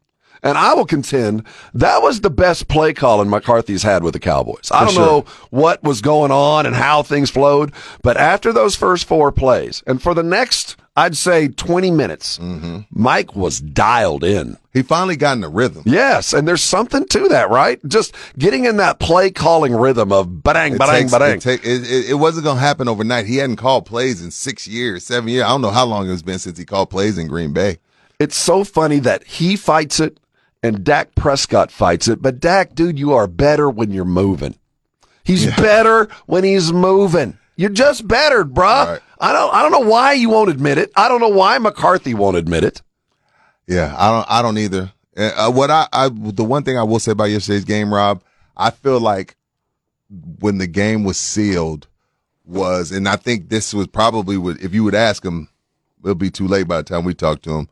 and I will contend that was the best play calling McCarthy's had with the Cowboys. I don't
sure.
know what was going on and how things flowed, but after those first four plays, and for the next, I'd say 20 minutes,
Mm-hmm.
Mike was dialed in.
He finally got in the rhythm.
Yes, and there's something to that, right? Just getting in that play calling rhythm of bang, bang, bang.
It, wasn't going to happen overnight. He hadn't called plays in six years, seven years. I don't know how long it's been since he called plays in Green Bay.
It's so funny that he fights it and Dak Prescott fights it. But Dak, dude, you are better when you're moving. He's better when he's moving. You're just battered, bruh. I don't. I don't know why you won't admit it. I don't know why McCarthy won't admit it.
Yeah, I don't. I don't either. Uh, what I, I, the one thing I will say about yesterday's game, Rob, I feel like when the game was sealed was, and I think this was probably would if you would ask him, it'll be too late by the time we talk to him.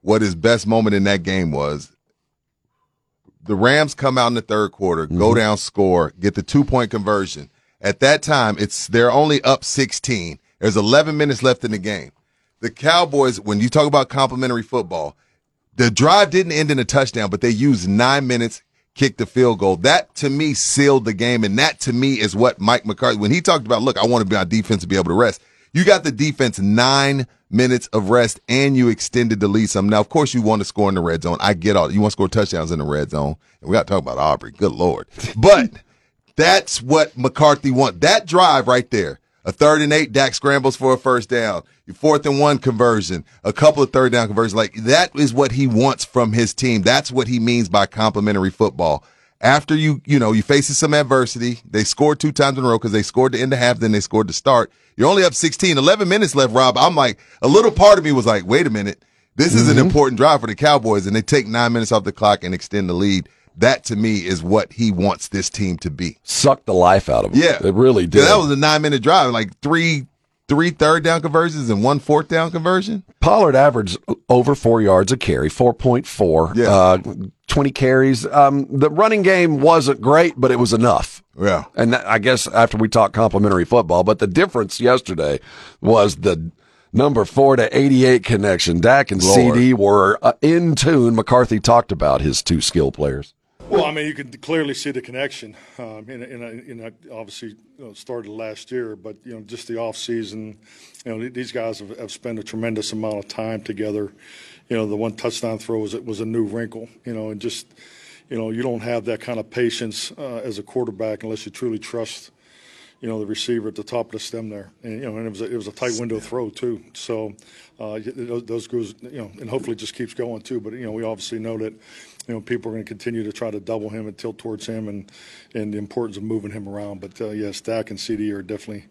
What his best moment in that game was. The Rams come out in the third quarter, go down, score, get the two point conversion. At that time, it's they're only up 16. There's 11 minutes left in the game. The Cowboys, when you talk about complimentary football, the drive didn't end in a touchdown, but they used nine minutes, kicked the field goal. That to me sealed the game, and that to me is what Mike McCarthy, when he talked about, look, I want to be on defense to be able to rest. You got the defense nine minutes of rest, and you extended the lead some. Now, of course, you want to score in the red zone. I get all you want to score touchdowns in the red zone, and we got to talk about Aubrey. Good lord, but that's what McCarthy wants. That drive right there. A third and eight, Dak scrambles for a first down. Your fourth and one conversion, a couple of third down conversions. Like that is what he wants from his team. That's what he means by complimentary football. After you, you know, you facing some adversity, they scored two times in a row because they scored the end of half, then they scored to start. You're only up 16, 11 minutes left, Rob. I'm like, a little part of me was like, wait a minute. This is an mm-hmm. important drive for the Cowboys, and they take nine minutes off the clock and extend the lead. That to me is what he wants this team to be.
Sucked the life out of him.
Yeah,
it really did.
Yeah, that was a nine minute drive, like three three third down conversions and one fourth down conversion.
Pollard averaged over four yards a carry, 4.4,
Yeah.
uh, 20 carries. Um, the running game wasn't great, but it was enough.
Yeah.
And that, I guess after we talk complimentary football, but the difference yesterday was the number four to 88 connection. Dak and
Lord.
CeeDee were uh, in tune. McCarthy talked about his two skill players.
Well, I mean, you can clearly see the connection. Um, in, in, in, in obviously you know, started last year, but you know, just the off season. You know, these guys have, have spent a tremendous amount of time together. You know, the one touchdown throw was was a new wrinkle. You know, and just you know, you don't have that kind of patience uh, as a quarterback unless you truly trust. You know, the receiver at the top of the stem there, and you know, and it was a, it was a tight window throw too. So uh, those, those goes, you know, and hopefully it just keeps going too. But you know, we obviously know that you know, people are going to continue to try to double him and tilt towards him, and and the importance of moving him around. But uh, yes, Dak and CeeDee are definitely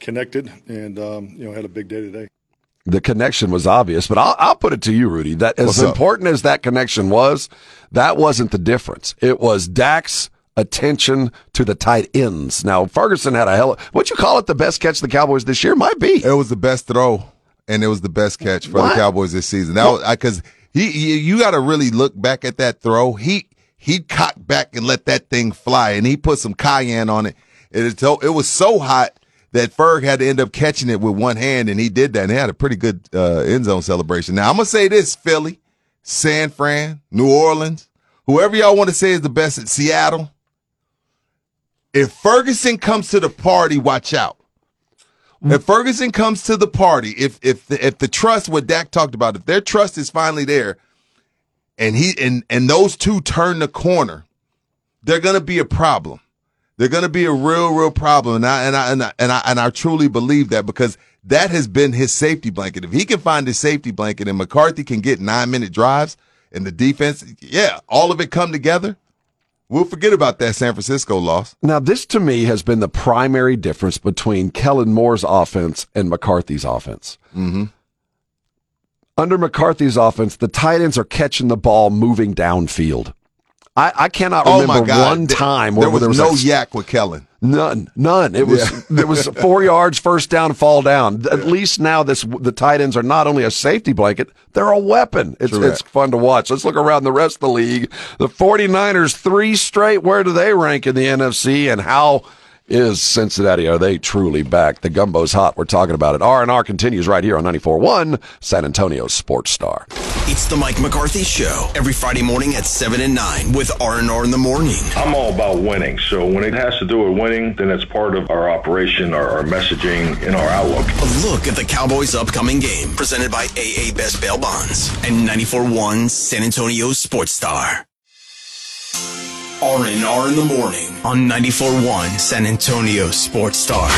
connected, and um, you know, had a big day today.
The connection was obvious, but I'll, I'll put it to you, Rudy, that as
What's up?
important as that connection was, that wasn't the difference. It was Dak's attention to the tight ends. Now, Ferguson had a hell Of, what you call it, the best catch the Cowboys this year? Might be.
It was the best throw, and it was the best catch for
What?
the Cowboys this season. That was because he, he, you got to really look back at that throw. He he cocked back and let that thing fly, and he put some cayenne on it. It, it was so hot that Ferg had to end up catching it with one hand, and he did that. And he had a pretty good uh, end zone celebration. Now I'm gonna say this: Philly, San Fran, New Orleans, whoever y'all want to say is the best at Seattle. If Ferguson comes to the party, watch out. If Ferguson comes to the party, if if the, if the trust what Dak talked about, if their trust is finally there, and he and and those two turn the corner, they're gonna be a problem. They're gonna be a real, real problem. And I and I and I and I, and I truly believe that because that has been his safety blanket. If he can find his safety blanket and McCarthy can get nine minute drives and the defense, yeah, all of it come together, we'll forget about that San Francisco loss.
Now, this to me has been the primary difference between Kellen Moore's offense and McCarthy's offense.
Mm-hmm.
Under McCarthy's offense, the tight ends are catching the ball moving downfield. I, I cannot
Oh
remember one time
there
where
was,
there was
no
a-
YAC with Kellen.
None, none. It was
Yeah.
there was four yards, first down, fall down. At least now this the tight ends are not only a safety blanket, they're a weapon. It's
Correct.
it's fun to watch. Let's look around the rest of the league. The 49ers three straight. Where do they rank in the NFC and how is Cincinnati? Are they truly back? The gumbo's hot. We're talking about it. R&R continues right here on 94.1 San Antonio Sports Star.
It's the Mike McCarthy Show every Friday morning at 7 and 9 with R&R in the morning.
I'm all about winning. So when it has to do with winning, then it's part of our operation, our, our messaging, and our outlook.
A look at the Cowboys' upcoming game presented by AA Best Bail Bonds and 94.1 San Antonio Sports Star. R&R in the morning on 94.1 San Antonio Sports Star.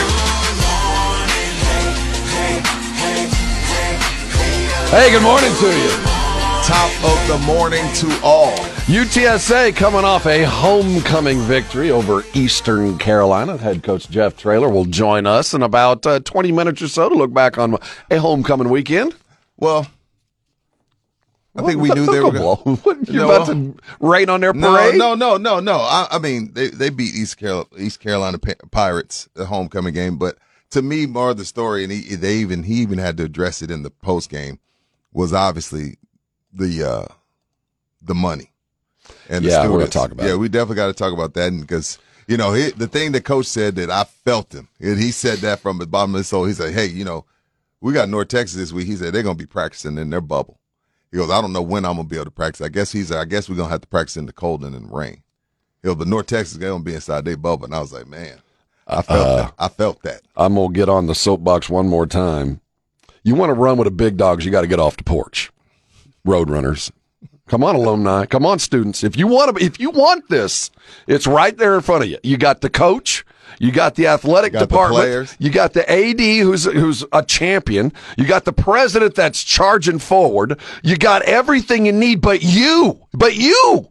Hey, good morning to you.
Top of the morning to all.
UTSA coming off a homecoming victory over Eastern Carolina. Head coach Jeff Traylor will join us in about uh, 20 minutes or so to look back on a homecoming weekend.
Well, I think we knew they were going.
What, you
No,
about to rain on their parade?
no, no, no, no. I, I mean, they, they beat East Carolina, East Carolina Pi- Pirates the homecoming game, but to me, more of the story, and he, they even he even had to address it in the post game, was obviously the uh the money and the
Yeah, we're gonna talk about
Yeah,
it.
we definitely got to talk about that because you know he, the thing that coach said that I felt him, and he said that from the bottom of his soul. He said, "Hey, you know, we got North Texas this week." He said they're gonna be practicing in their bubble. He goes, I don't know when I'm gonna be able to practice. I guess he's. I guess we're gonna have to practice in the cold and in the rain. He goes, but North Texas they're gonna be inside their bubble, and I was like, man, I felt
Uh,
that. I felt that.
I'm to get on the soapbox one more time. You want to run with the big dogs, you got to get off the porch. Roadrunners. Come on, alumni. Come on, students. If you want to, if you want this, it's right there in front of you. You got the coach. You got the athletic
You got
department.
players.
you got the AD who's who's a champion. You got the president that's charging forward. You got everything you need, but you, but you,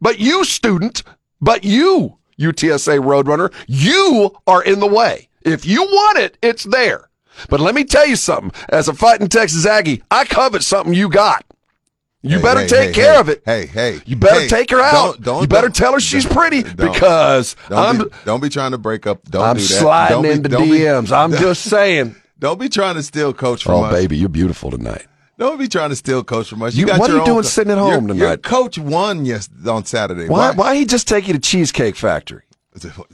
but you, student, but you, UTSA Roadrunner, you are in the way. If you want it, it's there. But let me tell you something. As a fighting Texas Aggie, I covet something you got. You
Hey,
better
hey,
take
hey,
care
hey,
of it.
Hey, hey,
You better
hey,
take her out.
Don't, don't
you better
don't-
tell her she's pretty
don't-
because
don't
I'm
be, don't be trying to break up. Don't
I'm
do that.
sliding
Don't be-
into
don't be-
DMs. I'm just saying.
Don't be trying to steal coach from
Oh,
us.
baby, you're beautiful tonight.
Don't be trying to steal coach from us.
You-
got
what are you
own
doing
co-
sitting at home
Your
tonight?
coach won yes on Saturday.
Why? Why he just take you to Cheesecake Factory?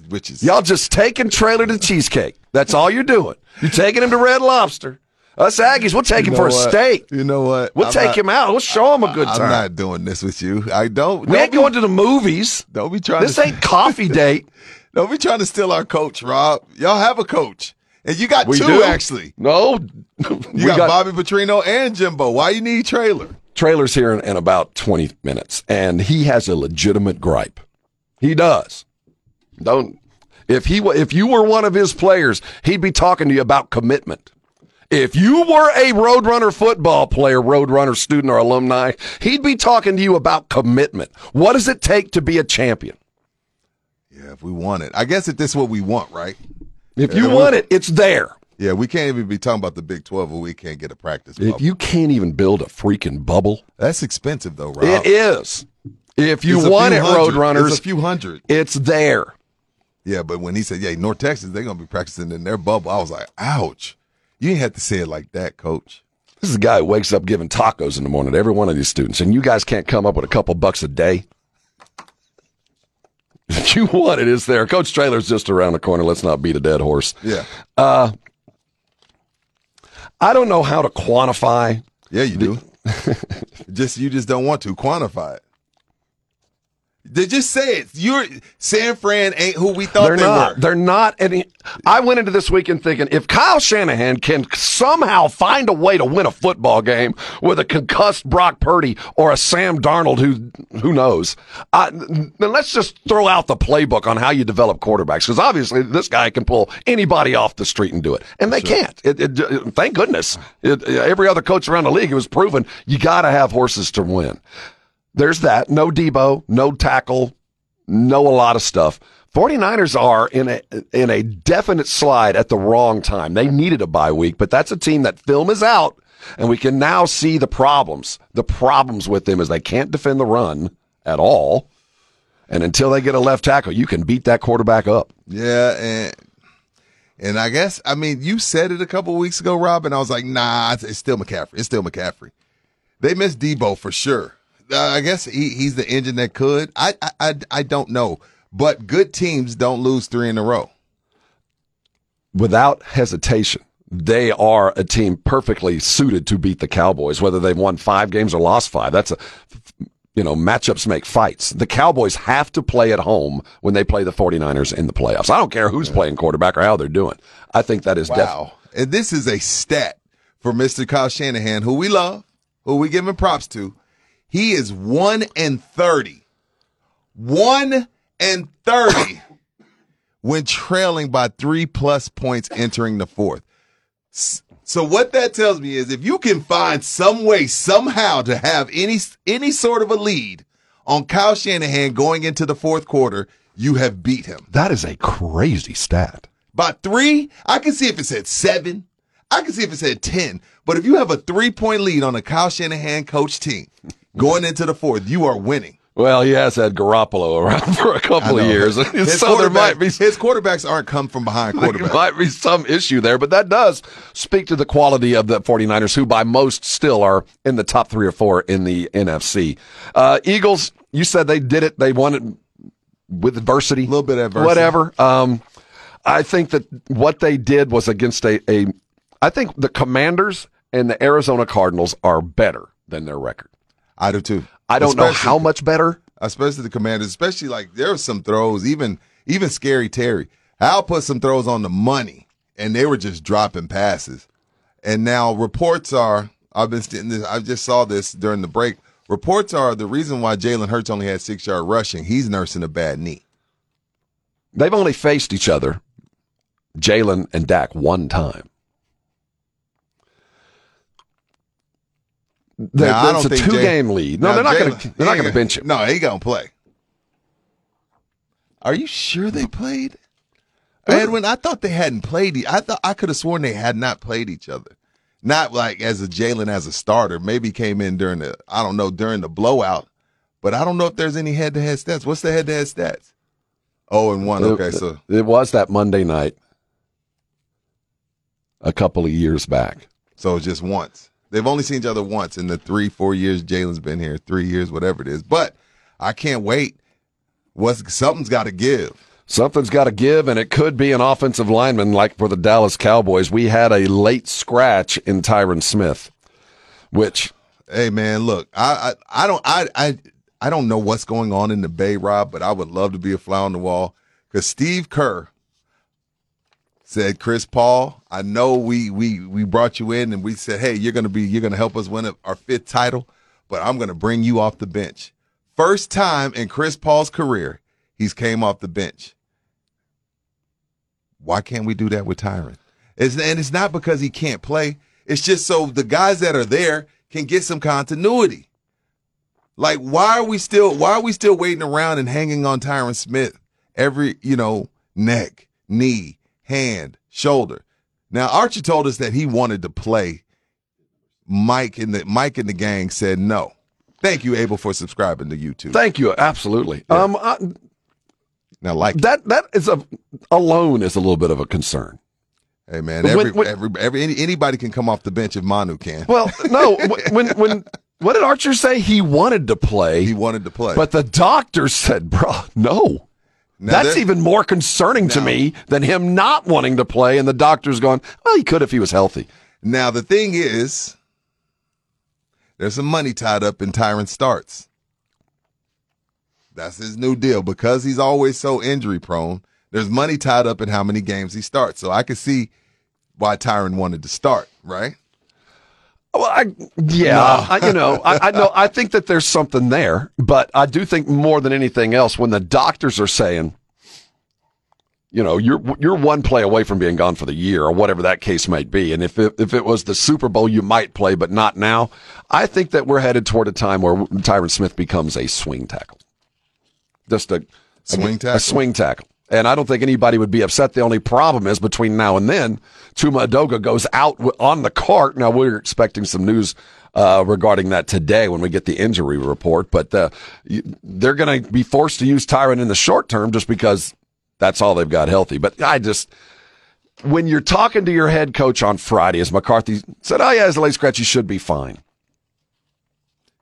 Which is
Y'all just taking Traylor to cheesecake. That's all you're doing. You're taking him to Red Lobster. Us Aggies, we'll take
You
him for a
what?
steak.
You know what?
We'll
I'm
take
not-
him out. We'll show him a good time.
I'm not doing this with you. I don't.
we
don't
ain't
be-
going to the movies.
Don't be trying.
This
to,
ain't coffee date.
Don't be trying to steal our coach, Rob. Y'all have a coach, and you got
We
two
do.
actually.
No,
You got,
got
Bobby Petrino and Jimbo. Why you need Traylor?
Traylor's here in, in about 20 minutes, and he has a legitimate gripe. He does. Don't. If he if you were one of his players, he'd be talking to you about commitment. If you were a Roadrunner football player, Roadrunner student or alumni, he'd be talking to you about commitment. What does it take to be a champion?
Yeah, if we want it, I guess if this is what we want, right?
If you
we-
want it, it's there.
Yeah, we can't even be talking about the Big Twelve, where we can't get a practice.
If you can't even build a freaking bubble,
That's expensive, though, Rob.
it is. If you
It's
want it,
hundred.
Roadrunners,
It's a few hundred.
it's there.
Yeah, but when he said, "Yeah, North Texas, they're gonna be practicing in their bubble," I was like, "Ouch!" You ain't have to say it like that, Coach.
This is a guy who wakes up giving tacos in the morning to every one of these students, and you guys can't come up with a couple bucks a day. If you want it, it's there. Coach Traylor's just around the corner. Let's not beat a dead horse.
Yeah,
Uh, I don't know how to quantify.
yeah, you do. just you just don't want to quantify it. They just say it. You're San Fran ain't who we thought
They're
they
not.
were.
They're not any. I went into this weekend thinking if Kyle Shanahan can somehow find a way to win a football game with a concussed Brock Purdy or a Sam Darnold, who who knows, uh, then let's just throw out the playbook on how you develop quarterbacks because obviously this guy can pull anybody off the street and do it, and they can't. It, it, it- thank goodness. Every other coach around the league it was proven you got to have horses to win. There's that. No Deebo, no tackle, no a lot of stuff. 49ers are in a in a definite slide at the wrong time. They needed a bye week, but that's a team that film is out and we can now see the problems. The problems with them is they can't defend the run at all. And until they get a left tackle, you can beat that quarterback up.
Yeah, and and I guess I mean you said it a couple weeks ago, Rob, and I was like, nah, it's, it's still McCaffrey. It's still McCaffrey. They missed Deebo for sure. Uh, I guess he, he's the engine that could. I, I I I don't know, but good teams don't lose three in a row.
Without hesitation, they are a team perfectly suited to beat the Cowboys, whether they've won five games or lost five. That's a you know, matchups make fights. The Cowboys have to play at home when they play the 49ers in the playoffs. I don't care who's playing quarterback or how they're doing. I think that is definitely.
Wow. And this is a stat for Mr. Kyle Shanahan, who we love, who we giving props to. He is 1 and 30. 1 and 30 when trailing by three plus points entering the fourth. So what that tells me is if you can find some way somehow to have any any sort of a lead on Kyle Shanahan going into the fourth quarter, you have beat him.
That is a crazy stat.
By three, I can see if it said seven. I can see if it said 10. But if you have a three point lead on a Kyle Shanahan coach team going into the fourth, you are winning.
Well, he has had Garoppolo around for a couple of years.
His
so there might be
his quarterbacks aren't come from behind quarterbacks.
there might be some issue there, but that does speak to the quality of the 49ers, who by most still are in the top three or four in the NFC. Uh, Eagles, you said they did it. They won it with adversity. A
little bit of adversity.
Whatever. Um, I think that what they did was against a, a, I think the Commanders and the Arizona Cardinals are better than their record.
I do too.
I don't know how much better.
Especially the commanders, especially like there were some throws, even even scary Terry. Al put some throws on the money and they were just dropping passes. And now reports are I've been this, I just saw this during the break. Reports are the reason why Jalen Hurts only had six yard rushing. He's nursing a bad knee.
They've only faced each other, Jalen and Dak, one time.
Now, I don't
a two
Jay-
game lead. No, they're not going to. They're not going to bench him.
No, he gonna play. Are you sure they played? Edwin, I thought they hadn't played. e- I thought I could have sworn they had not played each other. Not like as a Jalen as a starter. Maybe came in during the I don't know during the blowout, but I don't know if there's any head to head stats. What's the head to head stats? Oh, and one. Okay,
it,
so
it was that Monday night a couple of years back.
So just once. They've only seen each other once in the three, four years Jalen's been here, three years, whatever it is. But I can't wait. What's something's got to give.
Something's got to give, and it could be an offensive lineman like for the Dallas Cowboys. We had a late scratch in Tyron Smith, which.
Hey man, look, I I, I don't I, I I don't know what's going on in the Bay, Rob, but I would love to be a fly on the wall because Steve Kerr said, Chris Paul, I know we we we brought you in and we said, hey, you're gonna be you're gonna help us win our fifth title, but I'm gonna bring you off the bench. First time in Chris Paul's career, he's came off the bench. Why can't we do that with Tyron? It's, and it's not because he can't play. It's just so the guys that are there can get some continuity. Like, why are we still why are we still waiting around and hanging on Tyron Smith every, you know, neck, knee, hand, shoulder? Now Archie told us that he wanted to play. Mike and the Mike and the gang said no. Thank you, Abel, for subscribing to YouTube.
Thank you, absolutely. Yeah. Um, I,
now, like
that, that is a alone is a little bit of a concern.
Hey man, every, when, when, every, every any, anybody can come off the bench if Manu can.
Well, no, when when what did Archer say? He wanted to play.
He wanted to play,
but the doctor said, "Bro, no." Now That's even more concerning now, to me than him not wanting to play, and the doctor's going, "Well, he could if he was healthy."
Now the thing is, there's some money tied up in Tyron starts. That's his new deal because he's always so injury prone. There's money tied up in how many games he starts. So I could see why Tyron wanted to start, right?
Well, I, yeah, no. I, you know, I, I know, I think that there's something there, but I do think more than anything else, when the doctors are saying, you know, you're you're one play away from being gone for the year or whatever that case might be. And if it, if it was the Super Bowl, you might play, but not now. I think that we're headed toward a time where Tyron Smith becomes a swing tackle, just a
swing tackle.
A swing tackle. And I don't think anybody would be upset. The only problem is between now and then, Chuma Edoga goes out on the cart. Now we're expecting some news uh, regarding that today when we get the injury report. But uh, they're going to be forced to use Tyron in the short term just because that's all they've got healthy. But I just, when you're talking to your head coach on Friday, as McCarthy said, oh, yeah, as a late scratch, he should be fine.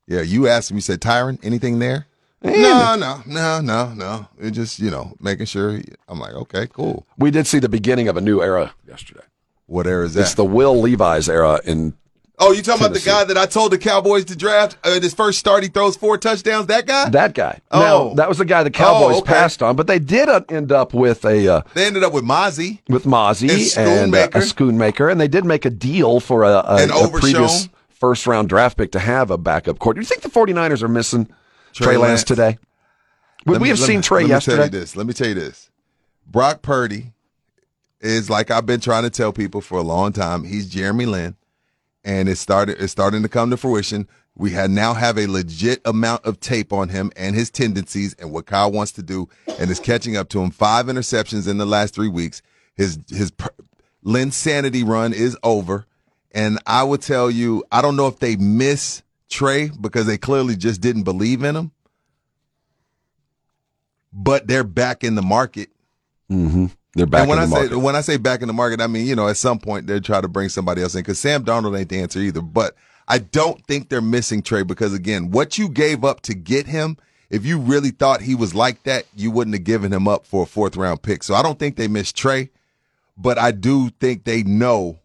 Yeah, you asked him, you said, Tyron, anything there? No, no, no, no, no. It just, you know, making sure. I'm like, okay, cool.
We did see the beginning of a new era yesterday.
What era is that?
It's the Will Levis era in.
Oh, you talking Tennessee. about the guy that I told the Cowboys to draft? Uh, his first start, he throws four touchdowns. That guy?
That guy.
Oh.
Now, that was the guy the Cowboys oh, okay. passed on, but they did end up with a. Uh,
they ended up with Mazi.
With Mazi and, and uh, a Schoonmaker, and they did make a deal for a, a, a previous first round draft pick to have a backup court. Do you think the 49ers are missing Trey, Trey Lance. Lance today? Let we me, have seen me, Trey
let
yesterday?
Let me tell you this. Let me tell you this. Brock Purdy is like I've been trying to tell people for a long time. He's Jeremy Lin, and it started. It's starting to come to fruition. We had now have a legit amount of tape on him and his tendencies and what Kyle wants to do, and is catching up to him. Five interceptions in the last three weeks. His his Lin sanity run is over, and I would tell you, I don't know if they miss Trey because they clearly just didn't believe in him but they're back in the market.
Mm-hmm. They're back.
And when
I
say when I say back in the market, I mean you know at some point they'll try to bring somebody else in because Sam Darnold ain't the answer either. But I don't think they're missing Trey because again, what you gave up to get him, if you really thought he was like that, you wouldn't have given him up for a fourth round pick. So I don't think they miss Trey, but I do think they know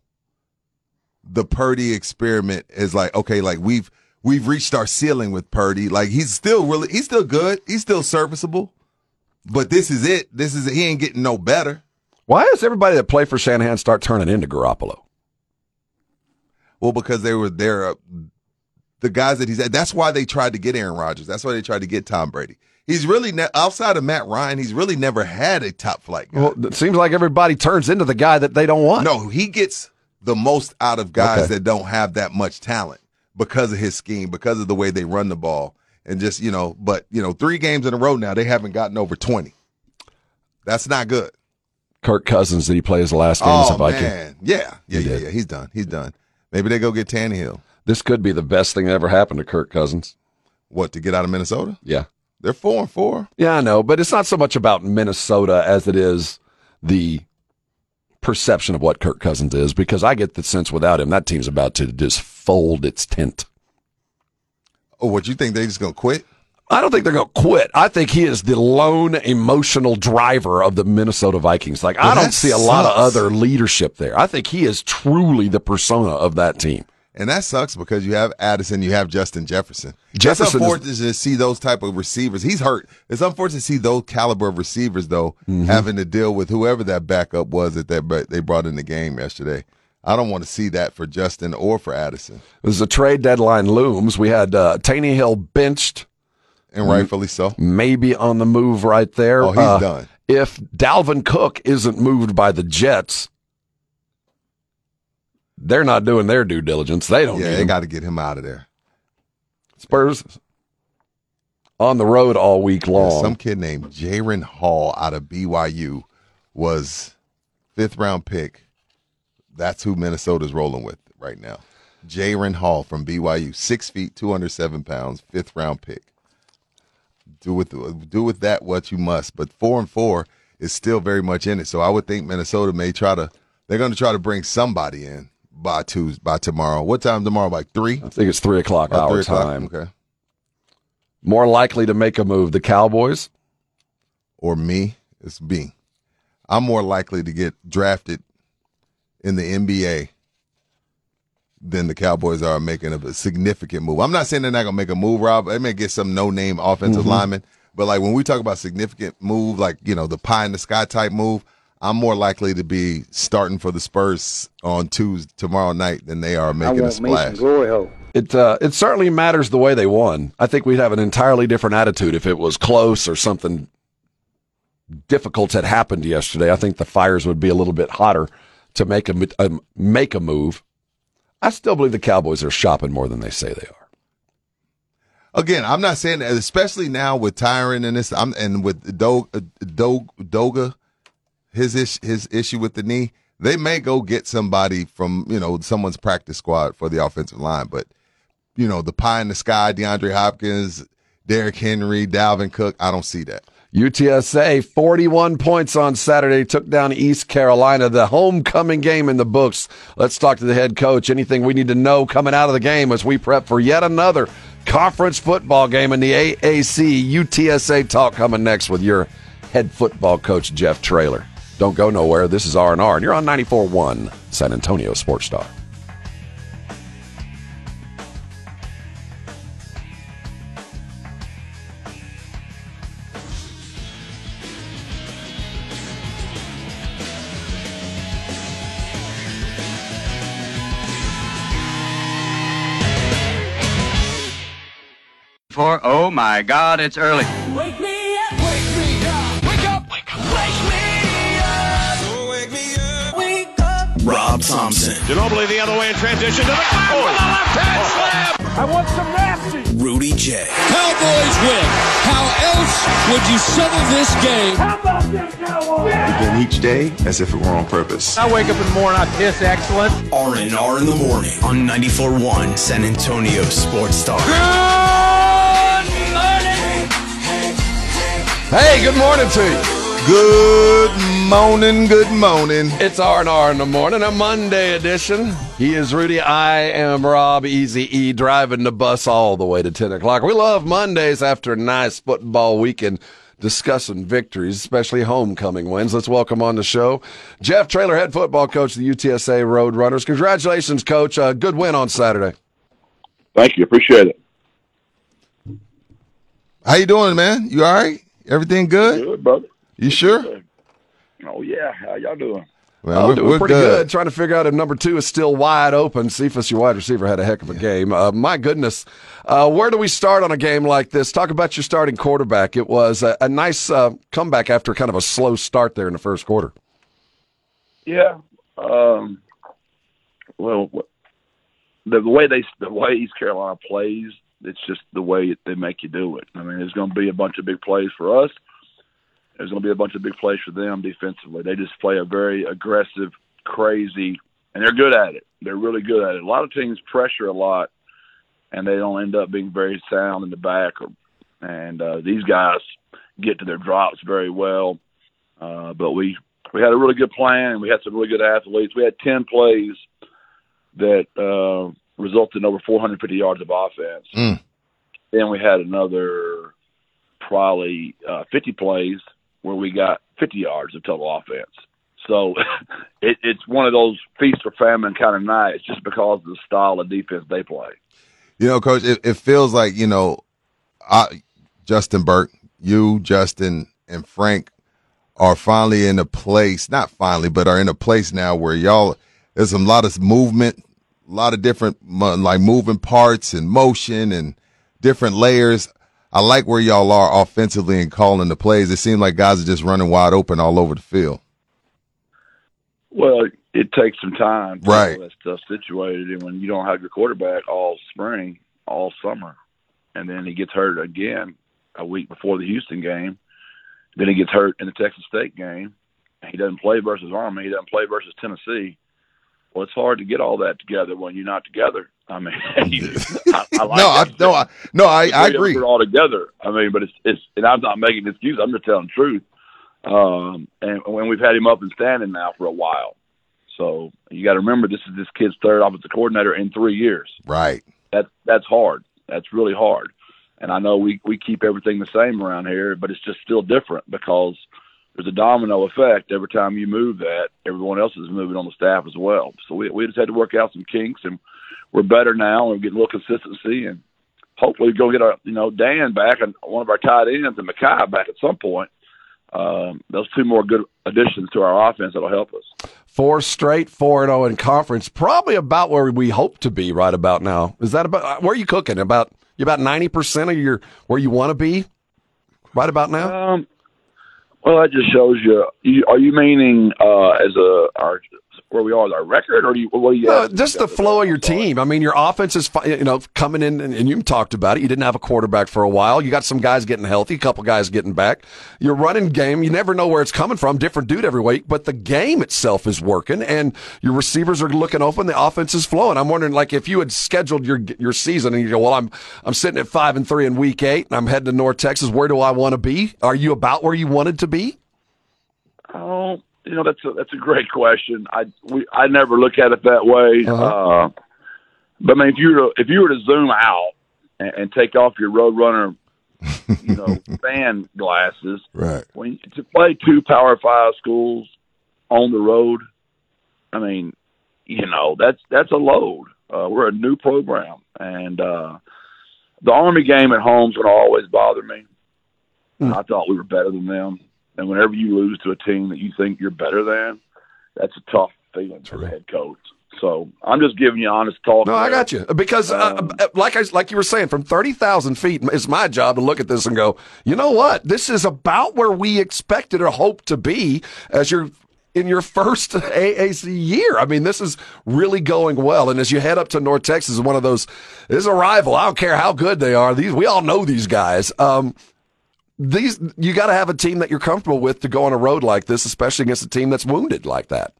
the Purdy experiment is like okay, like we've we've reached our ceiling with Purdy. Like he's still really he's still good, he's still serviceable. But this is it. This is it. He ain't getting no better.
Why does everybody that play for Shanahan start turning into Garoppolo?
Well, because they were there. Uh, the guys that he's at. That's why they tried to get Aaron Rodgers. That's why they tried to get Tom Brady. He's really ne- outside of Matt Ryan. He's really never had a top flight guy.
Well, it seems like everybody turns into the guy that they don't want.
No, he gets the most out of guys okay. that don't have that much talent because of his scheme, because of the way they run the ball and just you know, but you know, three games in a row now they haven't gotten over twenty. That's not good.
Kirk Cousins did he play his last game
oh,
as a oh, Viking?
Man. Yeah, yeah, yeah, yeah. He's done. He's done. Maybe they go get Tannehill.
This could be the best thing that ever happened to Kirk Cousins.
What to get out of Minnesota?
Yeah.
They're four and four.
Yeah, I know, but it's not so much about Minnesota as it is the perception of what Kirk Cousins is, because I get the sense without him, that team's about to just fold its tent.
Oh, what you think they just gonna quit?
I don't think they're going to quit. I think he is the lone emotional driver of the Minnesota Vikings. Like,
Well,
I don't see a lot of other leadership there. I think he is truly the persona of that team.
And that sucks because you have Addison, you have Justin Jefferson.
Jefferson
it's
is-
unfortunate to see those type of receivers. He's hurt. It's unfortunate to see those caliber of receivers though
Mm-hmm.
having to deal with whoever that backup was that they they brought in the game yesterday. I don't want to see that for Justin or for Addison,
As the trade deadline looms, we had uh, Tannehill benched.
and rightfully so.
Maybe on the move right there.
Oh, he's
Uh,
done.
If Dalvin Cook isn't moved by the Jets, they're not doing their due diligence. They don't
Yeah, they got to get him out of there.
Spurs on the road all week long.
Some kid named Jaren Hall out of BYU was fifth round pick. That's who Minnesota's rolling with right now. Jaren Hall from BYU, six feet, two hundred seven pounds, fifth round pick. Do with do with that what you must, but four and four is still very much in it. So I would think Minnesota may try to. They're going to try to bring somebody in by Tuesday, by tomorrow. What time tomorrow? Like three?
I think it's three o'clock our
three o'clock?
time.
Okay.
More likely to make a move, the Cowboys.
or me, it's me. I'm more likely to get drafted in the NBA than the Cowboys are making a significant move. I'm not saying they're not gonna make a move, Rob. They may get some no name offensive
Mhm.
lineman, but like when we talk about significant move, like you know the pie in the sky type move, I'm more likely to be starting for the Spurs on Tuesday tomorrow night than they are making a splash.
glory hole.
It uh, it certainly matters the way they won. I think we'd have an entirely different attitude if it was close or something difficult had happened yesterday. I think the fires would be a little bit hotter to make a um, make a move. I still believe the Cowboys are shopping more than they say they are.
Again, I'm not saying that, especially now with Tyron and this, I'm and with Do, Do, Doga, his ish, his issue with the knee. They may go get somebody from you know someone's practice squad for the offensive line, but you know the pie in the sky, DeAndre Hopkins, Derrick Henry, Dalvin Cook. I don't see that.
UTSA 41 points on Saturday took down East Carolina, the homecoming game in the books. Let's talk to the head coach. Anything we need to know coming out of the game as we prep for yet another conference football game in the AAC. UTSA talk coming next with your head football coach Jeff Traylor. Don't go nowhere. This is R&R and you're on 94.1 San Antonio Sports Star.
For oh my God, it's early.
Rob Thompson,
Ginobili the other way in transition to the back with the left hand slam.
I want some nasty.
Rudy J,
Cowboys win. How else would you settle this game? How about this, Cowboys?
Begin each day as if it were on purpose.
I wake up in the morning, I piss excellent.
R&R in the morning on 94.1 San Antonio Sports Star. Good morning!
Hey, good morning to you.
Good morning, good morning.
It's R&R in the morning, a Monday edition. He is Rudy. I am Rob Easy E, driving the bus all the way to 10 o'clock. We love Mondays after a nice football weekend discussing victories, especially homecoming wins. Let's welcome on the show Jeff Traylor, head football coach of the UTSA Roadrunners. Congratulations, coach. A good win on Saturday.
Thank you. Appreciate it.
How you doing, man? You all right? Everything good?
Good, brother.
You sure?
Oh yeah. How y'all doing?
Well,
Oh,
we're,
doing
we're
pretty
good.
good. Trying to figure out if number two is still wide open. Cephus, your wide receiver, had a heck of a game. Uh, my goodness, uh, where do we start on a game like this? Talk about your starting quarterback. It was a, a nice uh, comeback after kind of a slow start there in the first quarter.
Yeah. Um. Well, the, the way they the way East Carolina plays, it's just the way they make you do it. I mean, there's going to be a bunch of big plays for us. There's going to be a bunch of big plays for them defensively. They just play a very aggressive, crazy and they're good at it. They're really good at it. A lot of teams pressure a lot, and they don't end up being very sound in the back. Or, and uh, these guys get to their drops very well. Uh, but we we had a really good plan, and we had some really good athletes. We had ten plays that uh, resulted in over 450 yards of offense.
Mm.
Then we had another probably uh, 50 plays where we got 50 yards of total offense. So it, it's one of those feast or famine kind of nights just because of the style of defense they play.
You know, Coach, it, it feels like you know, I, Justin Burke, you, Justin, and Frank are finally in a place. Not finally, but are in a place now where y'all. There's a lot of movement, a lot of different like moving parts and motion and different layers. I like where y'all are offensively and calling the plays. It seems like guys are just running wide open all over the field.
Well, it takes some time to
Right.
get that stuff situated, and when you don't have your quarterback all spring, all summer, and then he gets hurt again a week before the Houston game, then he gets hurt in the Texas State game. He doesn't play versus Army. He doesn't play versus Tennessee. Well, it's hard to get all that together when you're not together. I mean, I, I like
no, I, no, I, no, I, I agree.
effort all together. I mean, but it's it's and I'm not making an excuse. I'm just telling the truth. Um, and when we've had him up and standing now for a while, so you got to remember this is this kid's third offensive coordinator in three years.
Right.
That that's hard. That's really hard. And I know we we keep everything the same around here, but it's just still different because there's a domino effect. Every time you move that, everyone else is moving on the staff as well. So we we just had to work out some kinks, and we're better now, and we're getting a little consistency, and hopefully go get our you know Dan back and one of our tight ends and Makai back at some point. Um, those two more good additions to our offense that'll help us.
Four straight, four and zero in conference. Probably about where we hope to be right about now. Is that about where are you cooking? About you about ninety percent of your where you want to be right about now.
Um, well, that just shows you. you are you meaning uh, as a our where we are with our record, or do you, what do you?
No, just the flow of your team. I mean, your offense is, you know, coming in, and, and you talked about it. You didn't have a quarterback for a while. You got some guys getting healthy, a couple guys getting back. Your running game, you never know where it's coming from. Different dude every week, but the game itself is working, and your receivers are looking open. The offense is flowing. I'm wondering, like, if you had scheduled your your season and you go, well, I'm I'm sitting at five and three in week eight, and I'm heading to North Texas. Where do I want to be? Are you about where you wanted to be?
Oh, you know that's a that's a great question. I we I never look at it that way. uh but I mean, if you were to, if you were to zoom out and, and take off your Roadrunner, you know, fan glasses,
right?
When to play two Power Five schools on the road, I mean, you know, that's that's a load. Uh, we're a new program, and uh, the Army game at home's going to always bother me. I thought we were better than them, and whenever you lose to a team that you think you're better than, that's a tough feeling for the head coach. So I'm just giving you honest talk.
No, I got you because, uh, like I like you were saying, from thirty thousand feet, it's my job to look at this and go, you know what? This is about where we expected or hoped to be as you're in your first AAC year. I mean, this is really going well. And as you head up to North Texas, one of those this is a rival. I don't care how good they are. These we all know these guys. Um, these you got to have a team that you're comfortable with to go on a road like this, especially against a team that's wounded like that.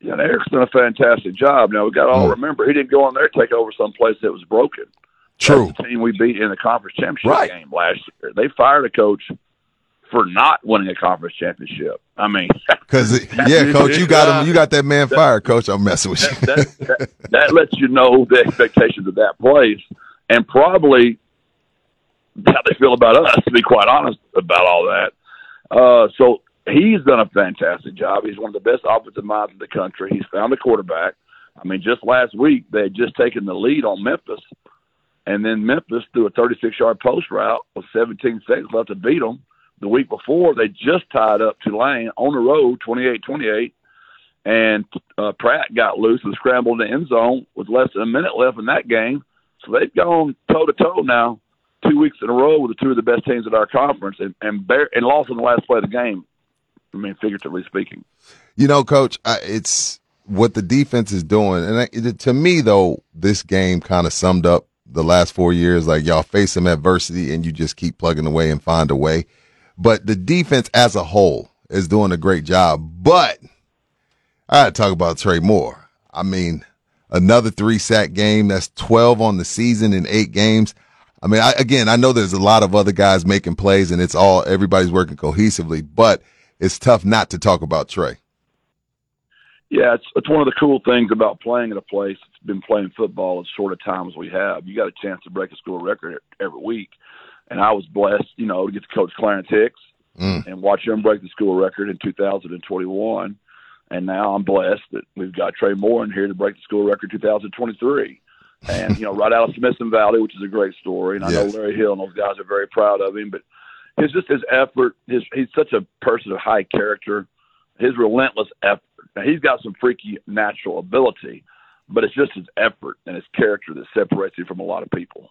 Yeah, and Eric's done a fantastic job. Now we got to all mm. remember he didn't go on there take over some place that was broken.
True.
Team we beat in the conference championship
Right.
game last year. They fired a coach for not winning a conference championship. I mean,
Because yeah, coach, you got him. You got that man fired, coach. I'm messing with you.
that, that, that lets you know the expectations of that place and probably how they feel about us, to be quite honest about all that. Uh, so he's done a fantastic job. He's one of the best offensive minds in the country. He's found a quarterback. I mean, just last week they had just taken the lead on Memphis, and then Memphis threw a 36-yard post route with 17 seconds left to beat them. The week before, they just tied up Tulane on the road, 28-28, and uh, Pratt got loose and scrambled in the end zone with less than a minute left in that game. So they've gone toe to toe now, two weeks in a row with the two of the best teams in our conference, and and, bear, and lost in the last play of the game. I mean, figuratively speaking.
You know, coach, I, it's what the defense is doing, and I, to me, though, this game kind of summed up the last four years. Like y'all face some adversity, and you just keep plugging away and find a way. But the defense as a whole is doing a great job. But I had to talk about Trey Moore. I mean, another three sack game. That's 12 on the season in eight games. I mean, I, again, I know there's a lot of other guys making plays and it's all, everybody's working cohesively, but it's tough not to talk about Trey.
Yeah, it's it's one of the cool things about playing at a place that's been playing football as short a time as we have. You got a chance to break a school record every week, and I was blessed, you know, to get to coach Clarence Hicks
Mm.
and watch him break the school record in 2021. And now I'm blessed that we've got Trey Moore in here to break the school record 2023. And you know, right out of Smithson Valley, which is a great story. And I
Yes.
know Larry Hill and those guys are very proud of him. But his just his effort. His he's such a person of high character. His relentless effort. Now he's got some freaky natural ability, but it's just his effort and his character that separates him from a lot of people.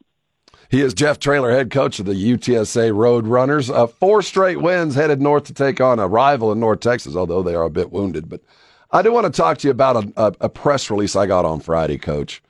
He is Jeff Traylor, head coach of the UTSA Road Runners. Uh, four straight wins headed north to take on a rival in North Texas, although they are a bit wounded. But I do want to talk to you about a, a, a press release I got on Friday, Coach,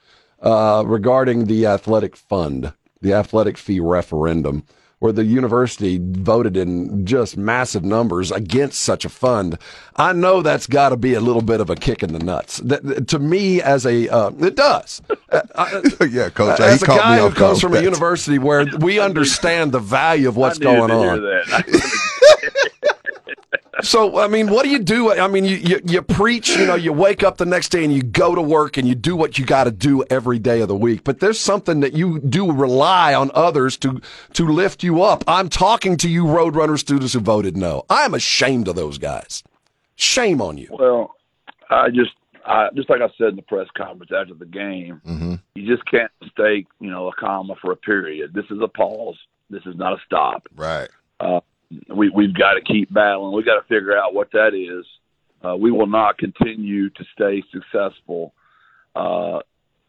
uh, regarding the athletic fund, the athletic fee referendum, where the university voted in just massive numbers against such a fund. I know that's got to be a little bit of a kick in the nuts. That, to me, as a uh, it does. Uh, I-
yeah, coach.
as
he
a
caught
guy who comes from
with
a university where we understand the value of what's
I
going on. So, I mean, what do you do? I mean, you, you, you preach, you know, you wake up the next day and you go to work and you do what you got to do every day of the week. But there's something that you do rely on others to, to lift you up. I'm talking to you Roadrunner students who voted no. I'm ashamed of those guys. Shame on you.
Well, I just, I just like I said in the press conference after the game,
Mm-hmm.
you just can't mistake, you know, a comma for a period. This is a pause. This is not a stop.
Right.
Uh, we we've got to keep battling. We've got to figure out what that is. Uh, we will not continue to stay successful uh,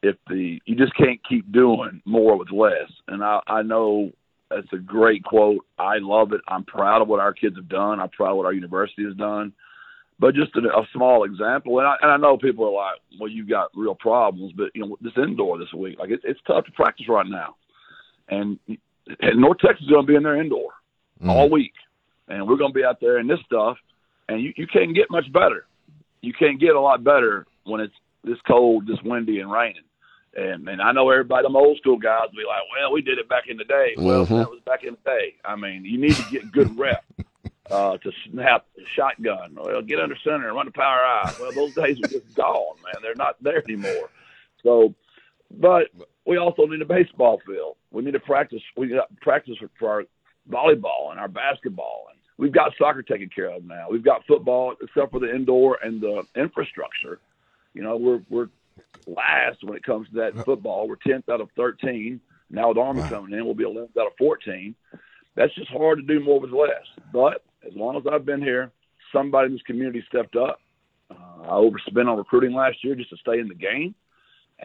if the you just can't keep doing more with less. And I, I know that's a great quote. I love it. I'm proud of what our kids have done. I'm proud of what our university has done. But just a, a small example, and I, and I know people are like, "Well, you've got real problems," but you know, this indoor this week, like it's it's tough to practice right now, and, and North Texas is going to be in there indoor all week, and we're going to be out there in this stuff, and you you can't get much better. You can't get a lot better when it's this cold, this windy, and raining. And and I know everybody, them old school guys, will be like, "Well, we did it back in the day." Well,
Mm-hmm.
Mhm.
that was back in the day. I mean, you need to get good rep uh, to snap the shotgun. Well, get under center and run the power eye. Well, those days are just gone, man. They're not there anymore. So, but we also need a baseball field. We need to practice. We got practice for, for our volleyball and our basketball, and we've got soccer taken care of now. We've got football, except for the indoor and the infrastructure. You know, we're we're last when it comes to that football. We're tenth out of thirteen. Now with Army coming in, we'll be eleventh out of fourteen. That's just hard to do more with less. But as long as I've been here, somebody in this community stepped up. Uh, I overspent on recruiting last year just to stay in the game,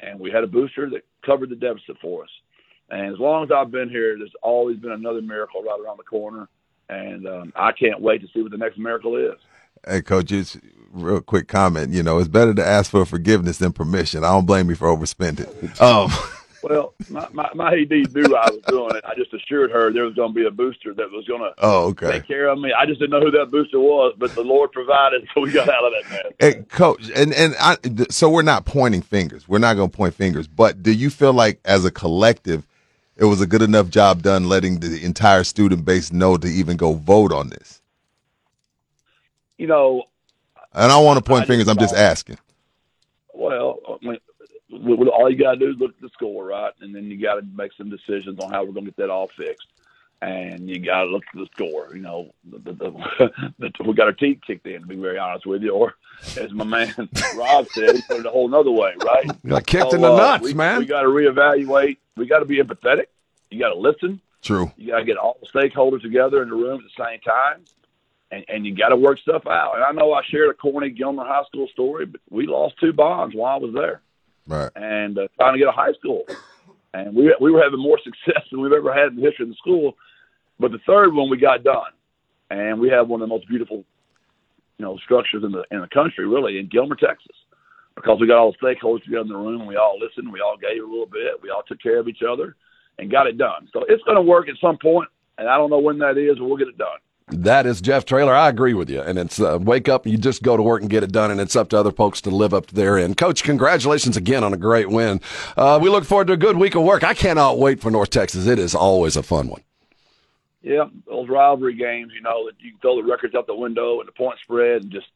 and we had a booster that covered the deficit for us. And as long as I've been here, there's always been another miracle right around the corner, and um, I can't wait to see what the next miracle is.
Hey, coach, just real quick comment. You know, it's better to ask for forgiveness than permission. I don't blame you for overspending. Um,
Well, my, my, my AD knew I was doing it. I just assured her there was going to be a booster that was going to
oh, okay.
take care of me. I just didn't know who that booster was, but the Lord provided, so we got out of that mess.
Hey, coach, and and I, so we're not pointing fingers. We're not going to point fingers. But do you feel like, as a collective, it was a good enough job done letting the entire student base know to even go vote on this?
You know,
And I don't want to point
I
fingers. I'm just asking.
well, I mean, all you got to do is look at the score, right? And then you got to make some decisions on how we're going to get that all fixed. And you got to look at the score. You know, the, the, the, the, we got our teeth kicked in, to be very honest with you. Or, as my man Rob said, he put it a whole nother way, right?
Got kicked
So,
in the
uh,
nuts,
we,
man.
We got to reevaluate. We got to be empathetic. You got to listen.
True.
You got to get all the stakeholders together in the room at the same time, and, and you got to work stuff out. And I know I shared a corny Gilmer High School story, but we lost two bonds while I was there,
Right.
and uh, trying to get a high school, and we we were having more success than we've ever had in the history of the school. But the third one we got done, and we have one of the most beautiful, you know, structures in the in the country, really, in Gilmer, Texas, because we got all the stakeholders together in the room, and we all listened, we all gave a little bit, we all took care of each other, and got it done. So it's going to work at some point, and I don't know when that is, but we'll get it done.
That is Jeff Traylor. I agree with you. And it's uh, wake up, you just go to work and get it done, and it's up to other folks to live up to their end. Coach, congratulations again on a great win. Uh, we look forward to a good week of work. I cannot wait for North Texas. It is always a fun one.
Yeah, those rivalry games, you know, that you can throw the records out the window and the point spread and just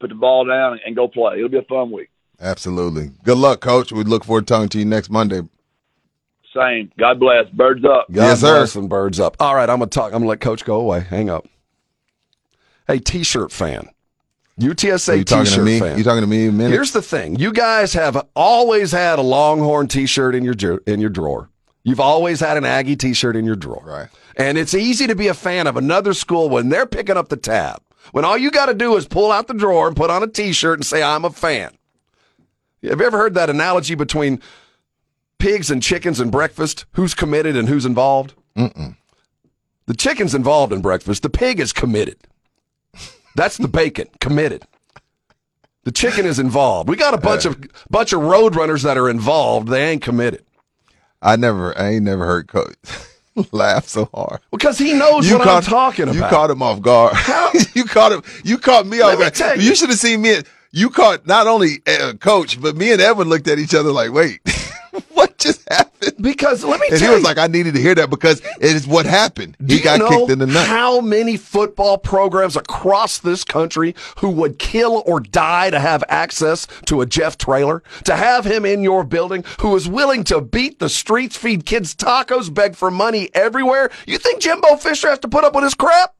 put the ball down and go play. It'll be a fun week.
Absolutely. Good luck, Coach. We look forward to talking to you next Monday.
Same. God bless. Birds up.
God
Yes, sir.
bless and birds up. All right, I'm gonna talk. I'm gonna let Coach go away. Hang up. Hey, T-shirt fan, UTSA
Are you talking to
T-shirt
me?
fan.
You talking to me? A minute?
Here's the thing: you guys have always had a Longhorn T-shirt in your in your drawer. You've always had an Aggie T-shirt in your drawer,
right?
And it's easy to be a fan of another school when they're picking up the tab. When all you got to do is pull out the drawer and put on a T-shirt and say, "I'm a fan." Have you ever heard that analogy between pigs and chickens and breakfast? Who's committed and who's involved?
Mm-mm.
The chicken's involved in breakfast. The pig is committed. That's the bacon, committed. The chicken is involved. We got a bunch of bunch of road runners that are involved. They ain't committed.
I never, I ain't never heard Coach laugh so hard.
Because he knows what I'm talking about.
You caught him off guard. you caught him. You caught me off guard. You,
you.
should have seen me. You caught not only uh, Coach, but me and Evan looked at each other like, "Wait, what just happened?"
Because let me
And he was
you.
like, "I needed to hear that because it is what happened. He
you
got
know
kicked in the nut."
how many football programs across this country who would kill or die to have access to a Jeff Traylor? To have him in your building who is willing to beat the streets, feed kids tacos, beg for money everywhere? You think Jimbo Fisher has to put up with his crap?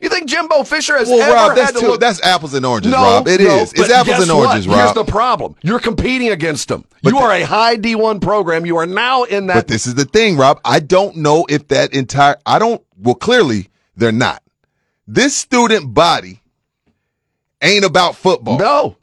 You think Jimbo Fisher has
well,
ever
Rob,
had
that's
to
two,
look
that's apples and oranges,
no,
Rob. It is.
no,
It's apples and oranges,
what?
Rob.
Here's the problem. You're competing against them. you are a high D1 program. You are now in that
But this is the thing, Rob. I don't know if that entire I don't well clearly they're not. This student body ain't about football.
No.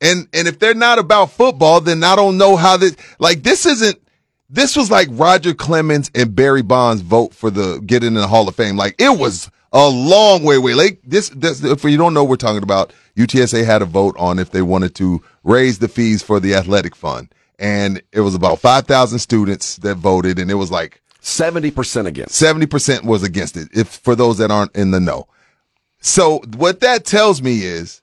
And and if they're not about football, then I don't know how this like this isn't this was like Roger Clemens and Barry Bonds vote for the getting in the Hall of Fame. Like it was a long way away. Like this, this if you don't know, what we're talking about. UTSA had a vote on if they wanted to raise the fees for the athletic fund, and it was about five thousand students that voted, and it was like
seventy percent against.
Seventy percent was against it. If for those that aren't in the know, so what that tells me is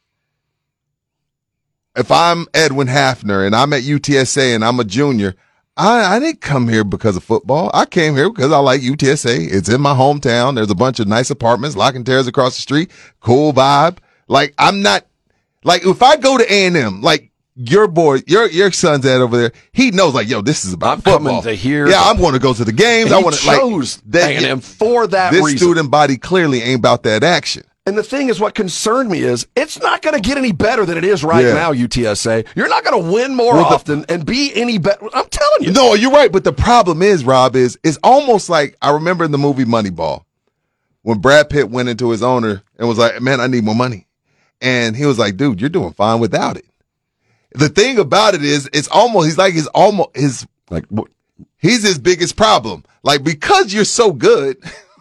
if I'm Edwin Hafner and I'm at UTSA and I'm a junior, I, I didn't come here because of football. I came here because I like UTSA. It's in my hometown. There's a bunch of nice apartments, lock and tears across the street, cool vibe. Like I'm not like if I go to A and M, like your boy, your your son's at over there, he knows like, yo, this is about
I'm
football.
coming to hear
Yeah, I'm going to go to the games. I want to like
chose
that-
A&M for that
This
reason.
student body clearly ain't about that action.
And the thing is, what concerned me is it's not going to get any better than it is right
Yeah.
now, UTSA. You're not going to win more
Well, the-
often and be any better. I'm telling you.
No, you're right. But the problem is, Rob, is it's almost like I remember in the movie Moneyball when Brad Pitt went into his owner and was like, "Man, I need more money," and he was like, "Dude, you're doing fine without it." The thing about it is, it's almost he's like he's almost his
like
he's his biggest problem. Like because you're so good,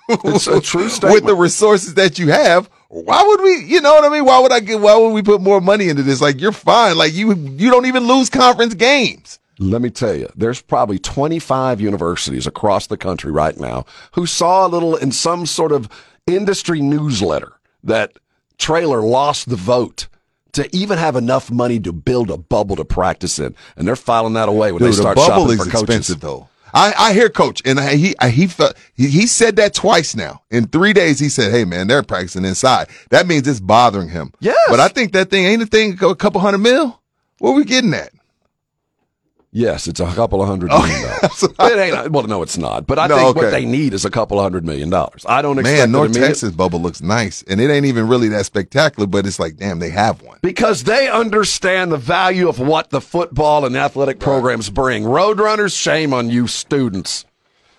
It's a true statement.
with the resources that you have. Why would we? You know what I mean? Why would I get? Why would we put more money into this? Like you're fine. Like you you don't even lose conference games.
Let me tell you, there's probably 25 universities across the country right now who saw a little in some sort of industry newsletter that Traylor lost the vote to even have enough money to build a bubble to practice in. And they're filing that away when
Dude,
they start
the bubble
shopping
is
for coaches.
expensive though. I, I hear coach and I, he I, he felt he, he said that twice now in three days. He said, "Hey man, they're practicing inside." That means it's bothering him.
Yeah,
but I think that thing ain't a thing. A couple hundred mil. What we getting at?
Yes, it's a couple of hundred oh, million dollars. it ain't, well, no, it's not. But I
No,
think what they need is a couple of hundred million dollars. I don't expect
Man, North
immediate-
Texas bubble looks nice, and it ain't even really that spectacular. But it's like, damn, they have one.
because they understand the value of what the football and athletic programs bring. Roadrunners, shame on you students.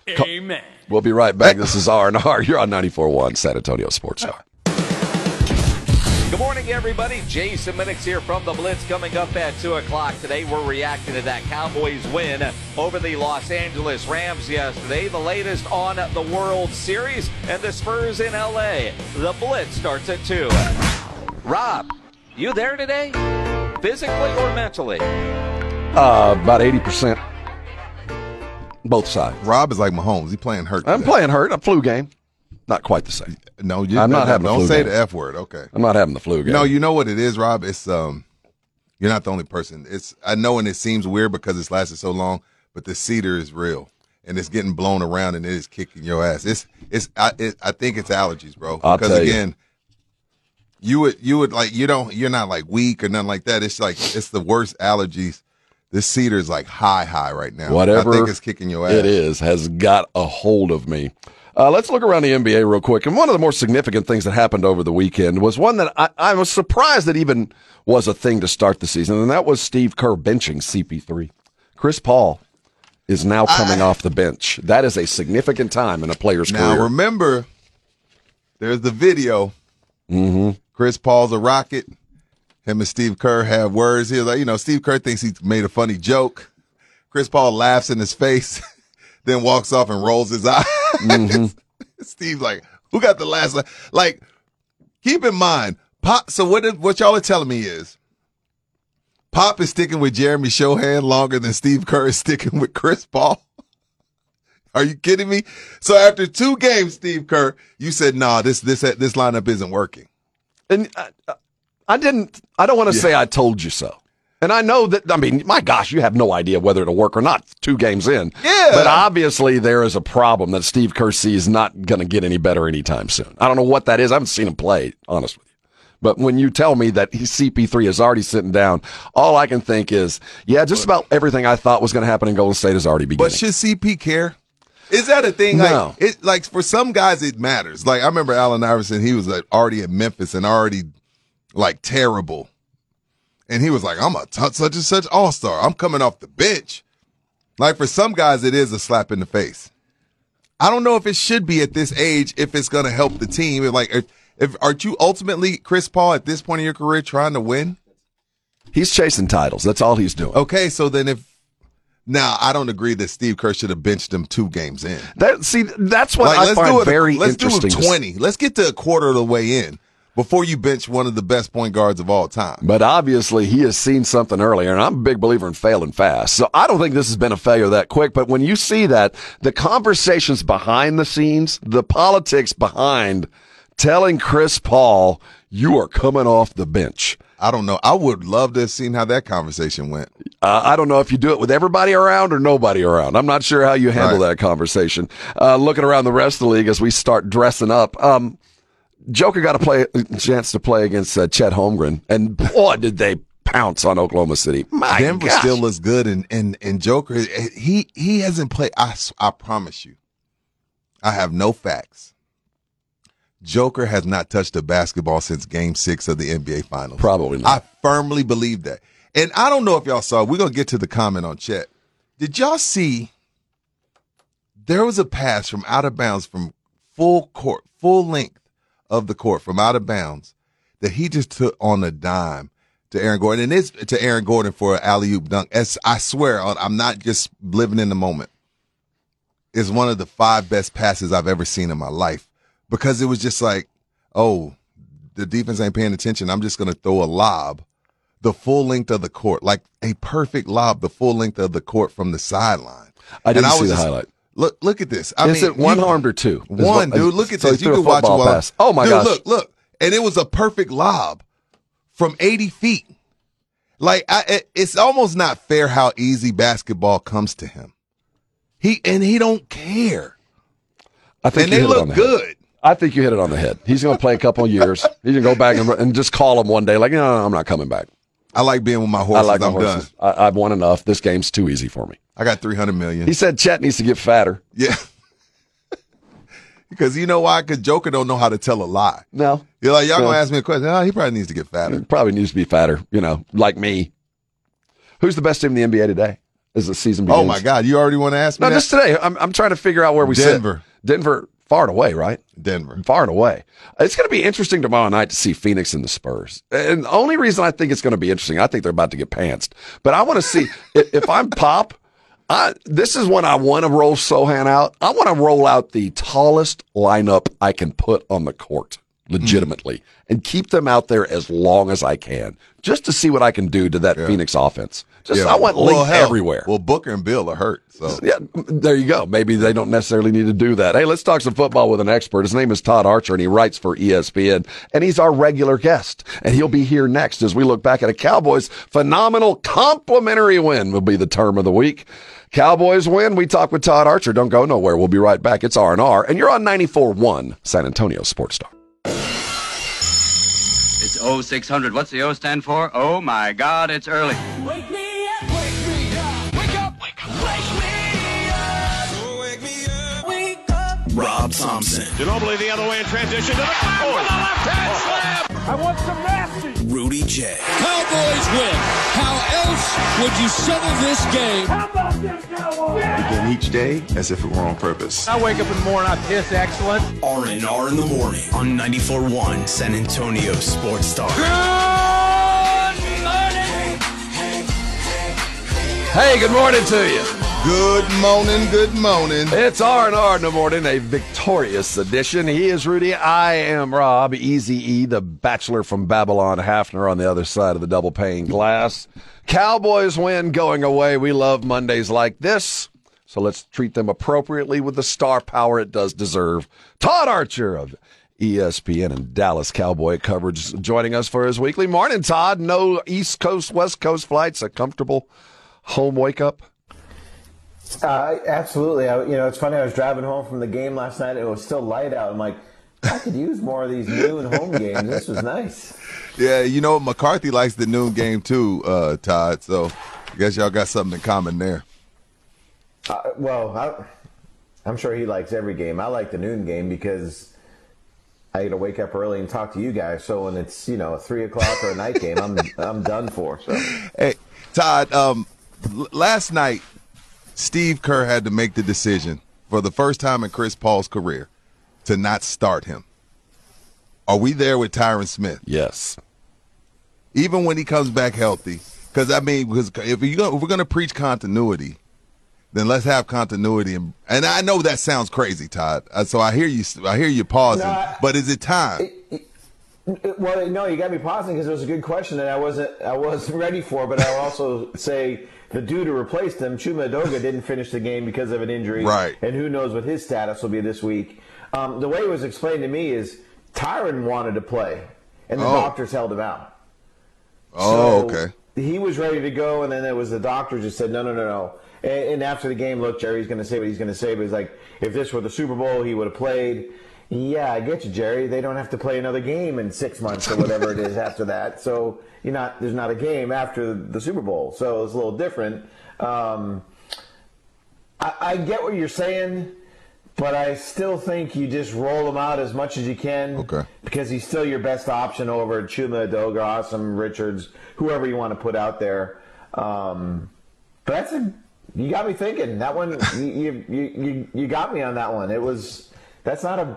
Amen.
We'll be right back. This is R&R. You're on 94.1 San Antonio Sports Star.
Good morning, everybody. Jason Minix here from the Blitz coming up at 2 o'clock today. We're reacting to that Cowboys win over the Los Angeles Rams yesterday, the latest on the World Series, and the Spurs in LA. The Blitz starts at 2. Rob, you there today? Physically or mentally?
Uh, about 80%. Both sides.
Rob is like Mahomes. He playing hurt.
I'm
today.
playing hurt. A flu game. Not quite the same.
No, you,
I'm
no,
not having
Don't
flu
say
game.
the f word. Okay.
I'm not having the flu game.
No, you know what it is, Rob. It's um, you're not the only person. It's I know, and it seems weird because it's lasted so long, but the cedar is real, and it's getting blown around, and it is kicking your ass. It's it's I it, I think it's allergies, bro. Because
tell you.
again, you would you would like you don't you're not like weak or nothing like that. It's like it's the worst allergies. This cedar is like high high right now.
Whatever
I think it's kicking your ass.
it is has got a hold of me. Uh, let's look around the NBA real quick. And one of the more significant things that happened over the weekend was one that I, I was surprised that even was a thing to start the season, and that was Steve Kerr benching CP3. Chris Paul is now coming off the bench. That is a significant time in a player's
Now
career.
Now remember, there's the video.
Mm-hmm.
Chris Paul's a rocket. Him and Steve Kerr have words here. Like, you know, Steve Kerr thinks he made a funny joke. Chris Paul laughs in his face, then walks off and rolls his eyes.
Mm-hmm.
Steve's like, who got the last la-" Like, keep in mind, Pop. So what, what y'all are telling me is Pop is sticking with Jeremy Sochan longer than Steve Kerr is sticking with Chris Paul. Are you kidding me? So after two games, Steve Kerr, you said, "Nah, this this this lineup isn't working."
And I, I didn't. I don't want to say I told you so. And I know that. I mean, my gosh, you have no idea whether it'll work or not. Two games in.
Yeah.
But obviously, there is a problem that Steve Kerr sees not going to get any better anytime soon. I don't know what that is. I haven't seen him play, honest with you. But when you tell me that he, CP3 is already sitting down, all I can think is, yeah, just about everything I thought was going to happen in Golden State is already beginning.
But should CP care? Is that a thing? Like,
No.
it like for some guys it matters. Like I remember Allen Iverson, he was like, already at Memphis and already like terrible, and he was like, "I'm a t- such and such all star. I'm coming off the bench." Like for some guys, it is a slap in the face. I don't know if it should be at this age if it's going to help the team. If, like, if, if aren't you ultimately Chris Paul at this point in your career trying to win?
He's chasing titles. That's all he's doing.
Okay, so then if now I don't agree that Steve Kerr should have benched him two games in.
That see, that's what
Like,
I
let's
find
do it.
very
let's do
interesting.
it
to see.
twenty. Let's get to a quarter of the way in before you bench one of the best point guards of all time.
But obviously, he has seen something earlier, and I'm a big believer in failing fast. So I don't think this has been a failure that quick. But when you see that, the conversations behind the scenes, the politics behind telling Chris Paul, you are coming off the bench.
I don't know. I would love to have seen how that conversation went.
Uh, I don't know if you do it with everybody around or nobody around. I'm not sure how you handle
Right.
that conversation. Uh, looking around the rest of the league as we start dressing up. Um, Joker got a play a chance to play against uh, Chet Holmgren, and boy, did they pounce on Oklahoma City. My
Denver
gosh.
still looks good, and and and Joker, he he hasn't played. I I promise you, I have no facts. Joker has not touched a basketball since Game Six of the NBA Finals.
Probably not.
I firmly believe that. And I don't know if y'all saw. We're gonna get to the comment on Chet. Did y'all see? There was a pass from out of bounds from full court, full length of the court from out of bounds that he just took on a dime to Aaron Gordon, and it's to Aaron Gordon for an alley oop dunk. As I swear, I'm not just living in the moment. It's one of the five best passes I've ever seen in my life because it was just like, oh, the defense ain't paying attention. I'm just going to throw a lob the full length of the court, like a perfect lob, the full length of the court from the sideline.
I didn't
And
see the
just-
highlight.
Look, look at this. I
Is
mean,
it one
you-
armed or two?
One,
what-
dude. Uh, look at
so
this. You can watch it while
pass. Oh my
dude,
gosh!
Look, look, and it was a perfect lob from 80 feet. Like I, it- it's almost not fair how easy basketball comes to him. He and he don't care.
I think
and they look
the head.
good.
I think you hit it on the head. He's going to play a couple of years. He's going to go back and, and just call him one day, like, no, no, I'm not coming back.
I like being with my
I
horses.
like my
I'm
horses.
done.
I, I've won enough. This game's too easy for me.
I got 300 million.
He said Chet needs to get fatter.
Yeah. because you know why? Because Joker don't know how to tell a lie.
No.
You're like, y'all
No.
gonna ask me a question. Oh, he probably needs to get fatter.
Probably needs to be fatter, you know, like me. Who's the best team in the NBA today as the season oh begins?
Oh my God, you already want to ask me
No,
that?
just today. I'm, I'm trying to figure out where we
Denver.
sit. Denver, far and away, right?
Denver.
Far and away. It's going to be interesting tomorrow night to see Phoenix and the Spurs. And the only reason I think it's going to be interesting, I think they're about to get pantsed. But I want to see if, if I'm Pop. I, this is when I want to roll Sochan out. I want to roll out the tallest lineup I can put on the court. Legitimately, and keep them out there as long as I can, just to see what I can do to that Phoenix offense. Just I want
well, hell,
everywhere.
Well, Booker and Beal are hurt. So
Yeah, there you go. Maybe they don't necessarily need to do that. Hey, let's talk some football with an expert. His name is Todd Archer, and he writes for ESPN, and he's our regular guest. And he'll be here next as we look back at a Cowboys phenomenal complimentary win will be the term of the week. Cowboys win. We talk with Todd Archer. Don't go nowhere. We'll be right back. It's R&R, and you're on 94.1 San Antonio Sports Star.
It's 0600. What's the O stand for? Oh my God, it's early.
Rob Thompson,
Ginobili the other way in transition to the back with a left hand oh. slam.
I want some nasty.
Rudy J,
Cowboys win. How else would you settle this game?
How about this Cowboys?
Begin each day as if it were on purpose.
I wake up in the morning, I piss excellent.
R&R in the morning on 94.1 San Antonio Sports Star.
Hey, good morning to you.
good morning, good morning.
It's R&R in the morning, a victorious edition. He is Rudy. I am Rob, Easy E, the bachelor from Babylon Hafner on the other side of the double pane glass. Cowboys win going away. We love Mondays like this. So let's treat them appropriately with the star power it does deserve. Todd Archer of ESPN and Dallas Cowboy coverage joining us for his weekly morning. Todd, no East Coast, West Coast flights, a comfortable home wake up.
Uh, absolutely. I, you know, it's funny. I was driving home from the game last night. It was still light out. I'm like, I could use more of these noon home games. This was nice.
Yeah, you know McCarthy likes the noon game too, uh, Todd. So I guess y'all got something in common there.
Uh, well, I, I'm sure he likes every game. I like the noon game because I got to wake up early and talk to you guys. So when it's you know a three o'clock or a night game, I'm I'm done for. So
Hey, Todd. Um, l- last night, Steve Kerr had to make the decision for the first time in Chris Paul's career to not start him. Are we there with Tyron Smith?
Yes.
Even when he comes back healthy, because I mean, because if you if we're going to preach continuity, then let's have continuity. And, and I know that sounds crazy, Todd. Uh, So I hear you. I hear you pausing.
No, I-
but is it time?
Well, no, you got me pausing because it was a good question that I wasn't I wasn't ready for. But I'll also say the dude who replaced him, Chuma Edoga, didn't finish the game because of an injury.
Right.
And who knows what his status will be this week. Um, the way it was explained to me is Tyron wanted to play, and the
Oh.
doctors held him out.
oh,
So
okay.
He was ready to go, and then it was the doctors who said, no, no, no, no. And, and after the game, look, Jerry's going to say what he's going to say, but he's like, if this were the Super Bowl, he would have played. Yeah, I get you, Jerry. They don't have to play another game in six months or whatever it is after that. So you're not there's not a game after the Super Bowl. So it's a little different. Um, I, I get what you're saying, but I still think you just roll him out as much as you can.
Okay.
Because he's still your best option over Chuma Edoga, Asim Richards, whoever you want to put out there. Um, but that's a you got me thinking. That one you you you, you got me on that one. It was that's not a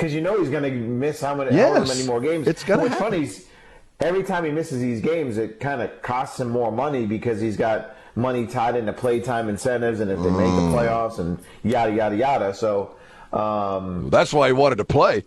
because you know he's going to miss how many,
Yes.
many more games.
It's
What's
happen.
funny is every time he misses these games, it kind of costs him more money because he's got money tied into playtime incentives, and if they make
Mm.
the playoffs, and yada yada yada. So um,
That's why he wanted to play.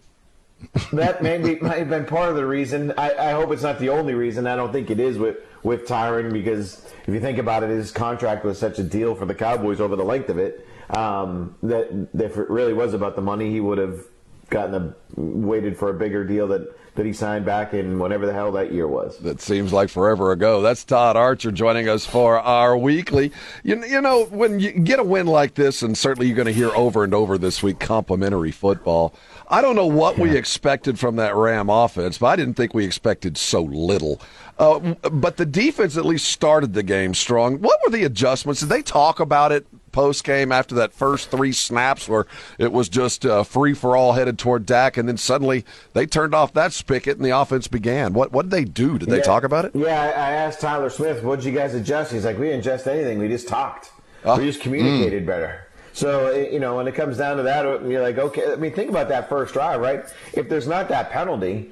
that maybe might have been part of the reason. I, I hope it's not the only reason. I don't think it is with with Tyron because if you think about it, his contract was such a deal for the Cowboys over the length of it um, that if it really was about the money, he would have gotten a waited for a bigger deal that that he signed back in whenever the hell that year was.
That seems like forever ago. That's Todd Archer joining us for our weekly. You, you know, when you get a win like this, and certainly you're going to hear over and over this week, complimentary football. I don't know what we expected from that Ram offense, but I didn't think we expected so little. Uh, but the defense at least started the game strong. What were the adjustments? Did they talk about it post game after that first three snaps where it was just uh, free for all headed toward Dak, and then suddenly they turned off that spigot and the offense began? What what did they do? Did they
Yeah.
talk about it?
Yeah, I I asked Tyler Smith, "What did you guys adjust?" He's like, "We didn't adjust anything. We just talked.
Ah.
we just communicated better." So you know, when it comes down to that, you're like, okay. I mean, think about that first drive, right? If there's not that penalty,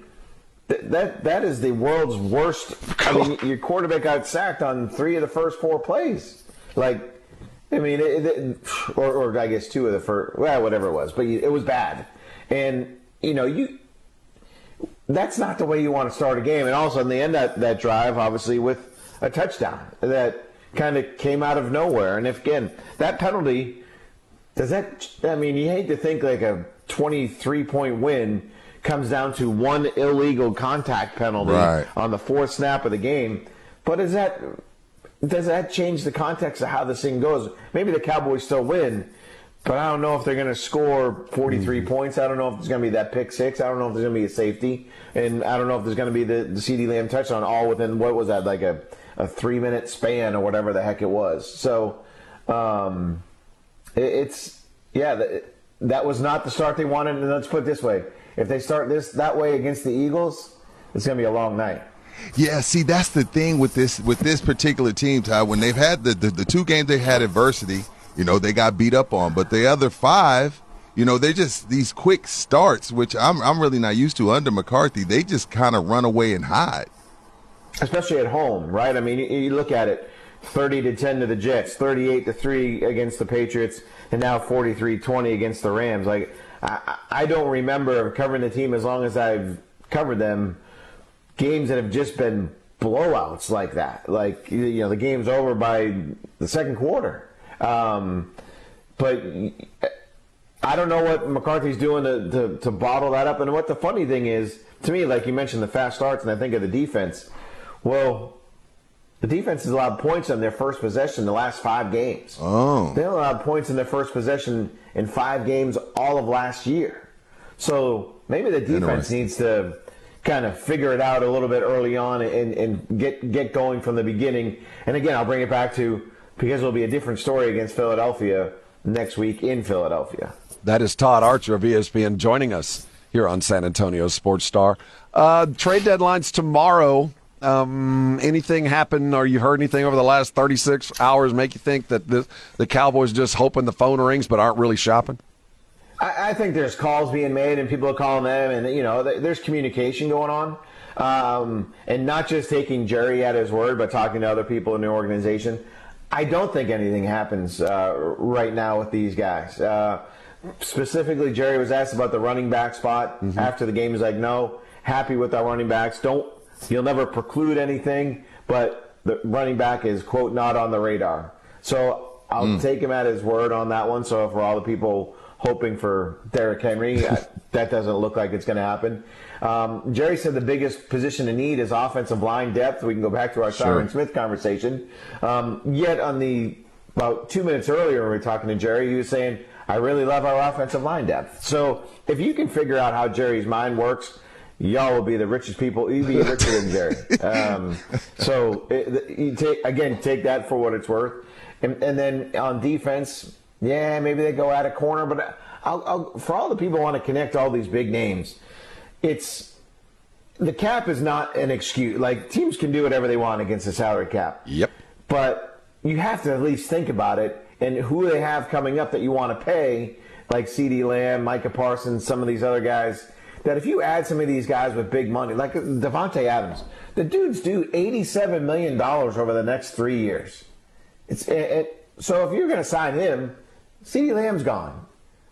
th- that that is the world's worst. I mean, your quarterback got sacked on three of the first four plays. Like, I mean, it, it, or, or I guess two of the first, well, whatever it was, but it was bad. And you know, you that's not the way you want to start a game. And all of a sudden, they end that, that drive, obviously, with a touchdown that kind of came out of nowhere. And if, again, that penalty, does that, I mean, you hate to think like a 23 point win comes down to one illegal contact penalty
Right.
on the fourth snap of the game. But is that, does that change the context of how this thing goes? Maybe the Cowboys still win, but I don't know if they're going to score 43 points. I don't know if there's going to be that pick six. I don't know if there's going to be a safety, and I don't know if there's going to be the, the CeeDee Lamb touchdown all within what was that like a, a three minute span or whatever the heck it was. So um, it's yeah, that, was not the start they wanted. And let's put it this way: if they start this that way against the Eagles, it's going to be a long night.
Yeah, see, that's the thing with this with this particular team, Ty. When they've had the, the the two games they had adversity, you know, they got beat up on. But the other five, you know, they're just these quick starts, which I'm I'm really not used to under McCarthy. They just kind of run away and hide.
especially at home, right? I mean, you, you look at it: thirty to ten to the Jets, thirty-eight to three against the Patriots, and now 43-20 against the Rams. Like, I, I I don't remember covering the team as long as I've covered them. Games that have just been blowouts like that, like you know, the game's over by the second quarter. Um, but I don't know what McCarthy's doing to, to, to bottle that up. And what the funny thing is, to me, like you mentioned, the fast starts, and I think of the defense. Well, the defense has allowed points on their first possession the last five games.
Oh.
They allowed points in their first possession in five games all of last year. So maybe the defense needs to kind of figure it out a little bit early on and, and get get going from the beginning. And again, I'll bring it back to because it'll be a different story against Philadelphia next week in Philadelphia.
That is Todd Archer of ESPN joining us here on San Antonio Sports Star. Uh, trade deadlines tomorrow. Um, anything happen or you heard anything over the last 36 hours make you think that the, the Cowboys just hoping the phone rings but aren't really shopping?
I, I think there's calls being made and people are calling them, and you know, th- there's communication going on, um, and not just taking Jerry at his word, but talking to other people in the organization. I don't think anything happens uh, right now with these guys. Uh, specifically, Jerry was asked about the running back spot after the game. He's like, "No, happy with our running backs. Don't you'll never preclude anything, but the running back is quote not on the radar." So I'll
Mm.
take him at his word on that one. So for all the people hoping for Derrick Henry, that doesn't look like it's going to happen. Um, Jerry said the biggest position to need is offensive line depth. We can go back to our
Sure.
Tyron Smith conversation. Um, yet on the about two minutes earlier, when we were talking to Jerry, he was saying, "I really love our offensive line depth." So if you can figure out how Jerry's mind works. Y'all will be the richest people. You'll be richer than Jerry. Um, so it, you take again, take that for what it's worth. And, and then on defense, yeah, maybe they go out of corner, but I'll, I'll, for all the people who want to connect all these big names, it's the cap is not an excuse. Like teams can do whatever they want against the salary cap.
Yep.
But you have to at least think about it and who they have coming up that you want to pay, like CeeDee Lamb, Micah Parsons, some of these other guys. That if you add some of these guys with big money, like Davante Adams, the dude's due eighty-seven million dollars over the next three years. It's it, it, so if you're going to sign him, CeeDee Lamb's gone.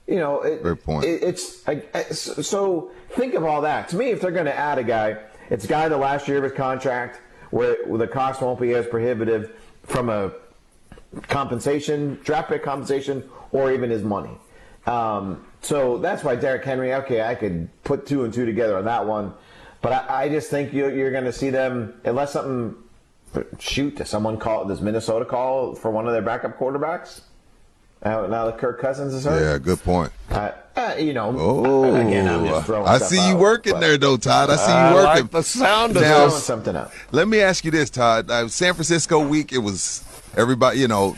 You know, it,
Great point.
it- it's so think of all that. To me, if they're going to add a guy, it's a guy the last year of his contract where, where the cost won't be as prohibitive from a compensation, draft pick compensation, or even his money. Um, so that's why Derrick Henry. Okay, I could put two and two together on that one, but I, I just think you're, you're going to see them unless something. Shoot, does someone call? Does Minnesota call for one of their backup quarterbacks? Now, now that Kirk Cousins is hurt.
Yeah, good point.
Uh, uh, you know,
Oh,
again, I'm just throwing
I
stuff
see you
out,
working
but-
there, though, Todd. I see you
I
working.
like the sound of
Now,
something out.
Let me ask you this, Todd. Uh, San Francisco week, it was everybody. You know,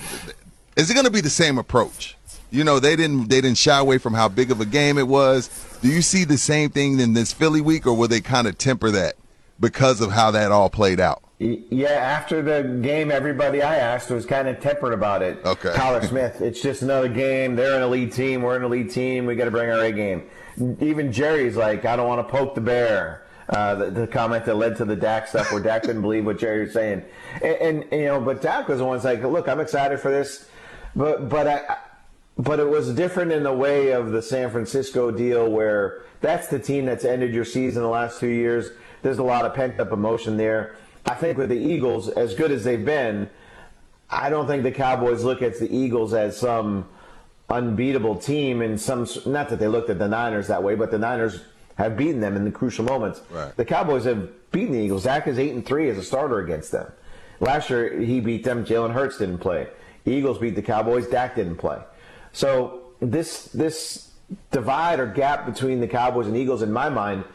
is it going to be the same approach? You know, they didn't they didn't shy away from how big of a game it was. Do you see the same thing in this Philly week, or will they kind of temper that because of how that all played out?
Yeah, after the game, everybody I asked was kind of tempered about it.
Okay.
Tyler Smith, it's just another game. They're an elite team. We're an elite team. We got to bring our A game. Even Jerry's like, I don't want to poke the bear. Uh, the, the comment that led to the Dak stuff where Dak didn't believe what Jerry was saying. And, and, you know, but Dak was the one that's like, look, I'm excited for this, but but I, but it was different in the way of the San Francisco deal where that's the team that's ended your season the last two years. There's a lot of pent up emotion there. I think with the Eagles, as good as they've been, I don't think the Cowboys look at the Eagles as some unbeatable team and some not that they looked at the Niners that way, but the Niners have beaten them in the crucial moments.
Right.
The Cowboys have beaten the Eagles. Dak is eight and three as a starter against them. Last year he beat them. Jalen Hurts didn't play. Eagles beat the Cowboys. Dak didn't play. So this this divide or gap between the Cowboys and Eagles, in my mind,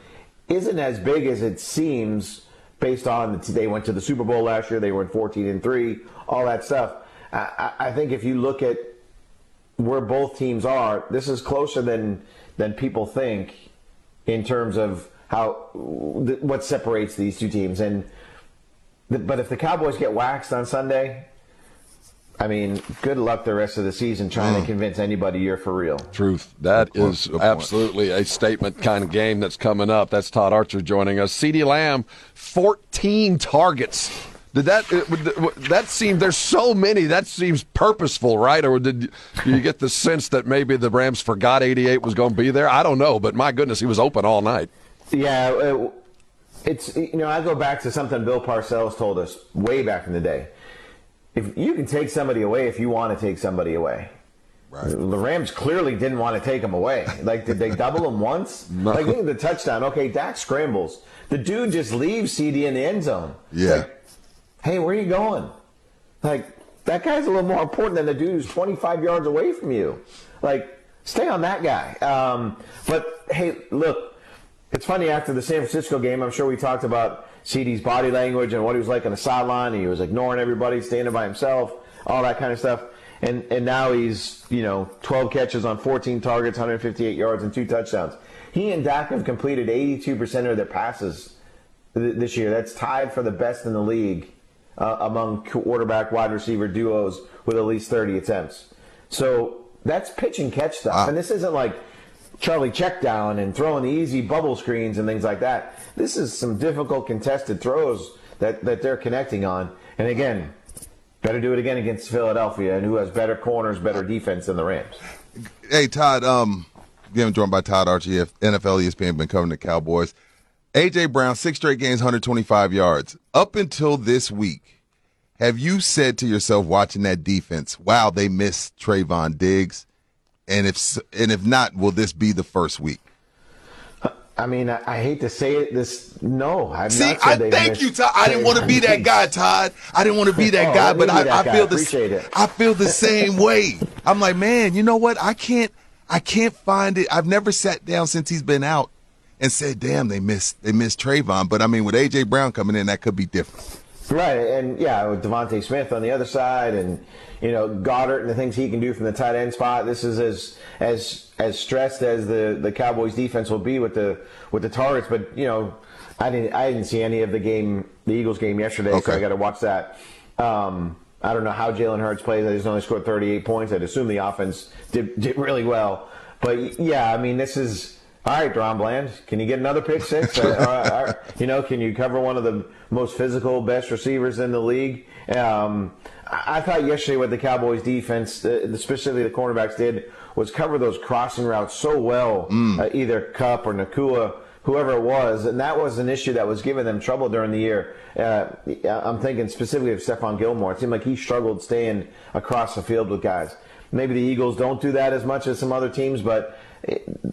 isn't as big as it seems based on the, they went to the Super Bowl last year. They were in 14 and three, all that stuff. I, I think if you look at where both teams are, this is closer than than people think in terms of how what separates these two teams. And but if the Cowboys get waxed on Sunday, I mean, good luck the rest of the season trying
Mm.
to convince anybody you're for real.
Truth. That
Good
is
Good
absolutely a statement kind of game that's coming up. That's Todd Archer joining us. CeeDee Lamb, 14 targets. Did that it- that seem there's so many that seems purposeful, right? Or did you get the sense that maybe the Rams forgot 88 was going to be there? I don't know, but my goodness, he was open all night.
Yeah, it, it's you know I go back to something Bill Parcells told us way back in the day. If you can take somebody away if you want to take somebody away. Right. The Rams clearly didn't want to take him away. Like, did they double him once?
No.
Like, the touchdown. Okay, Dak scrambles. The dude just leaves CeeDee in the end zone.
Yeah.
Hey, where are you going? Like, that guy's a little more important than the dude who's 25 yards away from you. Like, stay on that guy. Um, but hey, look, it's funny after the San Francisco game, I'm sure we talked about CeeDee's body language and what he was like on the sideline. He was ignoring everybody, standing by himself, all that kind of stuff. And and now he's, you know, 12 catches on 14 targets, 158 yards, and two touchdowns. He and Dak have completed 82% of their passes th- this year. That's tied for the best in the league uh, among quarterback wide receiver duos with at least 30 attempts. So that's pitch and catch stuff. And this isn't like Charlie check down and throwing the easy bubble screens and things like that. This is some difficult contested throws that, that they're connecting on. And again, better do it again against Philadelphia and who has better corners, better defense than the Rams.
Hey Todd, um, again joined by Todd Archer, NFL ESPN, been covering the Cowboys. AJ Brown, six straight games, 125 yards. Up until this week, have you said to yourself watching that defense, "Wow, they missed Trevon Diggs," and if and if not, will this be the first week?
I mean, I, I hate to say it. This no, I've
See,
not said
I thank you, Todd. I didn't want to be that guy, Todd. I didn't want to be that
Oh,
guy, but I,
that
I
guy.
feel the. I feel the same way. I'm like, man, you know what? I can't I can't find it. I've never sat down since he's been out and said, "Damn, they missed they missed Trevon." But I mean, with AJ Brown coming in, that could be different.
Right, and yeah, with DeVonta Smith on the other side, and you know Goedert and the things he can do from the tight end spot. This is as as as stressed as the the Cowboys defense will be with the with the targets. But you know, I didn't I didn't see any of the game, the Eagles game yesterday, so I got to watch that. Um, I don't know how Jalen Hurts plays. I just only scored 38 points. I'd assume the offense did did really well. But yeah, I mean, this is. All right, DaRon Bland, can you get another pick six? Uh, uh, uh, you know, can you cover one of the most physical, best receivers in the league? Um, I I thought yesterday what the Cowboys defense, uh, specifically the cornerbacks, did was cover those crossing routes so well, uh, either Kupp or Nacua, whoever it was, and that was an issue that was giving them trouble during the year. Uh, I'm thinking specifically of Stephon Gilmore. It seemed like he struggled staying across the field with guys. Maybe the Eagles don't do that as much as some other teams, but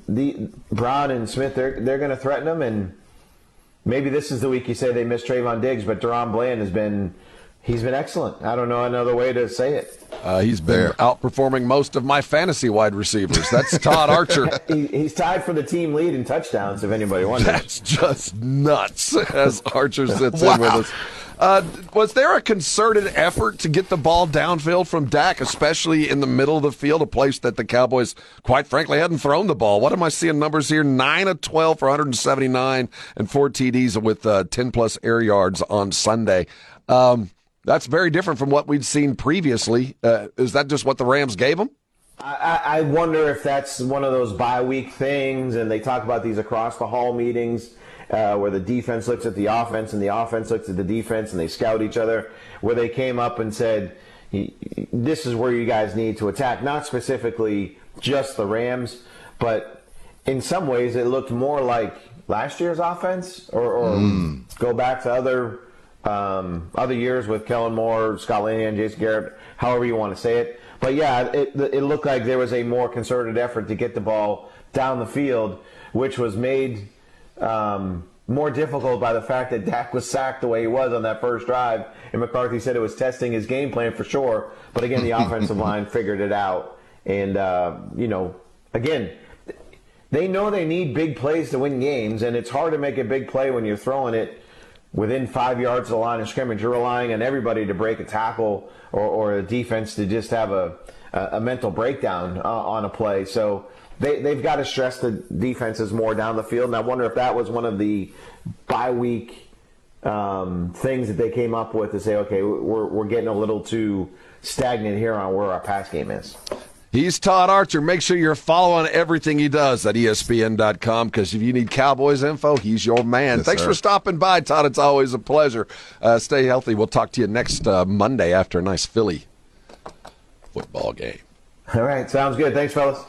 the Brown and Smith they're they're going to threaten them, and maybe this is the week you say they missed Trevon Diggs, but DaRon Bland has been he's been excellent. I don't know another way to say it.
Uh, he's been outperforming most of my fantasy wide receivers. That's Todd Archer.
he, he's tied for the team lead in touchdowns. If anybody wonders,
That's just nuts. As Archer sits in with us. Uh, was there a concerted effort to get the ball downfield from Dak, especially in the middle of the field, a place that the Cowboys, quite frankly, hadn't thrown the ball? What am I seeing numbers here? Nine of twelve for 179 and four TDs with uh, 10 plus air yards on Sunday. Um, that's very different from what we'd seen previously. Uh, is that just what the Rams gave them?
I, I I wonder if that's one of those bye week things, and they talk about these across the hall meetings uh, where the defense looks at the offense and the offense looks at the defense, and they scout each other. Where they came up and said, this is where you guys need to attack, not specifically just the Rams, but in some ways it looked more like last year's offense, or, or
Mm.
go back to other um, other years with Kellen Moore, Scott Linehan, Jason Garrett, however you want to say it. But yeah, it, it looked like there was a more concerted effort to get the ball down the field, which was made um, more difficult by the fact that Dak was sacked the way he was on that first drive. And McCarthy said it was testing his game plan for sure. But again, the offensive line figured it out. And, uh, you know, again, they know they need big plays to win games, and it's hard to make a big play when you're throwing it within five yards of the line of scrimmage. You're relying on everybody to break a tackle or, or a defense to just have a, a, mental breakdown uh, on a play. So they, they've got to stress the defenses more down the field. And I wonder if that was one of the bye week um, things that they came up with to say, okay, we're, we're getting a little too stagnant here on where our pass game is.
He's Todd Archer. Make sure you're following everything he does at ESPN.com because if you need Cowboys info, he's your man.
Yes,
Thanks
sir.
for stopping by, Todd. It's always a pleasure. Uh, stay healthy. We'll talk to you next uh, Monday after a nice Philly football game.
All right, sounds good. Thanks, fellas.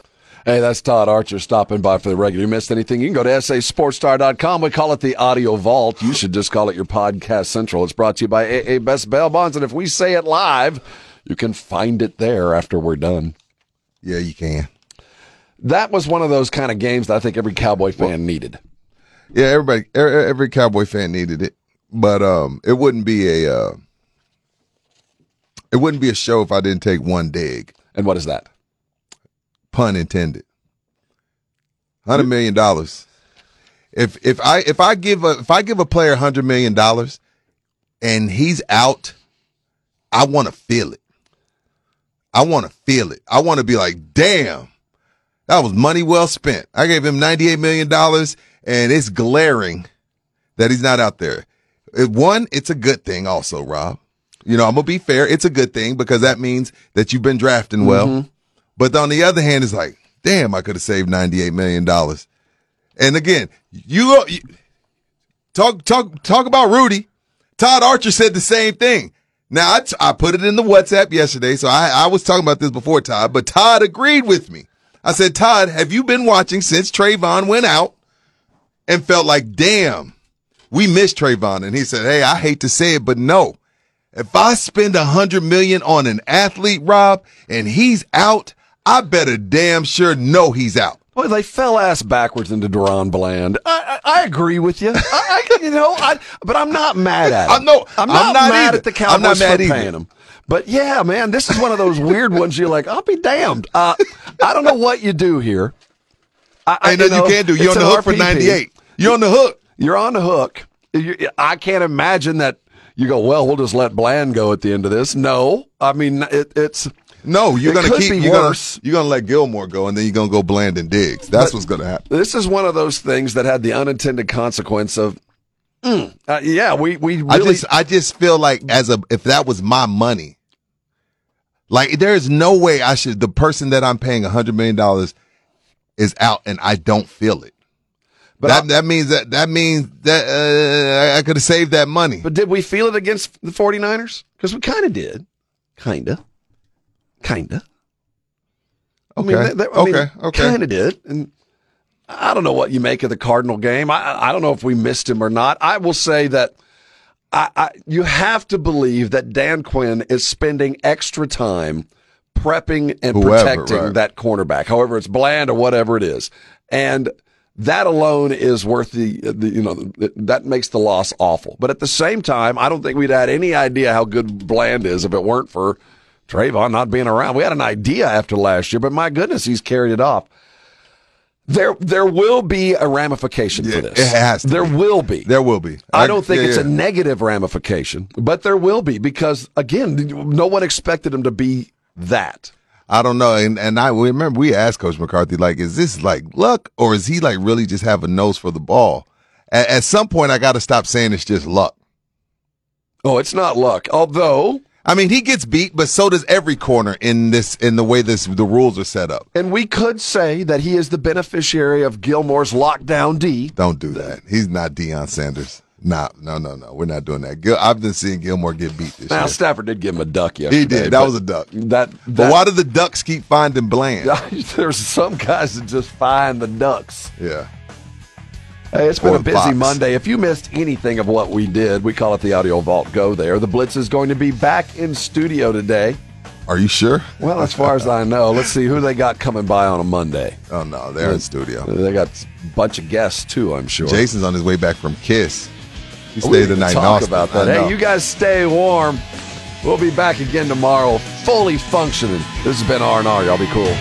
Hey, that's Todd Archer stopping by for the regular. You missed anything? You can go to sasportstar.com. We call it the Audio Vault. You should just call it your podcast central. It's brought to you by AA Best Bail Bonds. And if we say it live, you can find it there after we're done.
Yeah, you can.
That was one of those kind of games that I think every Cowboy fan needed.
Yeah, everybody, e- every Cowboy fan needed it, but um, it wouldn't be a uh, it wouldn't be a show if I didn't take one dig.
And what is that?
Pun intended. Hundred million dollars. If if I if I give a if I give a player hundred million dollars and he's out, I want to feel it. I want to feel it. I want to be like, damn, that was money well spent. I gave him $98 million and it's glaring that he's not out there. It- one, it's a good thing also, Rob. You know, I'm to be fair. It's a good thing because that means that you've been drafting well.
Mhm.
But on the other hand, it's like, damn, I could have saved $98 million. And again, you, you talk, talk, talk about Rudy. Todd Archer said the same thing. Now I, t- I put it in the WhatsApp yesterday, so I, I was talking about this before Todd, but Todd agreed with me. I said, Todd, have you been watching since Trevon went out and felt like, damn, we missed Trevon? And he said, Hey, I hate to say it, but no. If I spend a hundred million on an athlete, Rob, and he's out, I better damn sure know he's out.
Well, they fell ass backwards into DaRon Bland. I, I, I agree with you. I, I, you know, I, but I'm not mad at him.
I'm no-
I'm
I'm
not,
not
mad
either.
at the
I'm
Cowboys
not mad
for
either.
paying him. But yeah, man, this is one of those weird ones. You're like, I'll be damned. Uh, I don't know what you do here. I, I-
Ain't nothing you can't do. You're on the hook for 98. You're on the hook.
You're on the hook. You- I can't imagine that you go, well, we'll just let Bland go at the end of this. No, I mean, it, it's.
No, you're gonna keep you're gonna,
worse.
you're gonna let Gilmore go, and then you're gonna go Bland and Diggs. That's
But-
what's gonna happen.
This is one of those things that had the unintended consequence of, mm, uh, yeah, we we really
I just I just feel like as a if that was my money, like there is no way I should the person that I'm paying a hundred million dollars is out and I don't feel it. But that that means that that means that uh, I could have saved that money.
But did we feel it against the 49ers? Because we kind of did. Kind of. Kind of.
Okay. Okay. Okay.
Kind of did. And I don't know what you make of the Cardinal game. I, I don't know if we missed him or not. I will say that I, I, you have to believe that Dan Quinn is spending extra time prepping and
Whoever,
protecting
right.
that cornerback, however it's bland or whatever it is. And that alone is worth the, the you know, that makes the loss awful. But at the same time, I don't think we'd had any idea how good Bland is if it weren't for Trevon not being around. We had an idea after last year, but my goodness, he's carried it off. There, there will be a ramification for this.
it has to
There
be.
will be.
There will be.
I don't think
yeah,
it's
yeah.
a negative ramification, but there will be because again, no one expected him to be that.
I don't know. And and I remember we asked Coach McCarthy, like, is this like luck or is he like really just have a nose for the ball? At, at some point, I got to stop saying it's just luck.
Oh, it's not luck. Although,
I mean, he gets beat, but so does every corner in this in the way this the rules are set up.
and we could say that he is the beneficiary of Gilmore's lockdown D.
Don't do that. He's not Deion Sanders. Nah, no, no, no. We're not doing that. Gil, I've been seeing Gilmore get beat this
Now
year.
Now Stafford did give him a duck yesterday.
He did. That was a duck.
That,
But
that
why do the Ducks keep finding Bland?
there's some guys that just find the ducks.
Yeah.
Hey, it's been a busy
Fox.
Monday. If you missed anything of what we did, we call it the Audio Vault. Go there. The Blitz is going to be back in studio today.
Are you sure?
Well, as far as I know, let's see who they got coming by on a Monday.
Oh no, they're in studio.
They got a bunch of guests too. I'm sure.
Jason's on his way back from Kiss. He
We
stayed
need
the night
talk
Austin.
about that. Hey, you guys stay warm. We'll be back again tomorrow, fully functioning. This has been R and R. Y'all be cool.